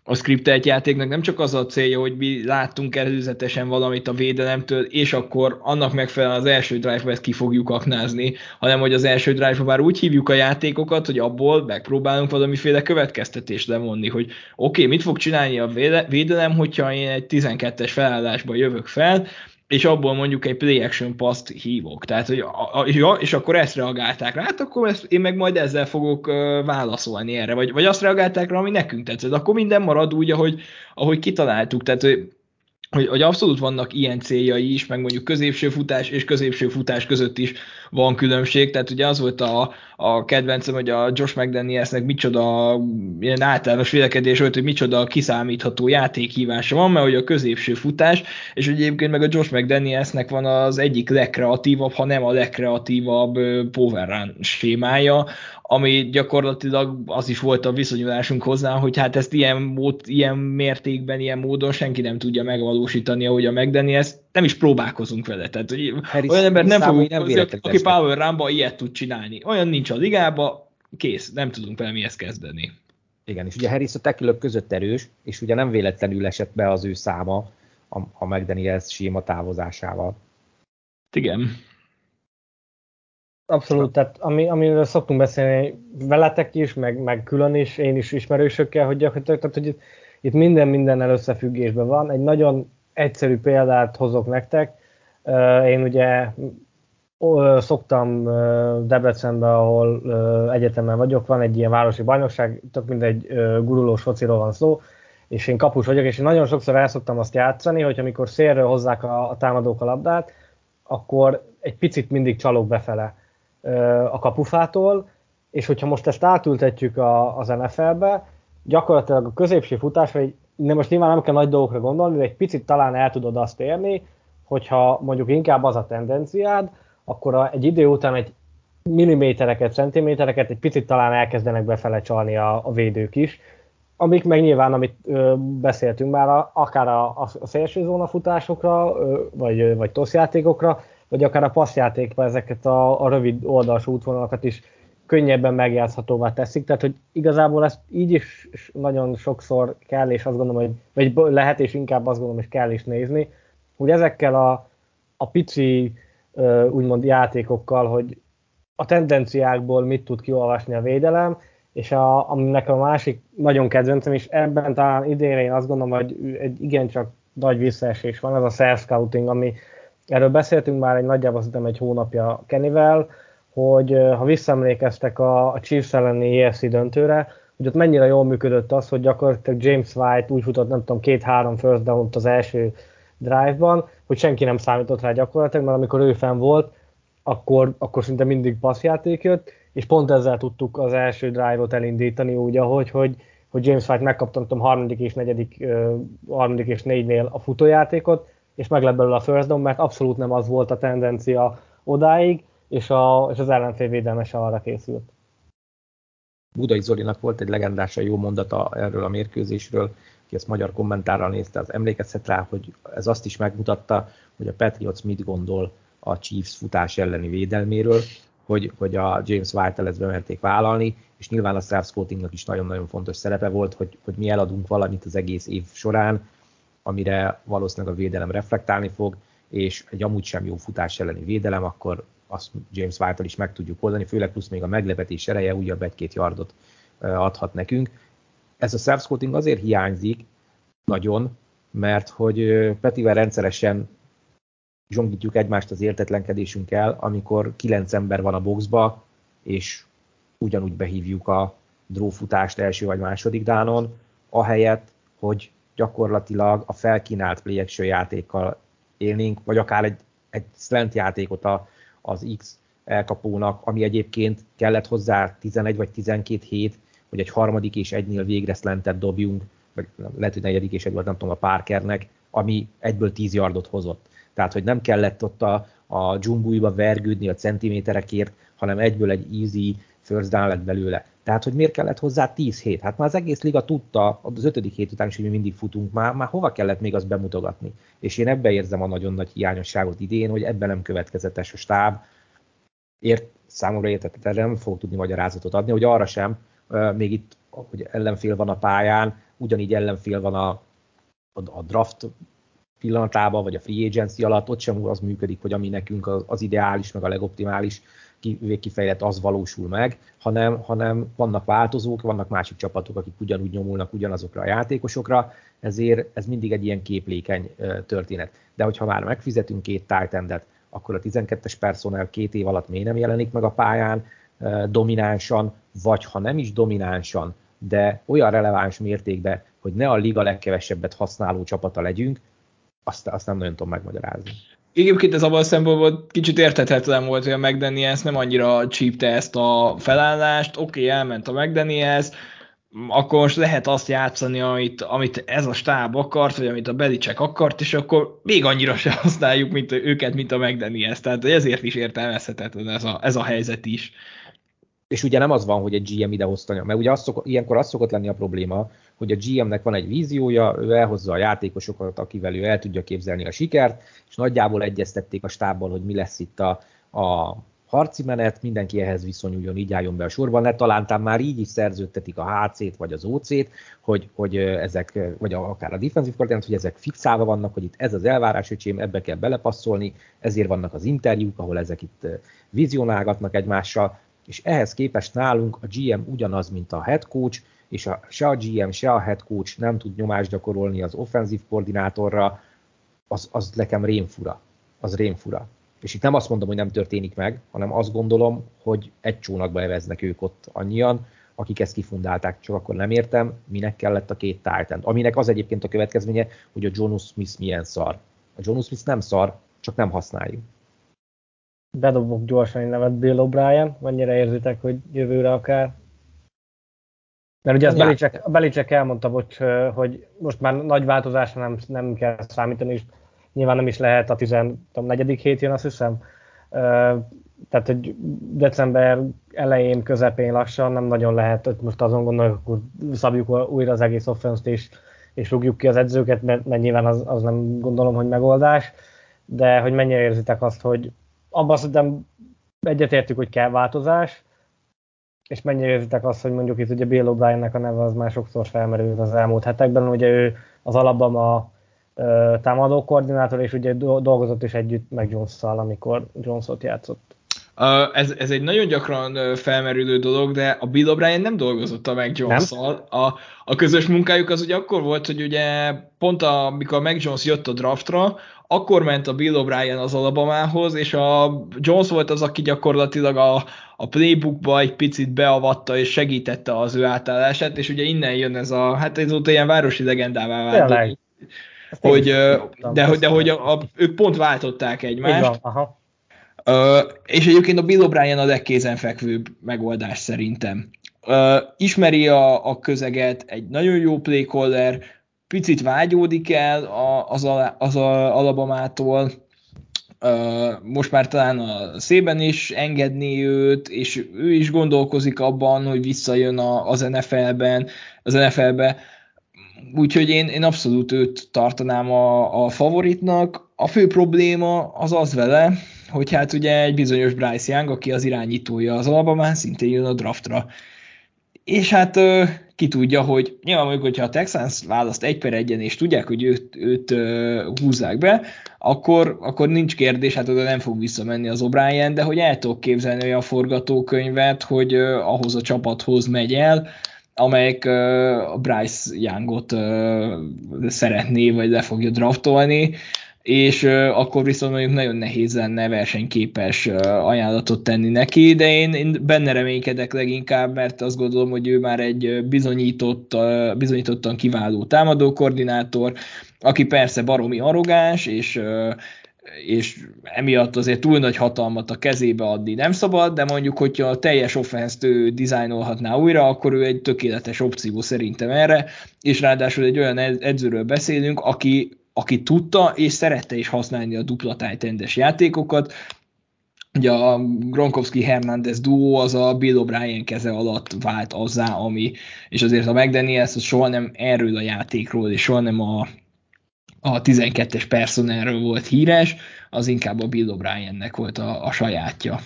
a skriptelt játéknak nem csak az a célja, hogy mi láttunk előzetesen valamit a védelemtől, és akkor annak megfelelően az első drive-ba ezt ki fogjuk aknázni, hanem hogy az első drive-ba már úgy hívjuk a játékokat, hogy abból megpróbálunk valamiféle következtetést levonni, hogy oké, okay, mit fog csinálni a védelem, hogyha én egy 12-es felállásba jövök fel, és abból mondjuk egy play action paszt hívok. Tehát, hogy a, a, és akkor ezt reagálták rá, hát akkor ezt, én meg majd ezzel fogok uh, válaszolni erre, vagy, vagy azt reagálták rá, ami nekünk tetszett. Akkor minden marad úgy, ahogy, ahogy kitaláltuk. Tehát, hogy hogy, hogy abszolút vannak ilyen céljai is, meg mondjuk középső futás és középső futás között is van különbség, tehát ugye az volt a, a kedvencem, hogy a Josh McDanielsnek micsoda ilyen általános vélekedés volt, hogy micsoda kiszámítható játékhívása van, mert hogy a középső futás, és hogy egyébként meg a Josh McDanielsnek van az egyik legkreatívabb, ha nem a legkreatívabb power run sémája, ami gyakorlatilag az is volt a viszonyulásunk hozzá, hogy hát ezt ilyen, mód, ilyen mértékben, ilyen módon senki nem tudja megvalósítani, ahogy a megdeni, ezt nem is próbálkozunk vele. Tehát, hogy Harris olyan ember nem fogunk nem hozni, aki Power Ramba ilyet tud csinálni. Olyan nincs a ligába, kész, nem tudunk vele mihez kezdeni. Igen, és ugye Harris a tekülök között erős, és ugye nem véletlenül esett be az ő száma a, a McDaniels síma távozásával. Igen. Abszolút, tehát ami, amiről szoktunk beszélni veletek is, meg, meg külön is, én is ismerősökkel, hogy gyakorlatilag, tehát, hogy itt, itt minden mindennel összefüggésben van. Egy nagyon egyszerű példát hozok nektek. Én ugye szoktam Debrecenbe, ahol egyetemen vagyok, van egy ilyen városi bajnokság, tök mindegy gurulós fociról van szó, és én kapus vagyok, és én nagyon sokszor el szoktam azt játszani, hogy amikor szélről hozzák a, a támadók a labdát, akkor egy picit mindig csalok befele a kapufától, és hogyha most ezt átültetjük a, az NFL-be, gyakorlatilag a középső futás, vagy nem most nyilván nem kell nagy dolgokra gondolni, de egy picit talán el tudod azt érni, hogyha mondjuk inkább az a tendenciád, akkor egy idő után egy millimétereket, centimétereket egy picit talán elkezdenek befele csalni a, a védők is, amik meg nyilván, amit ö, beszéltünk már, a, akár a, a, szélső zóna futásokra, ö, vagy, vagy toszjátékokra, vagy akár a passzjátékban ezeket a, a rövid oldalsó útvonalakat is könnyebben megjátszhatóvá teszik, tehát hogy igazából ezt így is nagyon sokszor kell, és azt gondolom, hogy vagy lehet, és inkább azt gondolom, hogy kell is nézni, hogy ezekkel a, a pici úgymond játékokkal, hogy a tendenciákból mit tud kiolvasni a védelem, és a, aminek a másik nagyon kedvencem, és ebben talán idénre én azt gondolom, hogy egy igencsak nagy visszaesés van, ez a self scouting, ami erről beszéltünk már egy nagyjából szerintem egy hónapja Kenivel, hogy ha visszaemlékeztek a, a Chiefs elleni EFC döntőre, hogy ott mennyire jól működött az, hogy gyakorlatilag James White úgy futott, nem tudom, két-három first down az első drive-ban, hogy senki nem számított rá gyakorlatilag, mert amikor ő fenn volt, akkor, akkor szinte mindig passzjáték jött, és pont ezzel tudtuk az első drive-ot elindítani úgy, ahogy, hogy, hogy James White megkapta, tudom, harmadik és negyedik, harmadik és négynél a futójátékot, és meg belőle a first down, mert abszolút nem az volt a tendencia odáig, és, a, és az ellenfél védelmese arra készült. Budai Zolinak volt egy legendásan jó mondata erről a mérkőzésről, aki ezt magyar kommentárral nézte, az emlékezhet rá, hogy ez azt is megmutatta, hogy a Patriots mit gondol a Chiefs futás elleni védelméről, hogy, hogy a James White-el ezt bemerték vállalni, és nyilván a Strauss Scoutingnak is nagyon-nagyon fontos szerepe volt, hogy, hogy mi eladunk valamit az egész év során, amire valószínűleg a védelem reflektálni fog, és egy amúgy sem jó futás elleni védelem, akkor azt James White-tal is meg tudjuk oldani, főleg plusz még a meglepetés ereje újabb egy-két yardot adhat nekünk. Ez a self scouting azért hiányzik nagyon, mert hogy Petivel rendszeresen zsongítjuk egymást az értetlenkedésünkkel, amikor kilenc ember van a boxba, és ugyanúgy behívjuk a drófutást első vagy második dánon, ahelyett, hogy gyakorlatilag a felkínált play játékkal élnénk, vagy akár egy, egy slant játékot a, az X elkapónak, ami egyébként kellett hozzá 11 vagy 12 hét, hogy egy harmadik és egynél végre slantet dobjunk, vagy lehet, hogy negyedik és egy volt, nem tudom, a Parkernek, ami egyből 10 yardot hozott. Tehát, hogy nem kellett ott a, a dzsumbújba vergődni a centiméterekért, hanem egyből egy easy first down lett belőle. Tehát, hogy miért kellett hozzá 10 hét? Hát már az egész liga tudta, az ötödik hét után is, hogy mi mindig futunk, már, már hova kellett még azt bemutogatni? És én ebbe érzem a nagyon nagy hiányosságot idén, hogy ebben nem következetes a stáb. Ért, számomra értetett, nem fog tudni magyarázatot adni, hogy arra sem, még itt, hogy ellenfél van a pályán, ugyanígy ellenfél van a, a, a draft pillanatában, vagy a free agency alatt, ott sem az működik, hogy ami nekünk az ideális, meg a legoptimális végkifejlett, az valósul meg, hanem, hanem vannak változók, vannak másik csapatok, akik ugyanúgy nyomulnak ugyanazokra a játékosokra, ezért ez mindig egy ilyen képlékeny történet. De hogyha már megfizetünk két tight akkor a 12-es personel két év alatt miért nem jelenik meg a pályán dominánsan, vagy ha nem is dominánsan, de olyan releváns mértékben, hogy ne a liga legkevesebbet használó csapata legyünk, azt, azt nem nagyon tudom megmagyarázni. Egyébként ez abban a szempontból kicsit értethetetlen volt, hogy a McDaniels nem annyira csípte ezt a felállást, oké, okay, elment a McDaniels, akkor most lehet azt játszani, amit, amit ez a stáb akart, vagy amit a Belicek akart, és akkor még annyira se használjuk mint őket, mint a McDaniels. Tehát ezért is értelmezhetetlen ez a, ez a helyzet is. És ugye nem az van, hogy egy GM idehozta, mert ugye az szok, ilyenkor az szokott lenni a probléma, hogy a GM-nek van egy víziója, ő elhozza a játékosokat, akivel ő el tudja képzelni a sikert, és nagyjából egyeztették a stábbal, hogy mi lesz itt a, a harci menet, mindenki ehhez viszonyuljon, így álljon be a sorban, ne talán már így is szerződtetik a HC-t vagy az OC-t, hogy, hogy ezek, vagy akár a defensive coordinát, hogy ezek fixálva vannak, hogy itt ez az elvárás, öcsém, ebbe kell belepasszolni, ezért vannak az interjúk, ahol ezek itt vizionálgatnak egymással, és ehhez képest nálunk a GM ugyanaz, mint a head coach, és a, se a GM, se a head coach nem tud nyomást gyakorolni az offenzív koordinátorra, az, az nekem rémfura. Az rémfura. És itt nem azt mondom, hogy nem történik meg, hanem azt gondolom, hogy egy csónakba eveznek ők ott annyian, akik ezt kifundálták, csak akkor nem értem, minek kellett a két Titan. Aminek az egyébként a következménye, hogy a Jonas Smith milyen szar. A Jonas Smith nem szar, csak nem használjuk. Bedobok gyorsan egy nevet Bill O'Brien, mennyire érzitek, hogy jövőre akár? Mert ugye ezt Belicek, Belicek elmondta, hogy, hogy most már nagy változásra nem, nem kell számítani, és nyilván nem is lehet a 14. hét jön, azt hiszem. Tehát, hogy december elején, közepén lassan nem nagyon lehet, hogy most azon gondoljuk, hogy szabjuk újra az egész offenszt és, és rúgjuk ki az edzőket, mert, mert nyilván az, az nem gondolom, hogy megoldás, de hogy mennyire érzitek azt, hogy abban szerintem egyetértük, hogy kell változás, és mennyire érzitek azt, hogy mondjuk itt ugye Bill O'Briennek a neve az már sokszor felmerült az elmúlt hetekben, ugye ő az Alabama támadó koordinátor, és ugye dolgozott is együtt meg jones amikor Jones-ot játszott. ez, ez egy nagyon gyakran felmerülő dolog, de a Bill O'Brien nem dolgozott a Mac jones a, a közös munkájuk az ugye akkor volt, hogy ugye pont a, amikor a Mac Jones jött a draftra, akkor ment a Bill O'Brien az Alabamához, és a Jones volt az, aki gyakorlatilag a, a playbookba egy picit beavatta és segítette az ő átállását, és ugye innen jön ez a, hát ez ilyen városi legendává vált hogy, de, hogy, de hogy a, a, ők pont váltották egymást. Van, aha. Uh, és egyébként a Bill O'Brien a legkézenfekvőbb megoldás szerintem. Uh, ismeri a, a közeget, egy nagyon jó playcaller, picit vágyódik el az, a, az Alabamától, most már talán a szében is engedni őt, és ő is gondolkozik abban, hogy visszajön az NFL-ben, az NFL-be, úgyhogy én, én abszolút őt tartanám a, a favoritnak. A fő probléma az az vele, hogy hát ugye egy bizonyos Bryce Young, aki az irányítója az Alabamán, szintén jön a draftra. És hát ki tudja, hogy nyilván mondjuk, hogyha a Texans választ egy per egyen, és tudják, hogy őt, őt húzzák be, akkor, akkor nincs kérdés, hát oda nem fog visszamenni az O'Brien, de hogy el tudok képzelni olyan forgatókönyvet, hogy ahhoz a csapathoz megy el, amelyik uh, Bryce Youngot szeretné, vagy le fogja draftolni, és akkor viszont mondjuk nagyon nehéz lenne versenyképes ajánlatot tenni neki, de én, én benne reménykedek leginkább, mert azt gondolom, hogy ő már egy bizonyított, bizonyítottan kiváló támadókoordinátor, aki persze baromi arrogáns, és és emiatt azért túl nagy hatalmat a kezébe adni nem szabad, de mondjuk, hogyha a teljes offenszt ő dizájnolhatná újra, akkor ő egy tökéletes opció szerintem erre, és ráadásul egy olyan edzőről beszélünk, aki, aki tudta és szerette is használni a dupla tájtendes játékokat, Ugye a Gronkowski Hernández duó az a Bill O'Brien keze alatt vált azzá, ami, és azért a McDaniels az soha nem erről a játékról, és soha nem a, a 12-es personelről volt híres, az inkább a Bill O'Briennek volt a, a sajátja.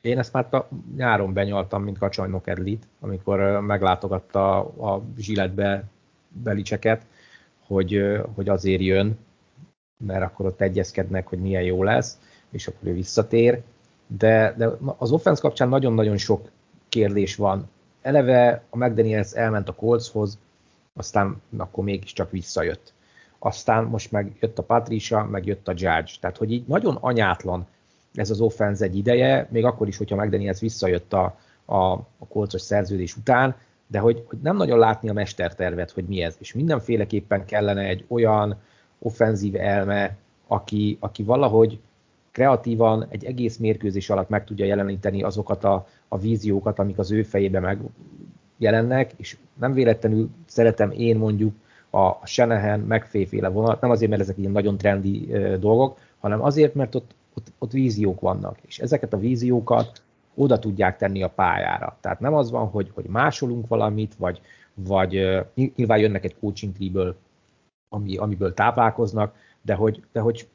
Én ezt már a nyáron benyaltam, mint Kacsajnok Edlit, amikor meglátogatta a zsiletbe Belicseket, hogy, hogy azért jön, mert akkor ott egyezkednek, hogy milyen jó lesz, és akkor ő visszatér. De, de az offense kapcsán nagyon-nagyon sok kérdés van. Eleve a McDaniels elment a Coltshoz, aztán akkor mégiscsak visszajött aztán most meg jött a Patricia, meg jött a Judge. Tehát, hogy így nagyon anyátlan ez az offense egy ideje, még akkor is, hogyha McDaniels visszajött a, a, a kolcos szerződés után, de hogy, hogy nem nagyon látni a mestertervet, hogy mi ez. És mindenféleképpen kellene egy olyan offenzív elme, aki, aki valahogy kreatívan egy egész mérkőzés alatt meg tudja jeleníteni azokat a, a víziókat, amik az ő fejébe megjelennek, és nem véletlenül szeretem én mondjuk a Shanahan, megféféle vonat, nem azért, mert ezek ilyen nagyon trendi dolgok, hanem azért, mert ott, ott, ott víziók vannak, és ezeket a víziókat oda tudják tenni a pályára. Tehát nem az van, hogy, hogy másolunk valamit, vagy, vagy nyilván jönnek egy coaching tree ami, amiből táplálkoznak, de hogy, de hogy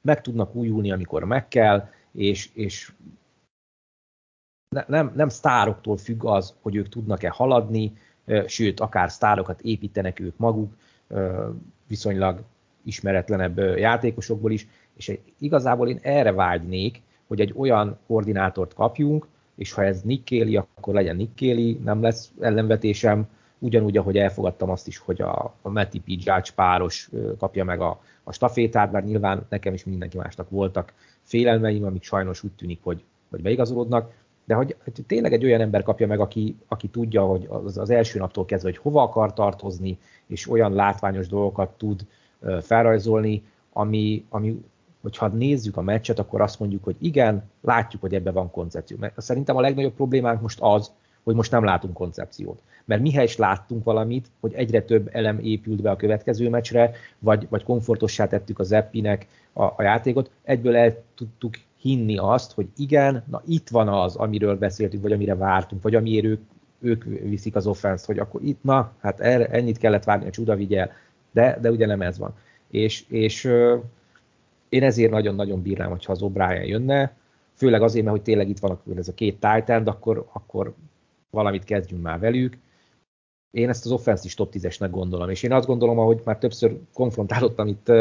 meg tudnak újulni, amikor meg kell, és, és ne, nem, nem sztároktól függ az, hogy ők tudnak-e haladni, sőt, akár sztárokat építenek ők maguk, viszonylag ismeretlenebb játékosokból is, és igazából én erre vágynék, hogy egy olyan koordinátort kapjunk, és ha ez Nick Kelly, akkor legyen Nick Kelly, nem lesz ellenvetésem, ugyanúgy, ahogy elfogadtam azt is, hogy a, a Matty P. Judge páros kapja meg a, a stafétát, bár nyilván nekem is mindenki másnak voltak félelmeim, amik sajnos úgy tűnik, hogy, hogy beigazolódnak, de hogy, hogy tényleg egy olyan ember kapja meg, aki, aki tudja, hogy az, az első naptól kezdve, hogy hova akar tartozni, és olyan látványos dolgokat tud felrajzolni, ami, ami hogyha nézzük a meccset, akkor azt mondjuk, hogy igen, látjuk, hogy ebben van koncepció. Mert szerintem a legnagyobb problémánk most az, hogy most nem látunk koncepciót. Mert mihez is láttunk valamit, hogy egyre több elem épült be a következő meccsre, vagy, vagy komfortossá tettük az Eppinek a, a játékot, egyből el tudtuk hinni azt, hogy igen, na itt van az, amiről beszéltünk, vagy amire vártunk, vagy amiért ők, ők viszik az offenszt, hogy akkor itt, na, hát erre, ennyit kellett várni, a csuda vigyel, de, de ugye nem ez van. És, és én ezért nagyon-nagyon bírnám, hogyha az O'Brien jönne, főleg azért, mert hogy tényleg itt van ez a két Titan, akkor, akkor valamit kezdjünk már velük. Én ezt az offense is top 10-esnek gondolom, és én azt gondolom, ahogy már többször konfrontálottam itt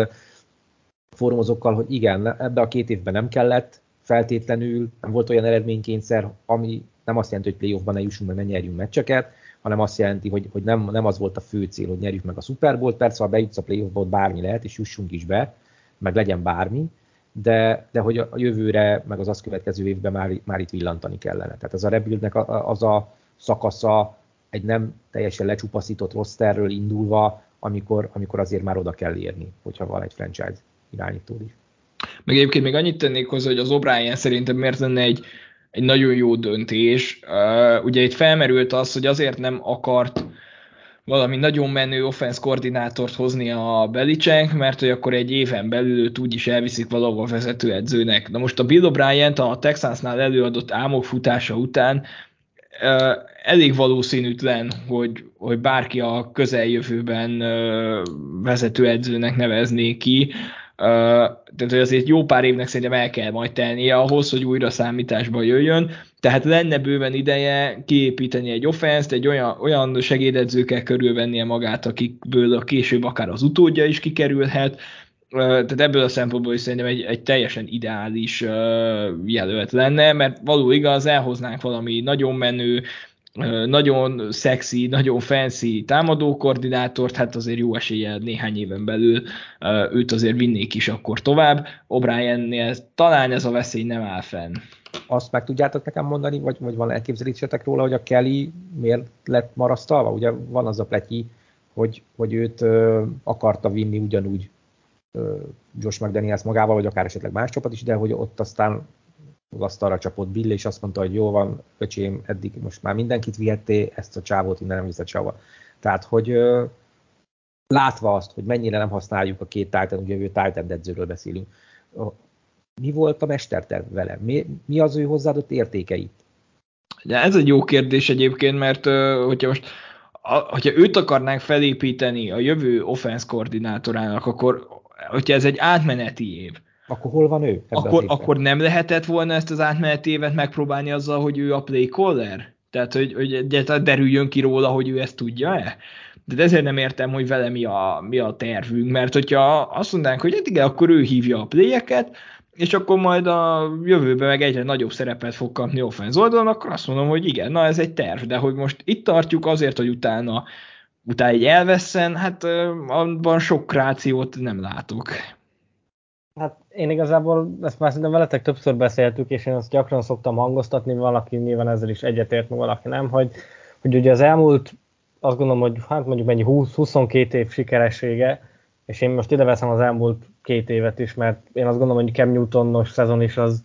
fórumozókkal, hogy igen, ebbe a két évben nem kellett feltétlenül, nem volt olyan eredménykényszer, ami nem azt jelenti, hogy playoffban ne jussunk, meg ne nyerjünk meccseket, hanem azt jelenti, hogy, hogy nem, nem az volt a fő cél, hogy nyerjük meg a Super Bowl-t, persze ha bejutsz a playoffba, ott bármi lehet, és jussunk is be, meg legyen bármi, de, de hogy a jövőre, meg az azt következő évben már, már itt villantani kellene. Tehát az a rebuildnek az a szakasza egy nem teljesen lecsupaszított rosterről indulva, amikor, amikor azért már oda kell érni, hogyha van egy franchise irányító is. Meg egyébként még annyit tennék hozzá, hogy az O'Brien szerintem miért lenne egy, egy nagyon jó döntés. Uh, ugye itt felmerült az, hogy azért nem akart valami nagyon menő offense koordinátort hozni a Belicsenk, mert hogy akkor egy éven belül őt úgyis elviszik valahol vezetőedzőnek. Na most a Bill O'Brien a Texansnál előadott álmok futása után elég valószínűtlen, hogy, hogy bárki a közeljövőben vezetőedzőnek nevezné ki. Tehát azért jó pár évnek szerintem el kell majd tennie ahhoz, hogy újra számításba jöjjön. Tehát lenne bőven ideje kiépíteni egy offenszt, egy olyan, olyan segédedzőkkel körülvennie magát, akikből a később akár az utódja is kikerülhet, tehát ebből a szempontból is szerintem egy, egy teljesen ideális jelölt lenne, mert való igaz, elhoznánk valami nagyon menő, nagyon szexi, nagyon fancy támadó koordinátort, hát azért jó eséllyel néhány éven belül őt azért vinnék is akkor tovább. O'Briennél talán ez a veszély nem áll fenn. Azt meg tudjátok nekem mondani, vagy, vagy van elképzelésetek róla, hogy a Kelly miért lett marasztalva? Ugye van az a pletyi, hogy, hogy őt ö, akarta vinni ugyanúgy Josh McDaniels magával, vagy akár esetleg más csapat is, de hogy ott aztán az asztalra csapott Bill, és azt mondta, hogy jó van, öcsém, eddig most már mindenkit vihetté, ezt a csávót innen nem viszed sehova. Tehát, hogy látva azt, hogy mennyire nem használjuk a két Titan, ugye jövő Titan edzőről beszélünk, mi volt a mesterterv vele? Mi, mi az ő hozzáadott értékeit? Ja, ez egy jó kérdés egyébként, mert hogyha most hogyha őt akarnánk felépíteni a jövő offense koordinátorának, akkor hogyha ez egy átmeneti év, akkor hol van ő? Akkor, akkor nem lehetett volna ezt az átmeneti évet megpróbálni azzal, hogy ő a play caller? Tehát, hogy, hogy derüljön ki róla, hogy ő ezt tudja-e? De ezért nem értem, hogy vele mi a, mi a tervünk, mert hogyha azt mondanánk, hogy hát igen, akkor ő hívja a playeket, és akkor majd a jövőben meg egyre nagyobb szerepet fog kapni offense oldalon, akkor azt mondom, hogy igen, na ez egy terv, de hogy most itt tartjuk azért, hogy utána utána egy elveszen, hát abban sok krációt nem látok. Hát én igazából ezt már szerintem veletek többször beszéltük, és én azt gyakran szoktam hangoztatni, valaki nyilván ezzel is egyetért, valaki nem, hogy, hogy ugye az elmúlt, azt gondolom, hogy hát mondjuk mennyi 20-22 év sikeressége, és én most ide veszem az elmúlt két évet is, mert én azt gondolom, hogy Cam Newtonos szezon is az,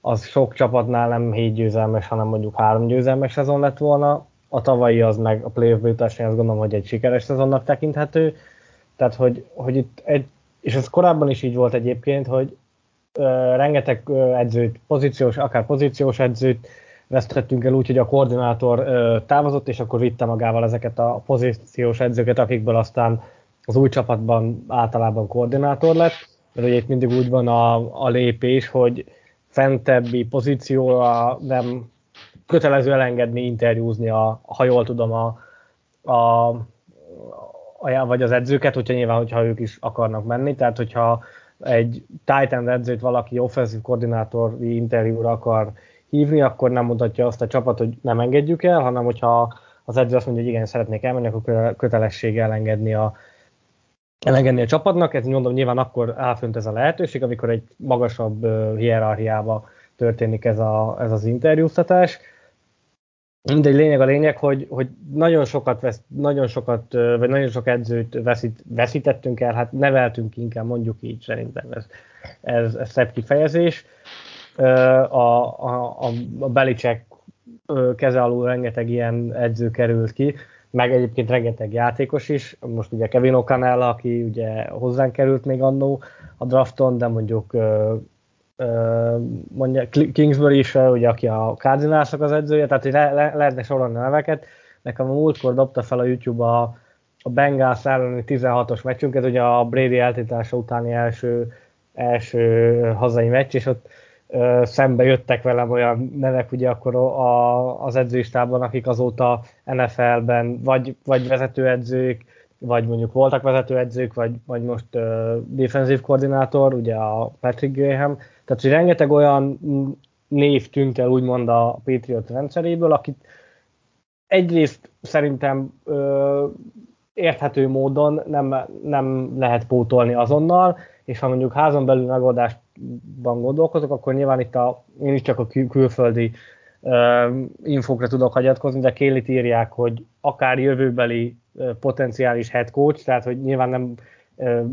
az sok csapatnál nem 7 győzelmes, hanem mondjuk 3 győzelmes szezon lett volna, a tavalyi az meg a playoff jutás, én azt gondolom, hogy egy sikeres szezonnak tekinthető. Tehát, hogy, hogy itt egy, és ez korábban is így volt egyébként, hogy ö, rengeteg ö, edzőt, pozíciós, akár pozíciós edzőt vesztettünk el úgy, hogy a koordinátor ö, távozott, és akkor vitte magával ezeket a pozíciós edzőket, akikből aztán az új csapatban általában koordinátor lett, mert ugye itt mindig úgy van a, a lépés, hogy fentebbi pozícióra nem kötelező elengedni, interjúzni, a, ha jól tudom, a, a, a, vagy az edzőket, hogyha nyilván, hogyha ők is akarnak menni, tehát hogyha egy Titan edzőt valaki offensive koordinátori interjúra akar hívni, akkor nem mutatja azt a csapat, hogy nem engedjük el, hanem hogyha az edző azt mondja, hogy igen, szeretnék elmenni, akkor kötelessége elengedni a, elengedni a csapatnak. Ez mondom, nyilván akkor elfönt ez a lehetőség, amikor egy magasabb hierarchiába történik ez, a, ez az interjúztatás. Mindegy, lényeg a lényeg, hogy, hogy nagyon sokat, vesz, nagyon sokat, vagy nagyon sok edzőt veszít, veszítettünk el, hát neveltünk inkább, mondjuk így szerintem, ez, ez, ez szebb kifejezés. A, a, a, a Belicek keze alul rengeteg ilyen edző került ki, meg egyébként rengeteg játékos is, most ugye Kevin O'Connell, aki ugye hozzánk került még annó a drafton, de mondjuk mondja Kingsbury is, ugye, aki a cardinals az edzője, tehát le, le, lehetne sorolni a neveket. Nekem a múltkor dobta fel a YouTube a, a Bengals elleni 16-os meccsünket, ugye a Brady eltiltása utáni első, első hazai meccs, és ott ö, szembe jöttek velem olyan nevek, ugye akkor a, az edzőistában, akik azóta NFL-ben vagy, vagy vezetőedzők, vagy mondjuk voltak vezetőedzők, vagy, vagy most uh, defensív koordinátor, ugye a Patrick Graham, tehát, hogy rengeteg olyan név tűnt el úgymond a Patriot rendszeréből, akit egyrészt szerintem ö, érthető módon nem, nem lehet pótolni azonnal, és ha mondjuk házon belül megoldásban gondolkozok, akkor nyilván itt a, én is csak a kül- külföldi ö, infokra tudok hagyatkozni, de Kélit írják, hogy akár jövőbeli potenciális head coach, tehát hogy nyilván nem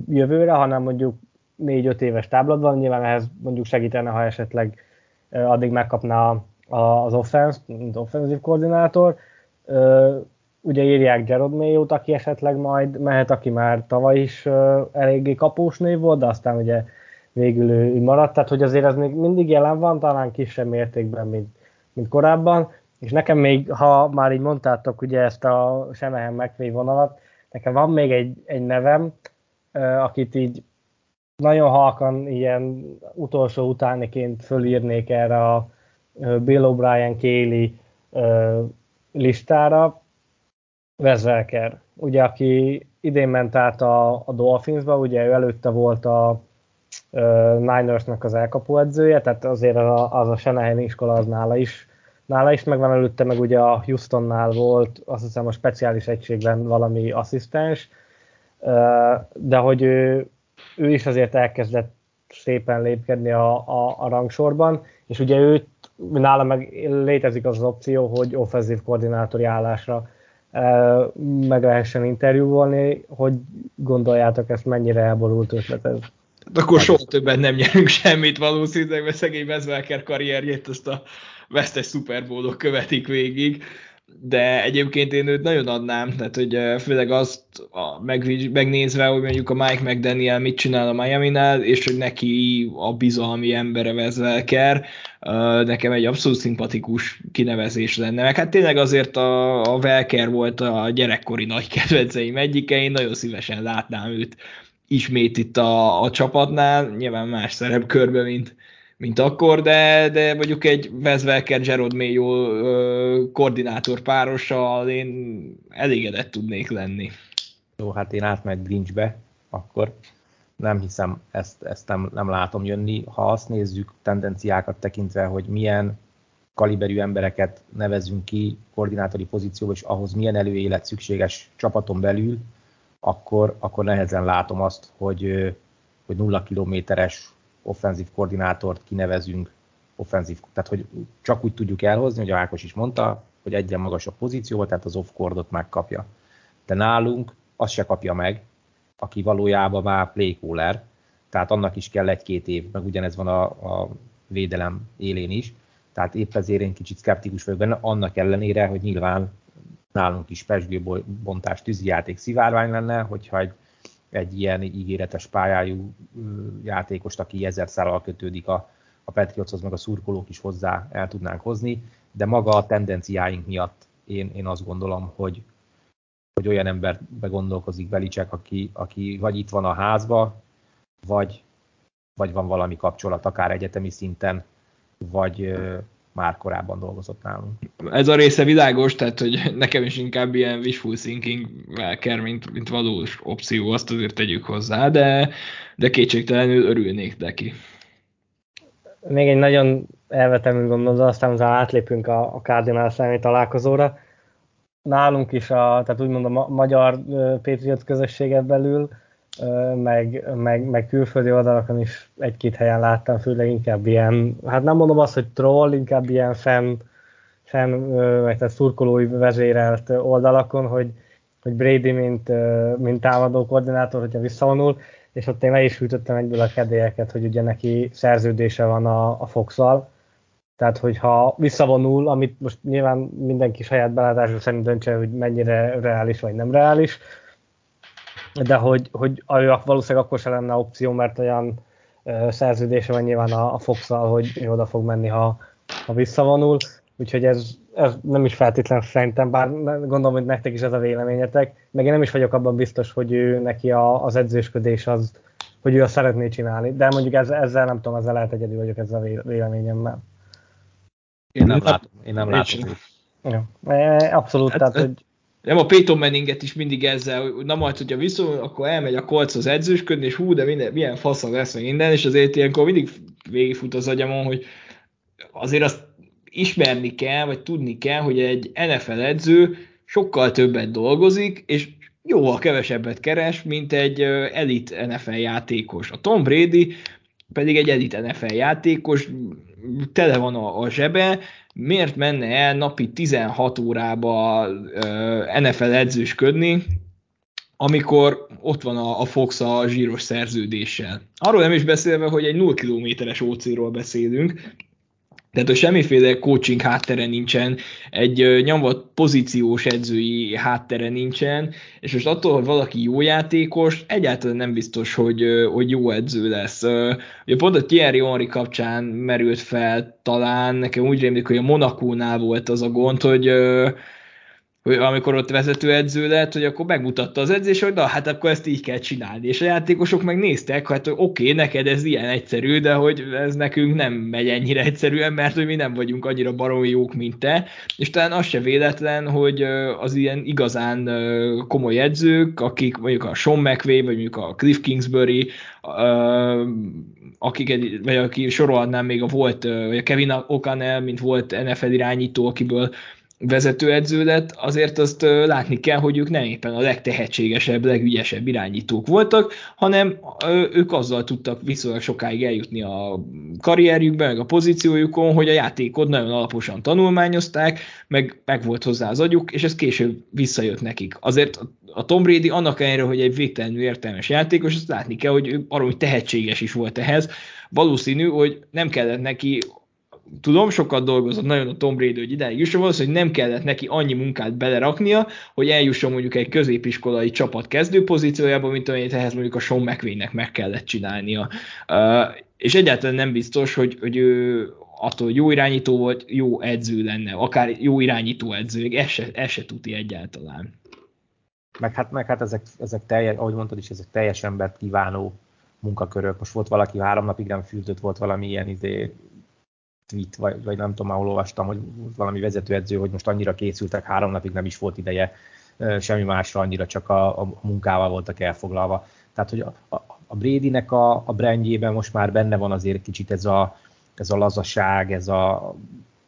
jövőre, hanem mondjuk négy-öt éves táblatban, nyilván ehhez mondjuk segítene, ha esetleg addig megkapná az offense, mint offenzív koordinátor. Ugye írják Gerard Mayo-t, aki esetleg majd mehet, aki már tavaly is eléggé kapós név volt, de aztán ugye végül ő maradt, tehát hogy azért ez még mindig jelen van, talán kisebb mértékben, mint, mint korábban, és nekem még, ha már így mondtátok ugye ezt a Semehen McVay vonalat, nekem van még egy, egy nevem, akit így nagyon halkan ilyen utolsó utániként fölírnék erre a Bill O'Brien Kéli listára, Wes Welker, ugye, aki idén ment át a, a Dolphinsba, ugye ő előtte volt a uh, Ninersnek az elkapó edzője, tehát azért az a, az a Shanahan iskola az nála is, nála is megvan előtte, meg ugye a Houstonnál volt, azt hiszem a speciális egységben valami asszisztens, de hogy ő, ő is azért elkezdett szépen lépkedni a, a, a rangsorban, és ugye őt nála meg létezik az, az opció, hogy offenzív koordinátori állásra meg lehessen interjúvolni, hogy gondoljátok ezt mennyire elborult ötlet ez? Hát akkor soha többet nem nyerünk semmit valószínűleg, mert szegény Vezvelker karrierjét azt a vesztes Super követik végig de egyébként én őt nagyon adnám, tehát hogy főleg azt a, meg, megnézve, hogy mondjuk a Mike McDaniel mit csinál a Miami-nál, és hogy neki a bizalmi embere Vezvelker, nekem egy abszolút szimpatikus kinevezés lenne. Meg hát tényleg azért a, a Velker volt a gyerekkori nagy kedvenceim egyike, én nagyon szívesen látnám őt ismét itt a, a csapatnál, nyilván más szerepkörbe, mint, mint akkor, de, de mondjuk egy Vezvelker Gerard Mayo koordinátor párossal én elégedett tudnék lenni. Jó, hát én átmegy Grinchbe, akkor nem hiszem, ezt, ezt nem, nem látom jönni. Ha azt nézzük tendenciákat tekintve, hogy milyen kaliberű embereket nevezünk ki koordinátori pozícióba, és ahhoz milyen előélet szükséges csapaton belül, akkor, akkor nehezen látom azt, hogy, hogy nulla kilométeres offenzív koordinátort kinevezünk, offenzív, tehát hogy csak úgy tudjuk elhozni, hogy a Ákos is mondta, hogy egyen magasabb pozícióval, tehát az off-kordot megkapja. De nálunk azt se kapja meg, aki valójában már playcaller, tehát annak is kell egy-két év, meg ugyanez van a, a védelem élén is, tehát épp ezért én kicsit szkeptikus vagyok benne, annak ellenére, hogy nyilván nálunk is pesgőbontás, tűzijáték szivárvány lenne, hogyha egy egy ilyen ígéretes pályájú játékost, aki ezer szállal kötődik a, a Patriotshoz, meg a szurkolók is hozzá el tudnánk hozni, de maga a tendenciáink miatt én, én azt gondolom, hogy, hogy olyan ember begondolkozik Belicek, aki, aki vagy itt van a házba, vagy, vagy van valami kapcsolat, akár egyetemi szinten, vagy, már korábban dolgozott nálunk. Ez a része világos, tehát hogy nekem is inkább ilyen wishful thinking kell, mint, mint valós opció, azt azért tegyük hozzá, de, de kétségtelenül örülnék neki. Még egy nagyon elvetemű gondolat, aztán az átlépünk a, a Cardinal személy találkozóra. Nálunk is, a, tehát úgymond a magyar Patriot közösséget belül meg, meg, meg külföldi oldalakon is egy-két helyen láttam, főleg inkább ilyen, hát nem mondom azt, hogy troll, inkább ilyen fan, fan meg tehát szurkolói vezérelt oldalakon, hogy, hogy Brady, mint, mint támadó koordinátor, hogyha visszavonul, és ott én le is hűtöttem egyből a kedélyeket, hogy ugye neki szerződése van a, a fox -al. Tehát, hogyha visszavonul, amit most nyilván mindenki saját belátása szerint döntse, hogy mennyire reális vagy nem reális, de hogy, hogy valószínűleg akkor se lenne opció, mert olyan szerződése van nyilván a, a fox hogy ő oda fog menni, ha, ha visszavonul. Úgyhogy ez, ez nem is feltétlenül szerintem, bár gondolom, hogy nektek is ez a véleményetek, meg én nem is vagyok abban biztos, hogy ő neki a, az edzősködés az, hogy ő azt szeretné csinálni. De mondjuk ez, ezzel nem tudom, ezzel lehet egyedül vagyok ezzel a véleményemmel. Én nem látom. Én nem látom. Ja. E, abszolút, hát, tehát, hogy nem a Peyton Manninget is mindig ezzel, hogy na majd, hogyha viszont, akkor elmegy a kolchoz edzősködni, és hú, de minden, milyen faszal lesz meg minden, és azért ilyenkor mindig végigfut az agyamon, hogy azért azt ismerni kell, vagy tudni kell, hogy egy NFL edző sokkal többet dolgozik, és jóval kevesebbet keres, mint egy elit NFL játékos. A Tom Brady pedig egy elit NFL játékos, tele van a, a zsebe, miért menne el napi 16 órába NFL edzősködni, amikor ott van a, a Fox a zsíros szerződéssel. Arról nem is beszélve, hogy egy 0 kilométeres OC-ról beszélünk, tehát, hogy semmiféle coaching háttere nincsen, egy nyomvat pozíciós edzői háttere nincsen, és most attól, hogy valaki jó játékos, egyáltalán nem biztos, hogy, hogy jó edző lesz. Ugye pont a Thierry Henry kapcsán merült fel talán, nekem úgy rémlik, hogy a Monakónál volt az a gond, hogy amikor ott vezetőedző lett, hogy akkor megmutatta az edzés, hogy na, hát akkor ezt így kell csinálni. És a játékosok meg néztek, hát oké, okay, neked ez ilyen egyszerű, de hogy ez nekünk nem megy ennyire egyszerűen, mert hogy mi nem vagyunk annyira baromi jók, mint te. És talán az se véletlen, hogy az ilyen igazán komoly edzők, akik mondjuk a Sean McVay, vagy mondjuk a Cliff Kingsbury, akik, vagy aki sorolhatnám még a volt, vagy a Kevin O'Connell, mint volt NFL irányító, akiből vezetőedző lett, azért azt látni kell, hogy ők nem éppen a legtehetségesebb, legügyesebb irányítók voltak, hanem ők azzal tudtak viszonylag sokáig eljutni a karrierjükben, meg a pozíciójukon, hogy a játékot nagyon alaposan tanulmányozták, meg, meg volt hozzá az agyuk, és ez később visszajött nekik. Azért a Tom Brady annak ellenére, hogy egy végtelenül értelmes játékos, azt látni kell, hogy ő arról, hogy tehetséges is volt ehhez. Valószínű, hogy nem kellett neki tudom, sokat dolgozott nagyon a Tom Brady, hogy ideig jusson, valószínűleg nem kellett neki annyi munkát beleraknia, hogy eljusson mondjuk egy középiskolai csapat kezdő pozíciójába, mint amennyit ehhez mondjuk a Sean McVay-nek meg kellett csinálnia. Uh, és egyáltalán nem biztos, hogy, hogy ő attól, hogy jó irányító volt, jó edző lenne, akár jó irányító edző, ez se, ez se tuti egyáltalán. Meg hát, meg hát ezek, ezek teljes, ahogy mondtad is, ezek teljes embert kívánó munkakörök. Most volt valaki három napig nem fültött, volt valami ilyen izé, tweet, vagy, vagy nem tudom, ahol olvastam, hogy valami vezetőedző, hogy most annyira készültek, három napig nem is volt ideje semmi másra, annyira csak a, a munkával voltak elfoglalva. Tehát, hogy a, a, a Bradynek a, a brandjében most már benne van azért kicsit ez a, ez a lazaság, ez a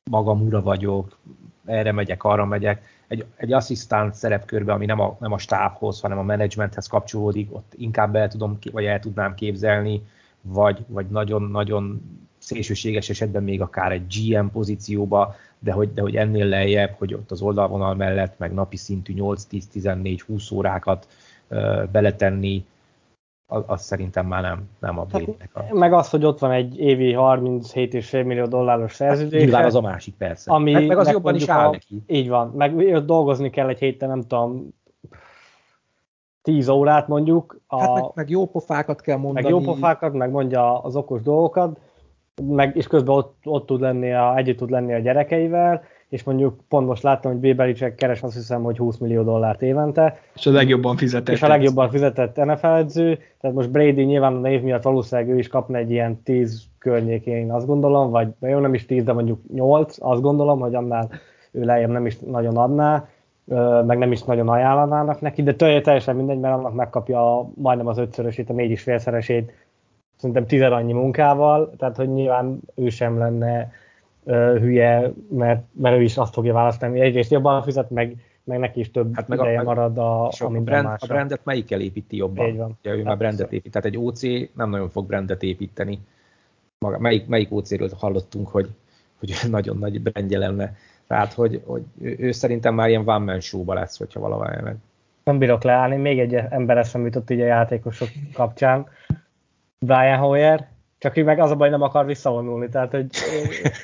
magam ura vagyok, erre megyek, arra megyek. Egy, egy asszisztánt szerepkörbe, ami nem a, nem a stábhoz, hanem a menedzsmenthez kapcsolódik, ott inkább el tudom, vagy el tudnám képzelni, vagy, vagy nagyon-nagyon szélsőséges esetben még akár egy GM pozícióba, de hogy, de hogy ennél lejjebb, hogy ott az oldalvonal mellett meg napi szintű 8-10-14-20 órákat ö, beletenni, az, az szerintem már nem, nem a Brady-nek a... Meg az, hogy ott van egy évi 37,5 millió dolláros szerződés. Hát, nyilván az a másik, persze. Ami meg, meg az jobban is áll a, neki. Így van, meg dolgozni kell egy héten, nem tudom, 10 órát mondjuk. A, hát meg, meg jó pofákat kell mondani. Meg jó pofákat, meg mondja az okos dolgokat, meg, és közben ott, ott tud lenni, a, együtt tud lenni a gyerekeivel, és mondjuk pont most láttam, hogy B. Belichick keres azt hiszem, hogy 20 millió dollárt évente. És a legjobban fizetett. És a legjobban fizetett NFL edző, tehát most Brady nyilván a név miatt valószínűleg ő is kapna egy ilyen 10 környékén, azt gondolom, vagy jó, nem is 10, de mondjuk 8, azt gondolom, hogy annál ő lejjebb nem is nagyon adná, meg nem is nagyon ajánlanának neki, de teljesen mindegy, mert annak megkapja majdnem az ötszörösét, a négy is félszeresét szerintem tized annyi munkával, tehát hogy nyilván ő sem lenne uh, hülye, mert, mert ő is azt fogja választani, egyrészt jobban fizet, meg, meg neki is több hát meg ideje a, marad a, a, brand, a brandet melyikkel építi jobban? Így van. Ja, ő már brandet épít, tehát egy OC nem nagyon fog brandet építeni. Maga, melyik, melyik OC-ről hallottunk, hogy, hogy nagyon nagy brandje lenne. Tehát, hogy, hogy ő, ő szerintem már ilyen one man show lesz, hogyha valahogy meg. Nem bírok leállni, még egy ember eszem jutott így a játékosok kapcsán, Brian Hoyer, csak ő meg az a baj, nem akar visszavonulni, tehát hogy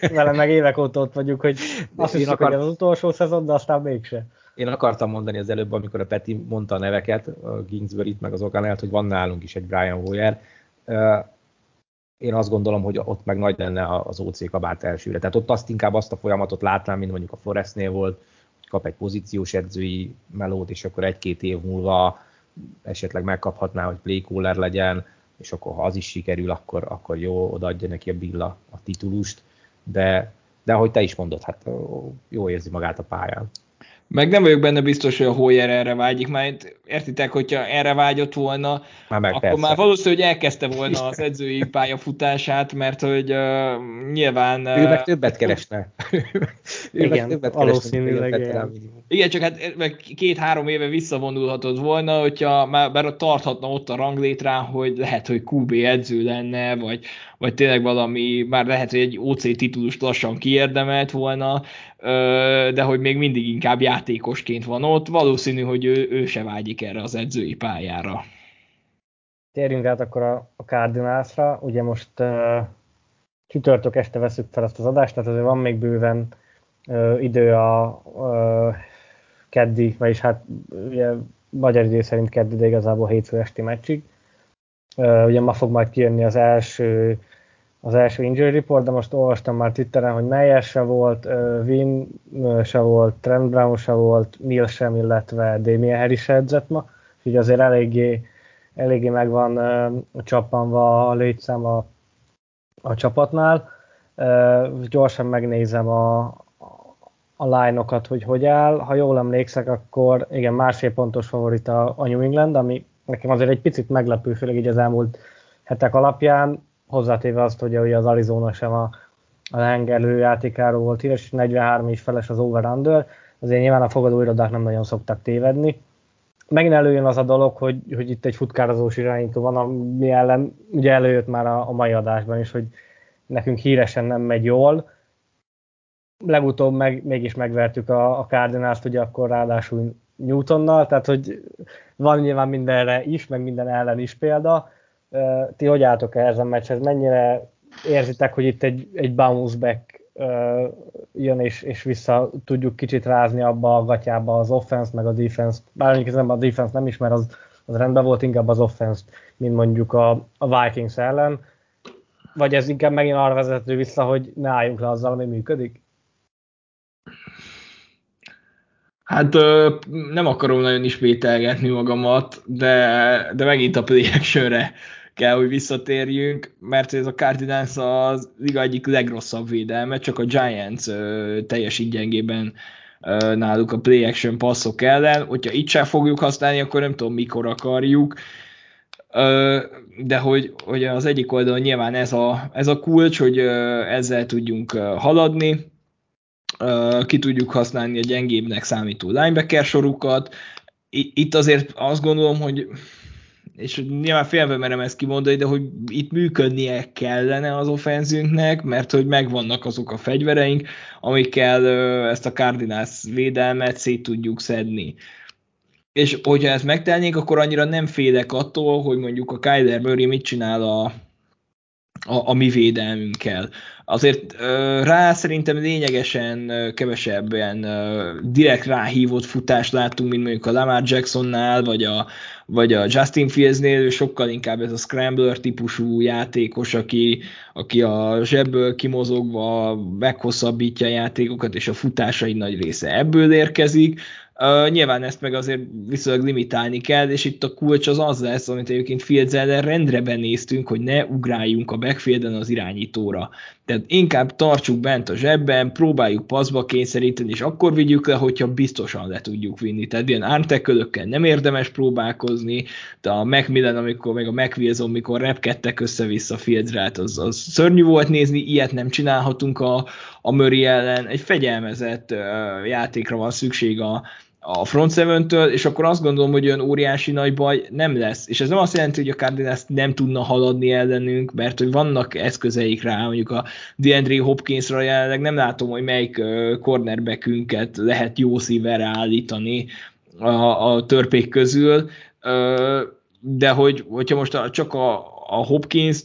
vele meg évek óta ott vagyunk, hogy azt hiszem, akar... hogy az utolsó szezon, de aztán mégse. Én akartam mondani az előbb, amikor a Peti mondta a neveket, a Ginsbury-t meg az Okanelt, hogy van nálunk is egy Brian Hoyer. Én azt gondolom, hogy ott meg nagy lenne az OC kabát elsőre. Tehát ott azt inkább azt a folyamatot látnám, mint mondjuk a Forestnél volt, hogy kap egy pozíciós edzői melót, és akkor egy-két év múlva esetleg megkaphatná, hogy playcaller legyen, és akkor ha az is sikerül, akkor, akkor jó, odaadja neki a Billa a titulust, de, de ahogy te is mondod, hát jó érzi magát a pályán. Meg nem vagyok benne biztos, hogy a Hoyer erre vágyik, mert értitek, hogyha erre vágyott volna, már meg, akkor persze. már valószínű, hogy elkezdte volna az edzői pályafutását, mert hogy uh, nyilván... Uh, ő meg többet keresne. ő igen, többet valószínűleg igen. igen, csak hát két-három éve visszavonulhatott volna, hogyha már bár tarthatna ott a ranglétrán, hogy lehet, hogy QB edző lenne, vagy, vagy tényleg valami, már lehet, hogy egy OC titulust lassan kiérdemelt volna, de hogy még mindig inkább játékosként van ott, valószínű, hogy ő, ő se vágyik erre az edzői pályára. Térjünk át akkor a, a Cardinalsra, ugye most uh, este veszük fel ezt az adást, tehát azért van még bőven uh, idő a uh, keddi, vagyis hát ugye magyar idő szerint keddi, de igazából hétfő esti meccsig. Uh, ugye ma fog majd kijönni az első az első injury report, de most olvastam már Twitteren, hogy Meyer se volt, Win se volt, Trent Brown se volt, Mill sem, illetve Damien Harris se edzett ma, úgyhogy azért eléggé, eléggé megvan uh, csappanva a létszám a, a csapatnál. Gyorsan megnézem a, a line hogy hogy áll. Ha jól emlékszek, akkor igen, másfél pontos favorit a New England, ami nekem azért egy picit meglepő, főleg így az elmúlt hetek alapján hozzátéve azt, hogy az Arizona sem a, a lengelő játékáról volt híres, és 43 is feles az over-under, azért nyilván a fogadóirodák nem nagyon szoktak tévedni. Megint előjön az a dolog, hogy, hogy itt egy futkározós irányító van, ami ellen ugye előjött már a, a mai adásban is, hogy nekünk híresen nem megy jól. Legutóbb meg, mégis megvertük a, a Cardinals-t, ugye akkor ráadásul Newtonnal, tehát hogy van nyilván mindenre is, meg minden ellen is példa, ti hogy álltok ehhez a meccshez? Mennyire érzitek, hogy itt egy, egy bounce back jön, és, és vissza tudjuk kicsit rázni abba a gatyába az offense meg a defense Bár mondjuk nem a defense nem is, mert az, az rendben volt, inkább az offense mint mondjuk a, a Vikings ellen. Vagy ez inkább megint arra vezető vissza, hogy ne álljunk le azzal, ami működik? Hát nem akarom nagyon ismételgetni magamat, de, de megint a play kell, hogy visszatérjünk, mert ez a Cardinals az liga egyik legrosszabb védelme, csak a Giants ö, teljes gyengében ö, náluk a play action passzok ellen. Hogyha itt sem fogjuk használni, akkor nem tudom mikor akarjuk. Ö, de hogy, hogy az egyik oldalon nyilván ez a, ez a kulcs, hogy ö, ezzel tudjunk haladni, ki tudjuk használni a gyengébbnek számító linebacker sorukat. Itt azért azt gondolom, hogy és nyilván félve merem ezt kimondani, de hogy itt működnie kellene az offenzünknek, mert hogy megvannak azok a fegyvereink, amikkel ezt a Cardinals védelmet szét tudjuk szedni. És hogyha ezt megtennénk, akkor annyira nem félek attól, hogy mondjuk a Kyler Murray mit csinál a, a, a mi védelmünkkel. Azért rá szerintem lényegesen kevesebb ilyen direkt ráhívott futást láttunk, mint mondjuk a Lamar Jacksonnál, vagy a, vagy a Justin Fieldsnél, ő sokkal inkább ez a scrambler típusú játékos, aki, aki a zsebből kimozogva meghosszabbítja a játékokat, és a futásai nagy része ebből érkezik. Uh, nyilván ezt meg azért viszonylag limitálni kell, és itt a kulcs az az lesz, amit egyébként Fields ellen rendre benéztünk, hogy ne ugráljunk a backfielden az irányítóra. Tehát inkább tartsuk bent a zsebben, próbáljuk paszba kényszeríteni, és akkor vigyük le, hogyha biztosan le tudjuk vinni. Tehát ilyen ártekölökkel nem érdemes próbálkozni, de a Macmillan, amikor meg a McWilson, amikor repkedtek össze-vissza Fieldsre, hát az, az szörnyű volt nézni, ilyet nem csinálhatunk a, a Murray ellen. Egy fegyelmezett uh, játékra van szükség a, a front seven és akkor azt gondolom, hogy olyan óriási nagy baj nem lesz. És ez nem azt jelenti, hogy a Cardinals nem tudna haladni ellenünk, mert hogy vannak eszközeik rá, mondjuk a DeAndre Hopkinsra jelenleg nem látom, hogy melyik cornerbackünket lehet jó szívvel állítani a, a törpék közül, de hogy, hogyha most csak a, a Hopkins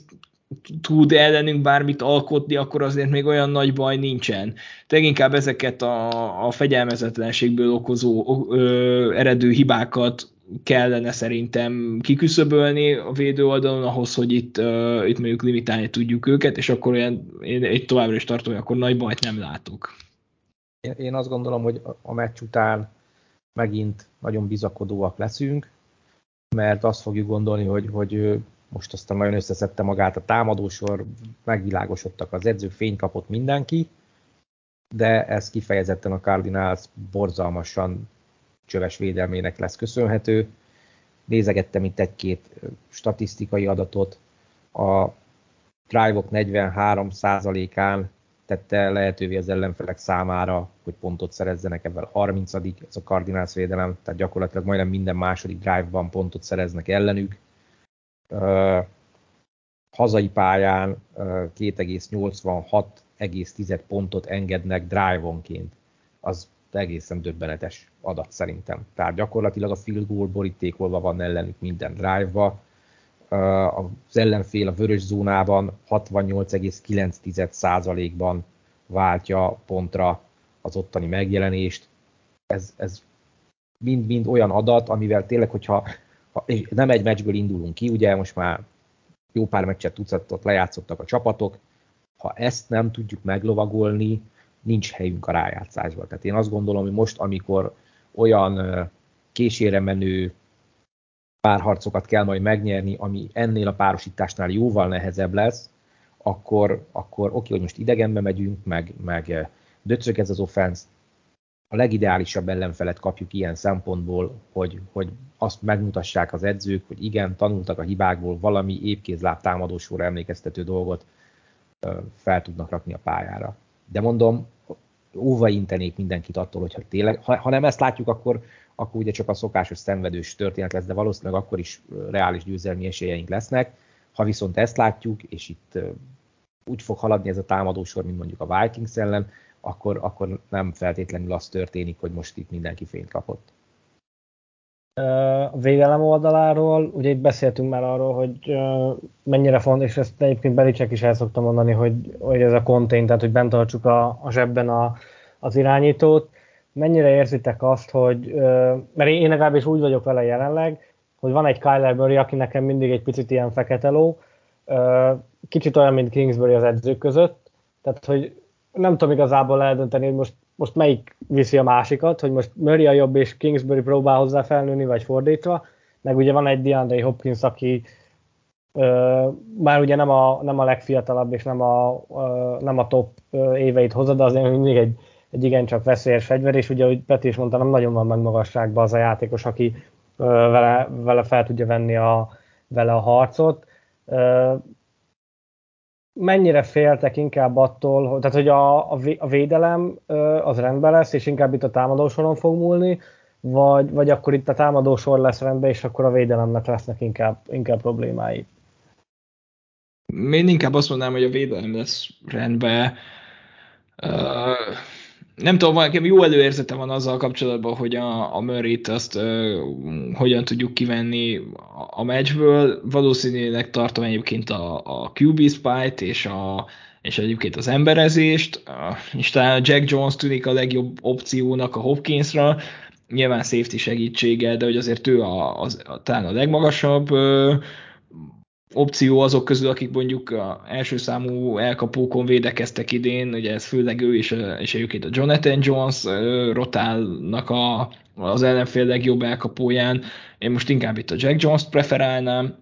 tud ellenünk bármit alkotni, akkor azért még olyan nagy baj nincsen. Inkább ezeket a, a fegyelmezetlenségből okozó ö, eredő hibákat kellene szerintem kiküszöbölni a védő oldalon ahhoz, hogy itt, uh, itt mondjuk limitálni tudjuk őket, és akkor olyan, én egy továbbra is tartom, hogy akkor nagy bajt nem látok. Én, én azt gondolom, hogy a meccs után megint nagyon bizakodóak leszünk, mert azt fogjuk gondolni, hogy, hogy most aztán nagyon összeszedte magát a támadósor, megvilágosodtak az edző, fény kapott mindenki, de ez kifejezetten a Cardinals borzalmasan csöves védelmének lesz köszönhető. Nézegettem itt egy-két statisztikai adatot. A drive-ok 43%-án tette lehetővé az ellenfelek számára, hogy pontot szerezzenek, ebben 30 ez a Cardinals védelem, tehát gyakorlatilag majdnem minden második drive-ban pontot szereznek ellenük. Hazai pályán uh, 2,86,10 pontot engednek drive-onként. Az egészen döbbenetes adat szerintem. Tehát gyakorlatilag a field goal borítékolva van ellenük minden drive-ba, az ellenfél a vörös zónában 68,9%-ban váltja pontra az ottani megjelenést. Ez, ez mind-mind olyan adat, amivel tényleg, hogyha ha, nem egy meccsből indulunk ki, ugye most már jó pár meccset tucatot lejátszottak a csapatok, ha ezt nem tudjuk meglovagolni, nincs helyünk a rájátszásba. Tehát én azt gondolom, hogy most, amikor olyan késére menő párharcokat kell majd megnyerni, ami ennél a párosításnál jóval nehezebb lesz, akkor, akkor oké, hogy most idegenbe megyünk, meg, meg döcög ez az offense, a legideálisabb ellenfelet kapjuk ilyen szempontból, hogy, hogy azt megmutassák az edzők, hogy igen, tanultak a hibákból, valami épkézláb támadósóra emlékeztető dolgot fel tudnak rakni a pályára. De mondom, óva intenék mindenkit attól, hogyha tényleg, ha, ha nem ezt látjuk, akkor, akkor ugye csak a szokásos szenvedős történet lesz, de valószínűleg akkor is reális győzelmi esélyeink lesznek. Ha viszont ezt látjuk, és itt úgy fog haladni ez a támadósor, mint mondjuk a Vikings ellen, akkor, akkor nem feltétlenül az történik, hogy most itt mindenki fényt kapott. A védelem oldaláról, ugye itt beszéltünk már arról, hogy mennyire fontos, és ezt egyébként Belicek is el szoktam mondani, hogy, hogy ez a content, tehát hogy bent tartsuk a, a zsebben a, az irányítót. Mennyire érzitek azt, hogy, mert én legalábbis úgy vagyok vele jelenleg, hogy van egy Kyler Murray, aki nekem mindig egy picit ilyen fekete ló, kicsit olyan, mint Kingsbury az edzők között, tehát hogy nem tudom igazából eldönteni, hogy most, most melyik viszi a másikat, hogy most Murray a jobb és Kingsbury próbál hozzá felnőni, vagy fordítva, meg ugye van egy DeAndre Hopkins, aki ö, már ugye nem a, nem a legfiatalabb és nem a, ö, nem a top éveit hozza, de azért mindig egy, egy igencsak veszélyes fegyver, és ugye, ahogy Peti is mondta, nem nagyon van meg magasságban az a játékos, aki ö, vele, vele fel tudja venni a, vele a harcot. Mennyire féltek inkább attól, hogy, tehát hogy a, a védelem az rendben lesz, és inkább itt a támadósoron fog múlni, vagy, vagy akkor itt a támadósor lesz rendben, és akkor a védelemnek lesznek inkább, inkább problémái? Én inkább azt mondanám, hogy a védelem lesz rendben. Uh, nem tudom, nekem jó előérzete van azzal kapcsolatban, hogy a, a Murray-t azt uh, hogyan tudjuk kivenni a, a meccsből. Valószínűleg tartom egyébként a, a QB spite és, a, és egyébként az emberezést, és talán a Jack Jones tűnik a legjobb opciónak a Hopkinsra, nyilván safety segítséggel, de hogy azért ő a, az, a, talán a legmagasabb uh, opció azok közül, akik mondjuk a első számú elkapókon védekeztek idén, ugye ez főleg ő és, és egyébként a Jonathan Jones rotálnak a, az ellenfél legjobb elkapóján. Én most inkább itt a Jack Jones-t preferálnám,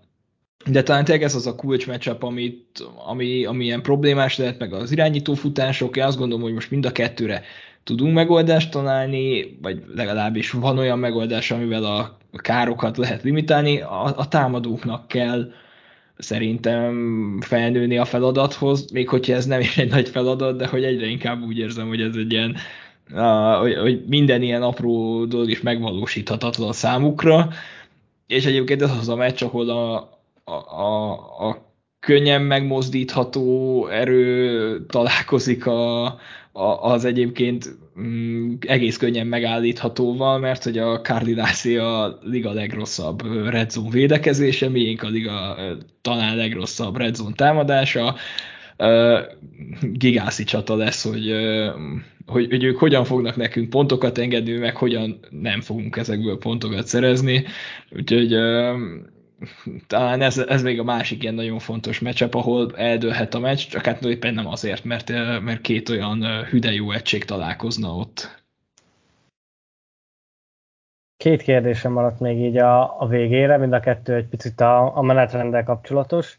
de talán tényleg ez az a kulcs matchup, amit, ami, ami ilyen problémás lehet, meg az irányító futások, én azt gondolom, hogy most mind a kettőre tudunk megoldást találni, vagy legalábbis van olyan megoldás, amivel a károkat lehet limitálni, a, a támadóknak kell szerintem felnőni a feladathoz, még hogyha ez nem is egy nagy feladat, de hogy egyre inkább úgy érzem, hogy ez egy ilyen, hogy, minden ilyen apró dolog is megvalósíthatatlan számukra, és egyébként ez az a meccs, ahol a, a, a, a könnyen megmozdítható erő találkozik a, az egyébként mm, egész könnyen megállíthatóval, mert hogy a Cardinals a liga legrosszabb red zone védekezése, miénk a liga talán legrosszabb red zone támadása. Gigászi csata lesz, hogy, hogy, hogy ők hogyan fognak nekünk pontokat engedni, meg hogyan nem fogunk ezekből pontokat szerezni. Úgyhogy talán ez, ez még a másik ilyen nagyon fontos meccsep, ahol eldőlhet a meccs, csak hát éppen nem azért, mert, mert két olyan hüde jó egység találkozna ott. Két kérdésem maradt még így a, a végére, mind a kettő egy picit a, a menetrendel kapcsolatos.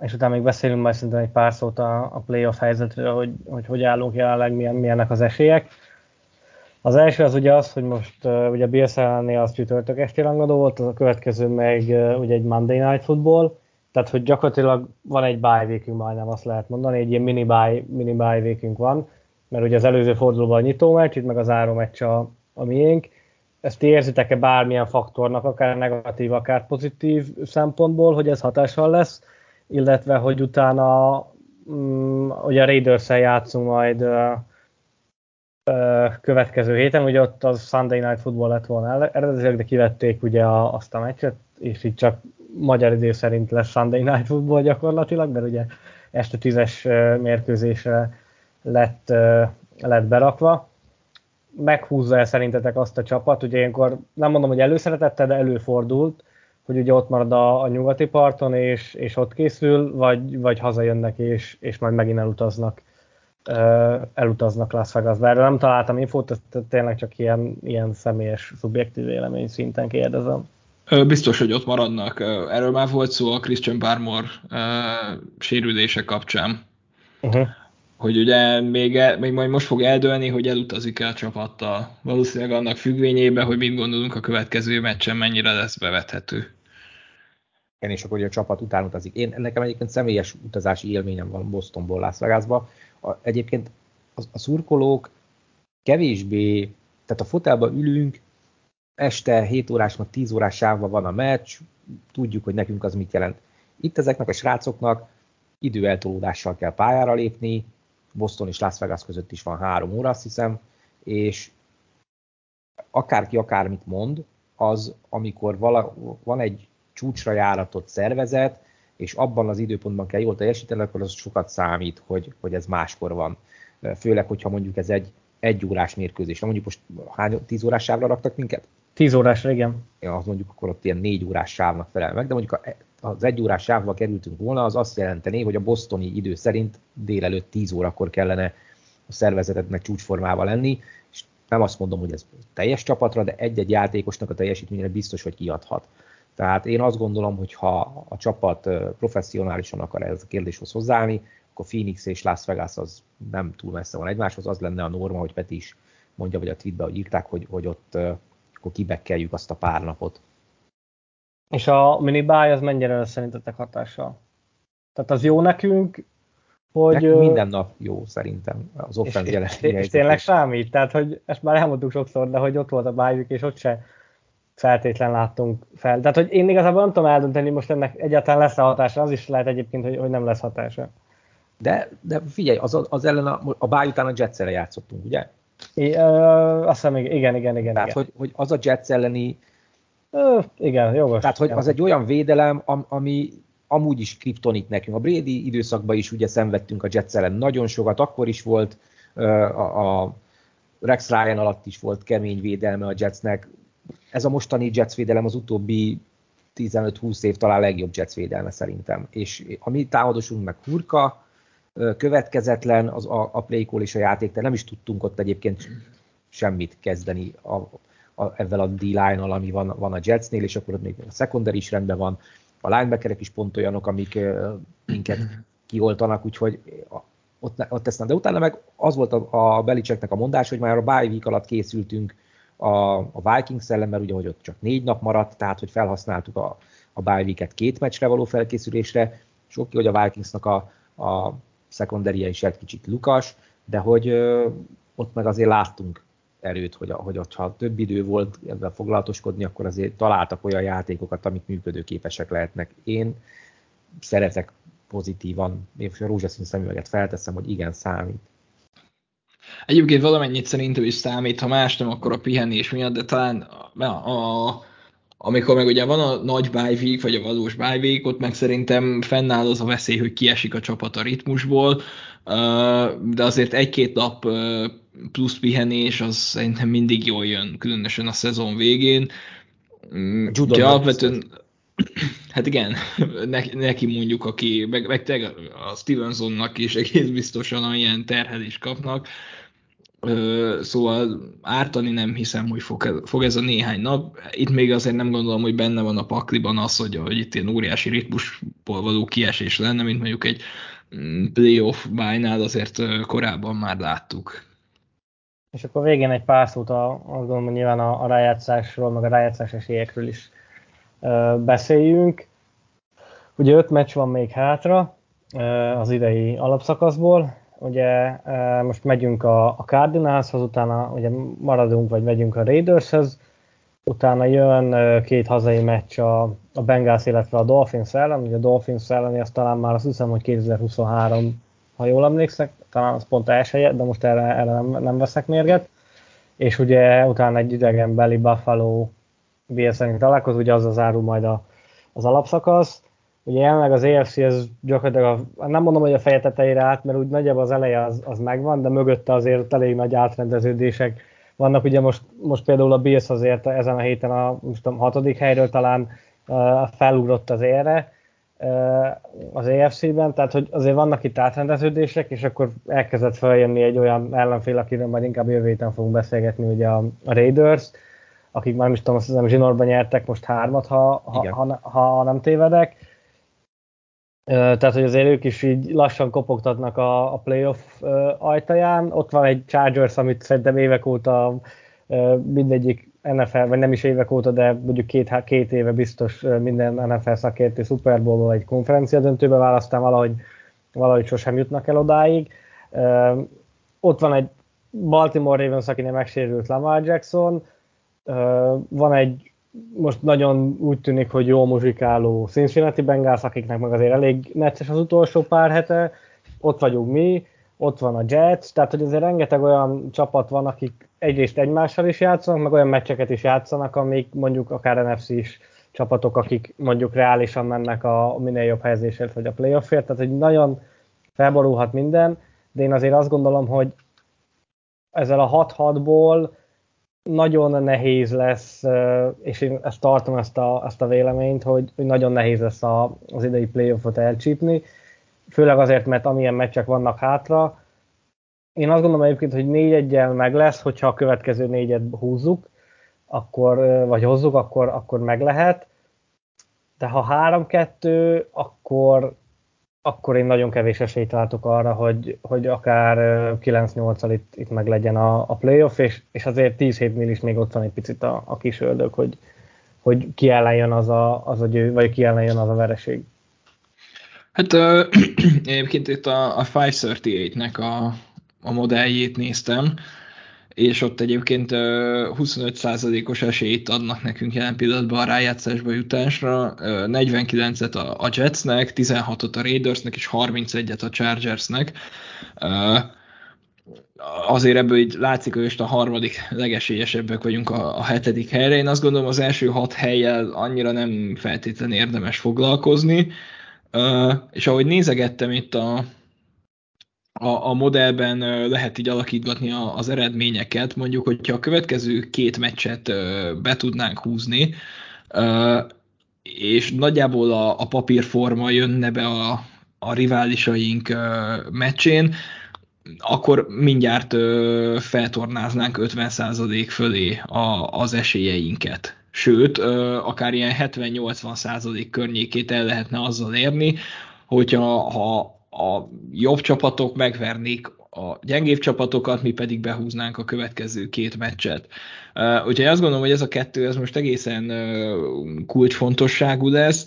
és utána még beszélünk majd szerintem egy pár szót a, a playoff helyzetről, hogy, hogy hogy állunk jelenleg, milyen, milyennek az esélyek. Az első az ugye az, hogy most uh, ugye Bills az csütörtök esti rangadó volt, az a következő meg uh, ugye egy Monday Night Football, tehát hogy gyakorlatilag van egy bye weekünk majdnem azt lehet mondani, egy ilyen mini bye, mini bye weekünk van, mert ugye az előző fordulóban a nyitó meccs, itt meg az áró meccs a, a miénk. Ezt érzitek-e bármilyen faktornak, akár negatív, akár pozitív szempontból, hogy ez hatással lesz, illetve hogy utána um, ugye a raiders játszunk majd uh, következő héten, ugye ott az Sunday Night Football lett volna eredetileg, de kivették ugye a, azt a meccset, és így csak magyar idő szerint lesz Sunday Night Football gyakorlatilag, mert ugye este tízes mérkőzésre lett, lett berakva. Meghúzza el szerintetek azt a csapat, ugye ilyenkor nem mondom, hogy előszeretette, de előfordult, hogy ugye ott marad a, a nyugati parton, és, és ott készül, vagy, vagy hazajönnek, és, és majd megint elutaznak elutaznak Las Vegasba. Erről nem találtam infót, tényleg csak ilyen, ilyen személyes, szubjektív vélemény szinten kérdezem. Biztos, hogy ott maradnak. Erről már volt szó a Christian Barmore sérülése kapcsán. Uh-huh. Hogy ugye még, el, még majd most fog eldőlni, hogy elutazik el a csapattal. Valószínűleg annak függvényében, hogy mit gondolunk a következő meccsen, mennyire lesz bevethető. Igen, és akkor hogy a csapat után utazik. Én nekem egyébként személyes utazási élményem van Bostonból Las Vegasba. A, egyébként a, a szurkolók kevésbé, tehát a fotelba ülünk, este 7 órás, meg 10 órás sávban van a meccs, tudjuk, hogy nekünk az mit jelent. Itt ezeknek a srácoknak időeltolódással kell pályára lépni, Boston és Las Vegas között is van három óra, azt hiszem, és akárki akármit mond, az, amikor vala, van egy csúcsra járatott szervezet, és abban az időpontban kell jól teljesíteni, akkor az sokat számít, hogy, hogy ez máskor van. Főleg, hogyha mondjuk ez egy egy órás mérkőzés. Na mondjuk most hány, tíz órás sávra raktak minket? 10 órás, igen. Ja, azt mondjuk akkor ott ilyen 4 órás sávnak felel meg, de mondjuk az egy órás sávba kerültünk volna, az azt jelenteni, hogy a bosztoni idő szerint délelőtt 10 órakor kellene a szervezetednek csúcsformával lenni, és nem azt mondom, hogy ez teljes csapatra, de egy-egy játékosnak a teljesítményre biztos, hogy kiadhat. Tehát én azt gondolom, hogy ha a csapat professzionálisan akar ez a kérdéshoz hozzáállni, akkor Phoenix és Las Vegas az nem túl messze van egymáshoz, az lenne a norma, hogy Peti is mondja, vagy a tweetbe, hogy írták, hogy, hogy ott akkor kibekkeljük azt a pár napot. És a minibáj az mennyire lesz szerintetek hatással? Tehát az jó nekünk, hogy... Nekünk minden nap jó szerintem az offenz és, és, tényleg számít, tehát hogy ezt már elmondtuk sokszor, de hogy ott volt a bájük, és ott se feltétlen láttunk fel. Tehát, hogy én igazából nem tudom eldönteni, most ennek egyáltalán lesz a hatása, az is lehet egyébként, hogy, hogy nem lesz hatása. De, de figyelj, az, az ellen a, a báj után a jets játszottunk, ugye? I, ö, azt hiszem, igen, igen, igen. Tehát, igen. Hogy, hogy az a Jets elleni... Ö, igen, jogos. Tehát, hogy igen. az egy olyan védelem, ami amúgy is kriptonit nekünk. A Brady időszakban is ugye szenvedtünk a Jets ellen nagyon sokat, akkor is volt a, a Rex Ryan alatt is volt kemény védelme a Jetsnek. Ez a mostani Jets védelem az utóbbi 15-20 év talán legjobb Jets védelme szerintem. És a mi támadosunk meg hurka, következetlen az a, a play call és a játék, de nem is tudtunk ott egyébként semmit kezdeni a, a, ezzel a D-line-nal, ami van, van a Jetsnél, és akkor ott még a secondary is rendben van, a linebackerek is pont olyanok, amik minket kioltanak, úgyhogy ott, ott nem. De utána meg az volt a, a Belicseknek a mondás, hogy már a bye week alatt készültünk a, a Vikings ellen, mert ugye, hogy ott csak négy nap maradt, tehát hogy felhasználtuk a, a bye két meccsre való felkészülésre, és oké, hogy a Vikingsnak a, a secondary is egy kicsit lukas, de hogy ö, ott meg azért láttunk erőt, hogy, hogy ott, ha több idő volt ebben foglalatoskodni, akkor azért találtak olyan játékokat, amik működőképesek lehetnek. Én szeretek pozitívan, én a rózsaszín szemüveget felteszem, hogy igen, számít. Egyébként valamennyit szerintem is számít, ha más nem, akkor a pihenés miatt, de talán a, a, amikor meg ugye van a nagy bye vagy a valós bye ott meg szerintem fennáll az a veszély, hogy kiesik a csapat a ritmusból, de azért egy-két nap plusz pihenés az szerintem mindig jól jön, különösen a szezon végén. Mm, ugye alapvetően, hát igen, neki mondjuk, aki, meg, meg a Stevensonnak is egész biztosan olyan terhelést kapnak, Szóval ártani nem hiszem, hogy fog, fog ez a néhány nap. Itt még azért nem gondolom, hogy benne van a pakliban az, hogy, hogy itt ilyen óriási ritmusból való kiesés lenne, mint mondjuk egy mm, playoff bájnál azért korábban már láttuk. És akkor végén egy pár szót a, azt gondolom, hogy nyilván a, a rájátszásról, meg a rájátszás esélyekről is ö, beszéljünk. Ugye öt meccs van még hátra ö, az idei alapszakaszból, ugye most megyünk a, a Cardinalshoz, utána ugye maradunk, vagy megyünk a Raidershez, utána jön két hazai meccs a, a Bengals, illetve a Dolphins ellen, ugye a Dolphins ellen, azt talán már azt hiszem, hogy 2023, ha jól emlékszek, talán az pont első de most erre, erre nem, nem veszek mérget, és ugye utána egy idegenbeli Buffalo szerint találkozó, ugye az az árul majd a, az alapszakasz, Ugye jelenleg az EFC ez gyakorlatilag, a, nem mondom, hogy a feje tetejére át, mert úgy nagyjából az eleje az, az megvan, de mögötte azért elég nagy átrendeződések vannak. Ugye most, most például a Bills azért ezen a héten a most a hatodik helyről talán uh, felugrott az ére uh, az EFC-ben, tehát hogy azért vannak itt átrendeződések, és akkor elkezdett feljönni egy olyan ellenfél, akiről majd inkább jövő héten fogunk beszélgetni, ugye a, a Raiders, akik már nem is tudom, azt hiszem zsinórban nyertek most hármat, ha, ha, ha, ha nem tévedek tehát, hogy azért ők is így lassan kopogtatnak a, a playoff ajtaján. Ott van egy Chargers, amit szerintem évek óta mindegyik NFL, vagy nem is évek óta, de mondjuk két, két éve biztos minden NFL szakértő Super Bowl egy konferencia döntőbe választán valahogy, valahogy sosem jutnak el odáig. Ott van egy Baltimore Ravens, akinek megsérült Lamar Jackson, van egy most nagyon úgy tűnik, hogy jó muzsikáló Cincinnati Bengals, akiknek meg azért elég necces az utolsó pár hete, ott vagyunk mi, ott van a Jets, tehát hogy azért rengeteg olyan csapat van, akik egyrészt egymással is játszanak, meg olyan meccseket is játszanak, amik mondjuk akár NFC is csapatok, akik mondjuk reálisan mennek a minél jobb helyezésért vagy a playoffért, tehát hogy nagyon felborulhat minden, de én azért azt gondolom, hogy ezzel a 6-6-ból nagyon nehéz lesz, és én ezt tartom ezt a, ezt a véleményt, hogy, hogy nagyon nehéz lesz a, az idei playoffot elcsípni, főleg azért, mert amilyen meccsek vannak hátra. Én azt gondolom egyébként, hogy négy egyel meg lesz, hogyha a következő négyet húzzuk, akkor, vagy hozzuk, akkor, akkor meg lehet. De ha 3-2, akkor, akkor én nagyon kevés esélyt látok arra, hogy, hogy akár 9-8-al itt, itt meg legyen a, a playoff, és, és azért 10 hétnél is még ott van egy picit a, a kis ördög, hogy, hogy ki ellen jön az a, az a győ, vagy ki ellen jön az a vereség. Hát uh, egyébként itt a, a 538-nek a, a modelljét néztem, és ott egyébként 25%-os esélyt adnak nekünk jelen pillanatban a rájátszásba jutásra, 49-et a Jetsnek, 16-ot a Raidersnek és 31-et a Chargersnek. Azért ebből így látszik, hogy most a harmadik legesélyesebbek vagyunk a, a hetedik helyre. Én azt gondolom az első hat helyjel annyira nem feltétlenül érdemes foglalkozni. És ahogy nézegettem itt a, a, a modellben lehet így alakítgatni a, az eredményeket. Mondjuk, hogyha a következő két meccset be tudnánk húzni, és nagyjából a, a papírforma jönne be a, a riválisaink meccsén, akkor mindjárt feltornáznánk 50% fölé a, az esélyeinket. Sőt, akár ilyen 70-80% környékét el lehetne azzal érni, hogyha ha a jobb csapatok megvernék a gyengébb csapatokat, mi pedig behúznánk a következő két meccset. Úgyhogy azt gondolom, hogy ez a kettő ez most egészen uh, kulcsfontosságú lesz,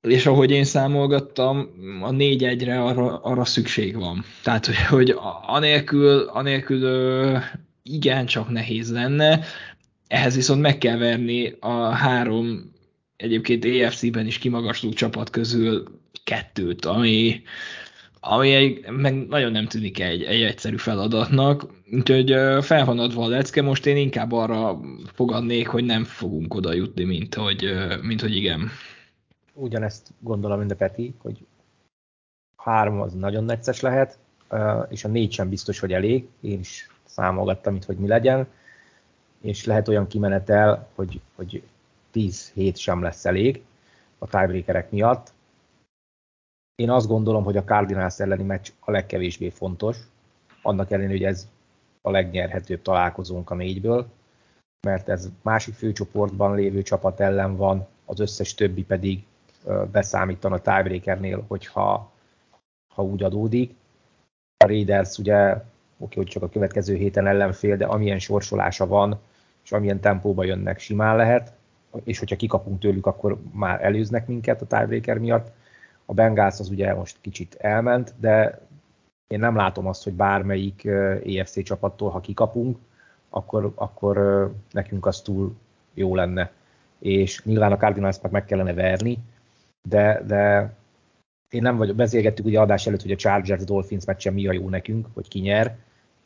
és ahogy én számolgattam, a 4-1-re arra, arra szükség van. Tehát, hogy, anélkül, anélkül uh, igen csak nehéz lenne, ehhez viszont meg kell verni a három egyébként EFC-ben is kimagasló csapat közül kettőt, ami, ami egy, meg nagyon nem tűnik egy, egy egyszerű feladatnak, úgyhogy fel van adva a lecke, most én inkább arra fogadnék, hogy nem fogunk oda jutni, mint hogy, mint hogy igen. Ugyanezt gondolom, mint a Peti, hogy három az nagyon necces lehet, és a négy sem biztos, hogy elég. Én is számolgattam itt, hogy mi legyen, és lehet olyan kimenetel, hogy, hogy 10 hét sem lesz elég a tiebreakerek miatt, én azt gondolom, hogy a Cardinals elleni meccs a legkevésbé fontos, annak ellenére, hogy ez a legnyerhetőbb találkozónk a négyből, mert ez másik főcsoportban lévő csapat ellen van, az összes többi pedig beszámítan a tiebreakernél, hogyha ha úgy adódik. A Raiders ugye, oké, hogy csak a következő héten ellenfél, de amilyen sorsolása van, és amilyen tempóba jönnek, simán lehet, és hogyha kikapunk tőlük, akkor már előznek minket a tiebreaker miatt. A Bengals az ugye most kicsit elment, de én nem látom azt, hogy bármelyik EFC csapattól, ha kikapunk, akkor, akkor nekünk az túl jó lenne. És nyilván a Cardinalsnak meg kellene verni, de, de én nem vagyok, beszélgettük ugye adás előtt, hogy a Chargers Dolphins meccse mi a jó nekünk, hogy ki nyer,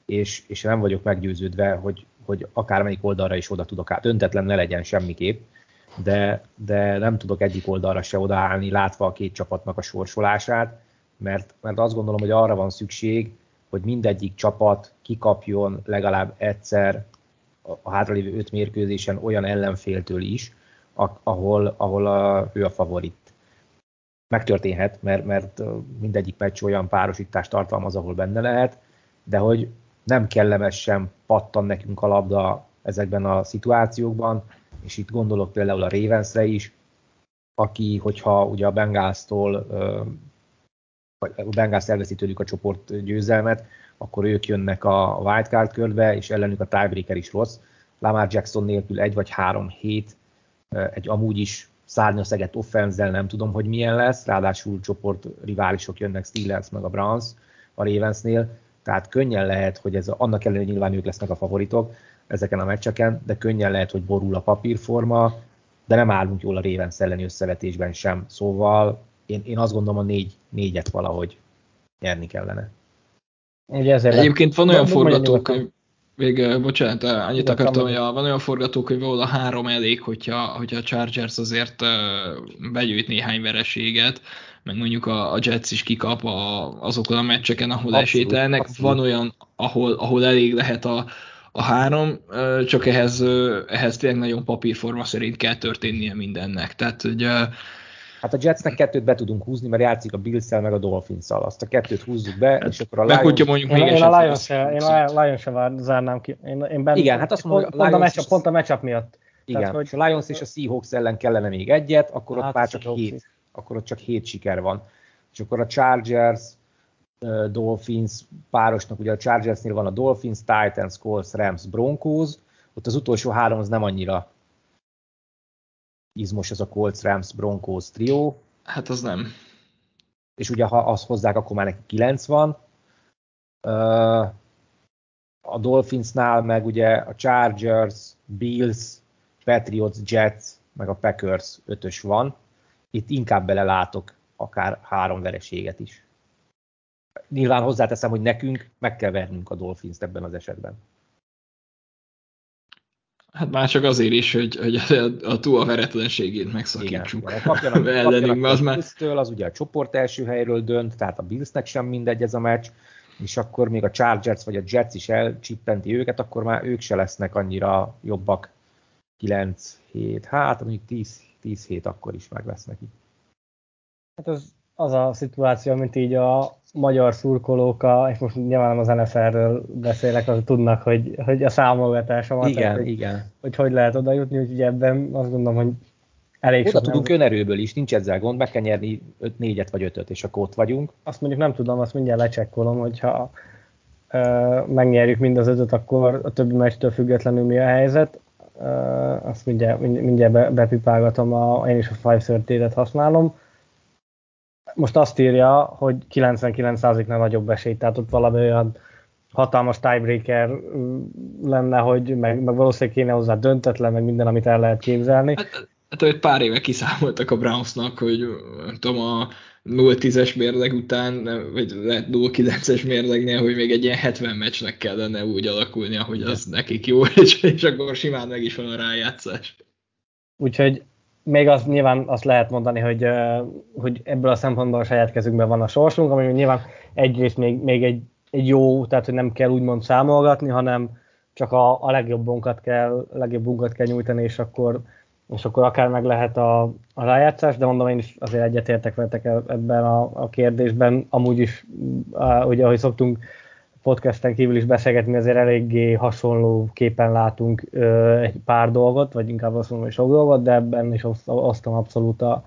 és, és nem vagyok meggyőződve, hogy, hogy akármelyik oldalra is oda tudok át. Öntetlen ne legyen semmiképp, de, de nem tudok egyik oldalra se odaállni, látva a két csapatnak a sorsolását, mert, mert azt gondolom, hogy arra van szükség, hogy mindegyik csapat kikapjon legalább egyszer a hátralévő öt mérkőzésen olyan ellenféltől is, ahol, ahol a, ő a favorit. Megtörténhet, mert, mert mindegyik meccs olyan párosítást tartalmaz, ahol benne lehet, de hogy nem kellemes pattan nekünk a labda ezekben a szituációkban, és itt gondolok például a Ravensre is, aki, hogyha ugye a Bengásztól vagy a Bengals elveszi tőlük a csoport győzelmet, akkor ők jönnek a wildcard körbe, és ellenük a tiebreaker is rossz. Lamar Jackson nélkül egy vagy három hét egy amúgy is szárnyaszegett offenzel nem tudom, hogy milyen lesz, ráadásul csoport riválisok jönnek Steelers meg a Browns a Ravensnél, tehát könnyen lehet, hogy ez annak ellenére nyilván ők lesznek a favoritok ezeken a meccseken, de könnyen lehet, hogy borul a papírforma, de nem állunk jól a Ravens elleni összevetésben sem. Szóval én, én azt gondolom a négy, négyet valahogy nyerni kellene. Ugye ezért Egyébként van olyan forgatókönyv, még, bocsánat, annyit Igen, akartam, hogy van olyan forgatókönyv, ahol a három elég, hogyha, hogyha a Chargers azért begyűjt néhány vereséget, meg mondjuk a, a Jets is kikap a, azokon a meccseken, ahol abszolút, esélytelnek. Van olyan, ahol, ahol elég lehet a, a három, csak ehhez, ehhez tényleg nagyon papírforma szerint kell történnie mindennek. Tehát, hogy Hát a Jetsnek kettőt be tudunk húzni, mert játszik a bills meg a dolphins -szal. Azt a kettőt húzzuk be, hát, és akkor a Lions... Meg, mondjuk én, én, a Lions se, én a Lions se zárnám ki. Én, én ben, Igen, hát azt mondom, pont, a, Lions a, pont a matchup miatt. Igen, Tehát, hogy... és a Lions és a Seahawks ellen kellene még egyet, akkor hát ott már csak hét, akkor ott csak hét siker van. És akkor a Chargers, Dolphins párosnak, ugye a Chargersnél van a Dolphins, Titans, Colts, Rams, Broncos, ott az utolsó három az nem annyira izmos ez a Colts, Rams, Broncos trió. Hát az nem. És ugye ha azt hozzák, akkor már neki 9 van. A Dolphinsnál meg ugye a Chargers, Bills, Patriots, Jets, meg a Packers ötös van. Itt inkább belelátok akár három vereséget is. Nyilván hozzáteszem, hogy nekünk meg kell vernünk a Dolphins ebben az esetben. Hát már csak azért is, hogy, hogy a, a túl a veretlenségét megszakítsuk. Igen, kapjanak, kapjanak az, már... Bills-től, az ugye a csoport első helyről dönt, tehát a Billsnek sem mindegy ez a meccs, és akkor még a Chargers vagy a Jets is elcsippenti őket, akkor már ők se lesznek annyira jobbak 9-7, hát mondjuk 10, 10 hét akkor is meg lesznek itt. Hát az, az a szituáció, mint így a magyar szurkolók, a, és most nyilván az NFL-ről beszélek, azok tudnak, hogy, hogy a számolgatása van. Igen, tehát, hogy, igen. Hogy hogy lehet oda jutni, úgyhogy ebben azt gondolom, hogy elég Oda tudunk nem... önerőből is, nincs ezzel gond, meg kell nyerni 5, 4 vagy 5 és akkor ott vagyunk. Azt mondjuk nem tudom, azt mindjárt lecsekkolom, hogyha uh, megnyerjük mind az ötöt, akkor a többi meccstől függetlenül mi a helyzet. Uh, azt mindjárt, mindjárt be, bepipálgatom, a, én is a 530 használom most azt írja, hogy 99%-nál nagyobb esély, tehát ott valami olyan hatalmas tiebreaker lenne, hogy meg, meg valószínűleg kéne hozzá döntetlen, meg minden, amit el lehet képzelni. Hát, hát hogy pár éve kiszámoltak a Brownsnak, hogy nem tudom, a 0-10-es mérleg után, vagy lehet 0-9-es mérlegnél, hogy még egy ilyen 70 meccsnek kellene úgy alakulni, ahogy az nekik jó, és, és akkor simán meg is van a rájátszás. Úgyhogy még az nyilván azt lehet mondani, hogy, hogy ebből a szempontból a saját kezünkben van a sorsunk, ami nyilván egyrészt még, még egy, egy jó, tehát hogy nem kell úgymond számolgatni, hanem csak a, a legjobbunkat kell, a legjobbunkat kell nyújtani, és akkor, és akkor akár meg lehet a, a rájátszás, de mondom, én is azért egyetértek veletek ebben a, a kérdésben. Amúgy is, ugye, ahogy szoktunk podcasten kívül is beszélgetni, azért eléggé hasonló képen látunk ö, egy pár dolgot, vagy inkább azt mondom, hogy sok dolgot, de ebben is osztom abszolút a,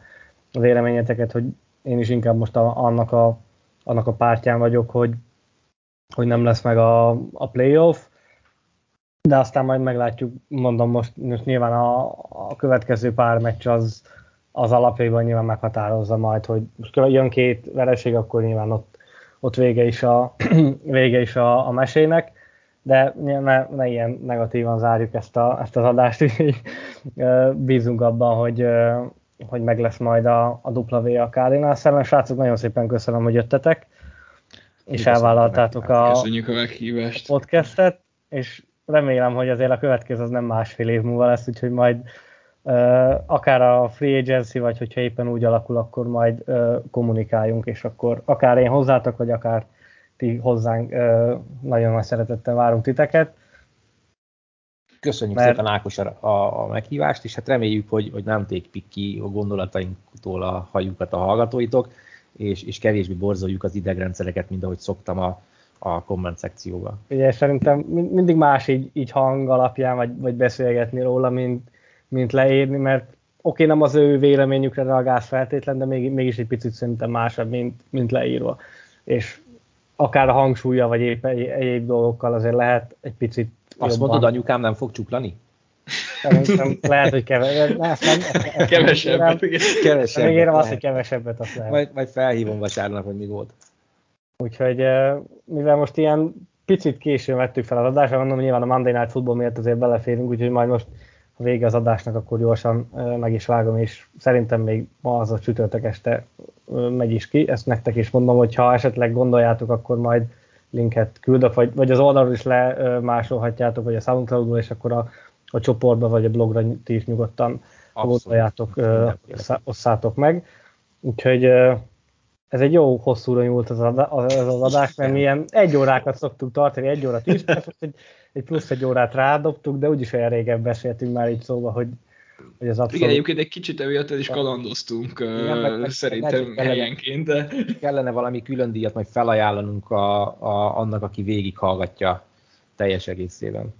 véleményeteket, hogy én is inkább most a, annak, a, annak a pártján vagyok, hogy, hogy nem lesz meg a, a playoff, de aztán majd meglátjuk, mondom most, most nyilván a, a következő pár meccs az, az alapjaiban nyilván meghatározza majd, hogy most jön két vereség, akkor nyilván ott, ott vége is a, vége is a, a mesének, de ne, ne ilyen negatívan zárjuk ezt, a, ezt az adást, így bízunk abban, hogy, hogy meg lesz majd a, a W a Cardinals szemben. Srácok, nagyon szépen köszönöm, hogy jöttetek, és elvállaltátok a, a meghívást. podcastet, és remélem, hogy azért a következő az nem másfél év múlva lesz, úgyhogy majd akár a free agency, vagy hogyha éppen úgy alakul, akkor majd kommunikáljunk, és akkor akár én hozzátok, vagy akár ti hozzánk nagyon nagy szeretettel várunk titeket. Köszönjük Mert... szépen Ákos a, a, a meghívást, és hát reméljük, hogy, hogy nem tékpik ki a gondolatainktól a hajukat a hallgatóitok, és, és kevésbé borzoljuk az idegrendszereket, mint ahogy szoktam a, a komment szekcióba. Ugye szerintem mindig más így, így hang alapján, vagy, vagy beszélgetni róla, mint, mint leírni, mert oké, okay, nem az ő véleményükre reagálsz feltétlen, de még, mégis egy picit szerintem másabb, mint, mint leírva. És akár a hangsúlya, vagy épp egyéb dolgokkal azért lehet egy picit Azt jobban. mondod, anyukám nem fog csuklani? Szerintem lehet, hogy kevesebb. Kevesebb. Kevesebb. Még érem azt, hogy kevesebbet azt lehet. Majd, majd felhívom vasárnap, hogy mi volt. Úgyhogy mivel most ilyen picit későn vettük fel az adásra, mondom, hogy nyilván a Monday Night Football miatt azért beleférünk, úgyhogy majd most a vége az adásnak, akkor gyorsan meg is vágom, és szerintem még ma az a csütörtök este megy is ki. Ezt nektek is mondom, hogy ha esetleg gondoljátok, akkor majd linket küldök, vagy, vagy az oldalról is lemásolhatjátok, vagy a soundcloud és akkor a, a csoportba, vagy a blogra ti is nyugodtan Abszolút. gondoljátok, osszátok meg. Úgyhogy ez egy jó hosszúra nyúlt az, az, az adás, mert milyen egy órákat szoktuk tartani, egy óra tíz perc, egy, egy plusz egy órát rádobtuk, de úgyis olyan régen beszéltünk már így szóba, hogy, hogy az abszolút... Igen, egyébként egy kicsit emiatt is kalandoztunk Igen, meg, meg, szerintem meg, helyenként, de... Kellene valami külön díjat majd felajánlanunk a, a, annak, aki végighallgatja teljes egészében.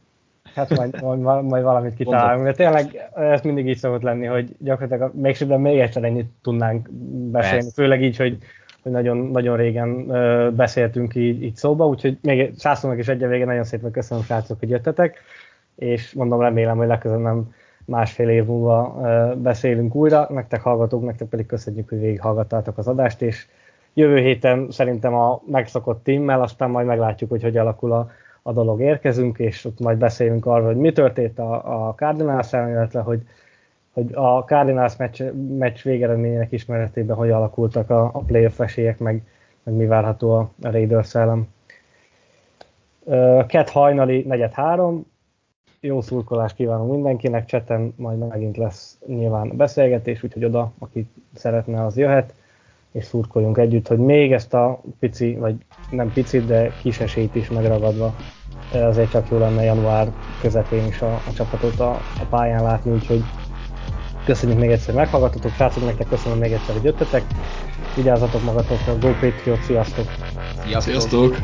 Hát majd, majd, majd valamit kitalálunk, de tényleg ez mindig így szokott lenni, hogy gyakorlatilag mégsem még egyszer ennyit tudnánk beszélni, Persze. főleg így, hogy hogy nagyon, nagyon régen beszéltünk így, így szóba, úgyhogy még Sászlónak is egy végén nagyon szépen köszönöm, srácok, hogy jöttetek, és mondom, remélem, hogy legközelebb nem másfél év múlva beszélünk újra, nektek hallgatók, nektek pedig köszönjük, hogy végighallgattátok az adást, és jövő héten szerintem a megszokott timmel, aztán majd meglátjuk, hogy hogy alakul a, a dolog. Érkezünk, és ott majd beszélünk arról, hogy mi történt a, a Cardinals illetve hogy hogy a Cardinals meccs, meccs végeredményének ismeretében hogy alakultak a, a playoff esélyek, meg, meg mi várható a, a Raiders ellen. Ket hajnali negyed három, jó szurkolást kívánunk mindenkinek, cseten majd megint lesz nyilván beszélgetés, úgyhogy oda, aki szeretne, az jöhet, és szurkoljunk együtt, hogy még ezt a pici, vagy nem pici, de kis esélyt is megragadva, azért csak jó lenne január közepén is a, a csapatot a, a pályán látni, úgyhogy Köszönjük még egyszer, hogy meghallgattatok, srácok, nektek köszönöm még egyszer, hogy jöttetek. Vigyázzatok magatokra, Go Patriot, sziasztok! Sziasztok! sziasztok.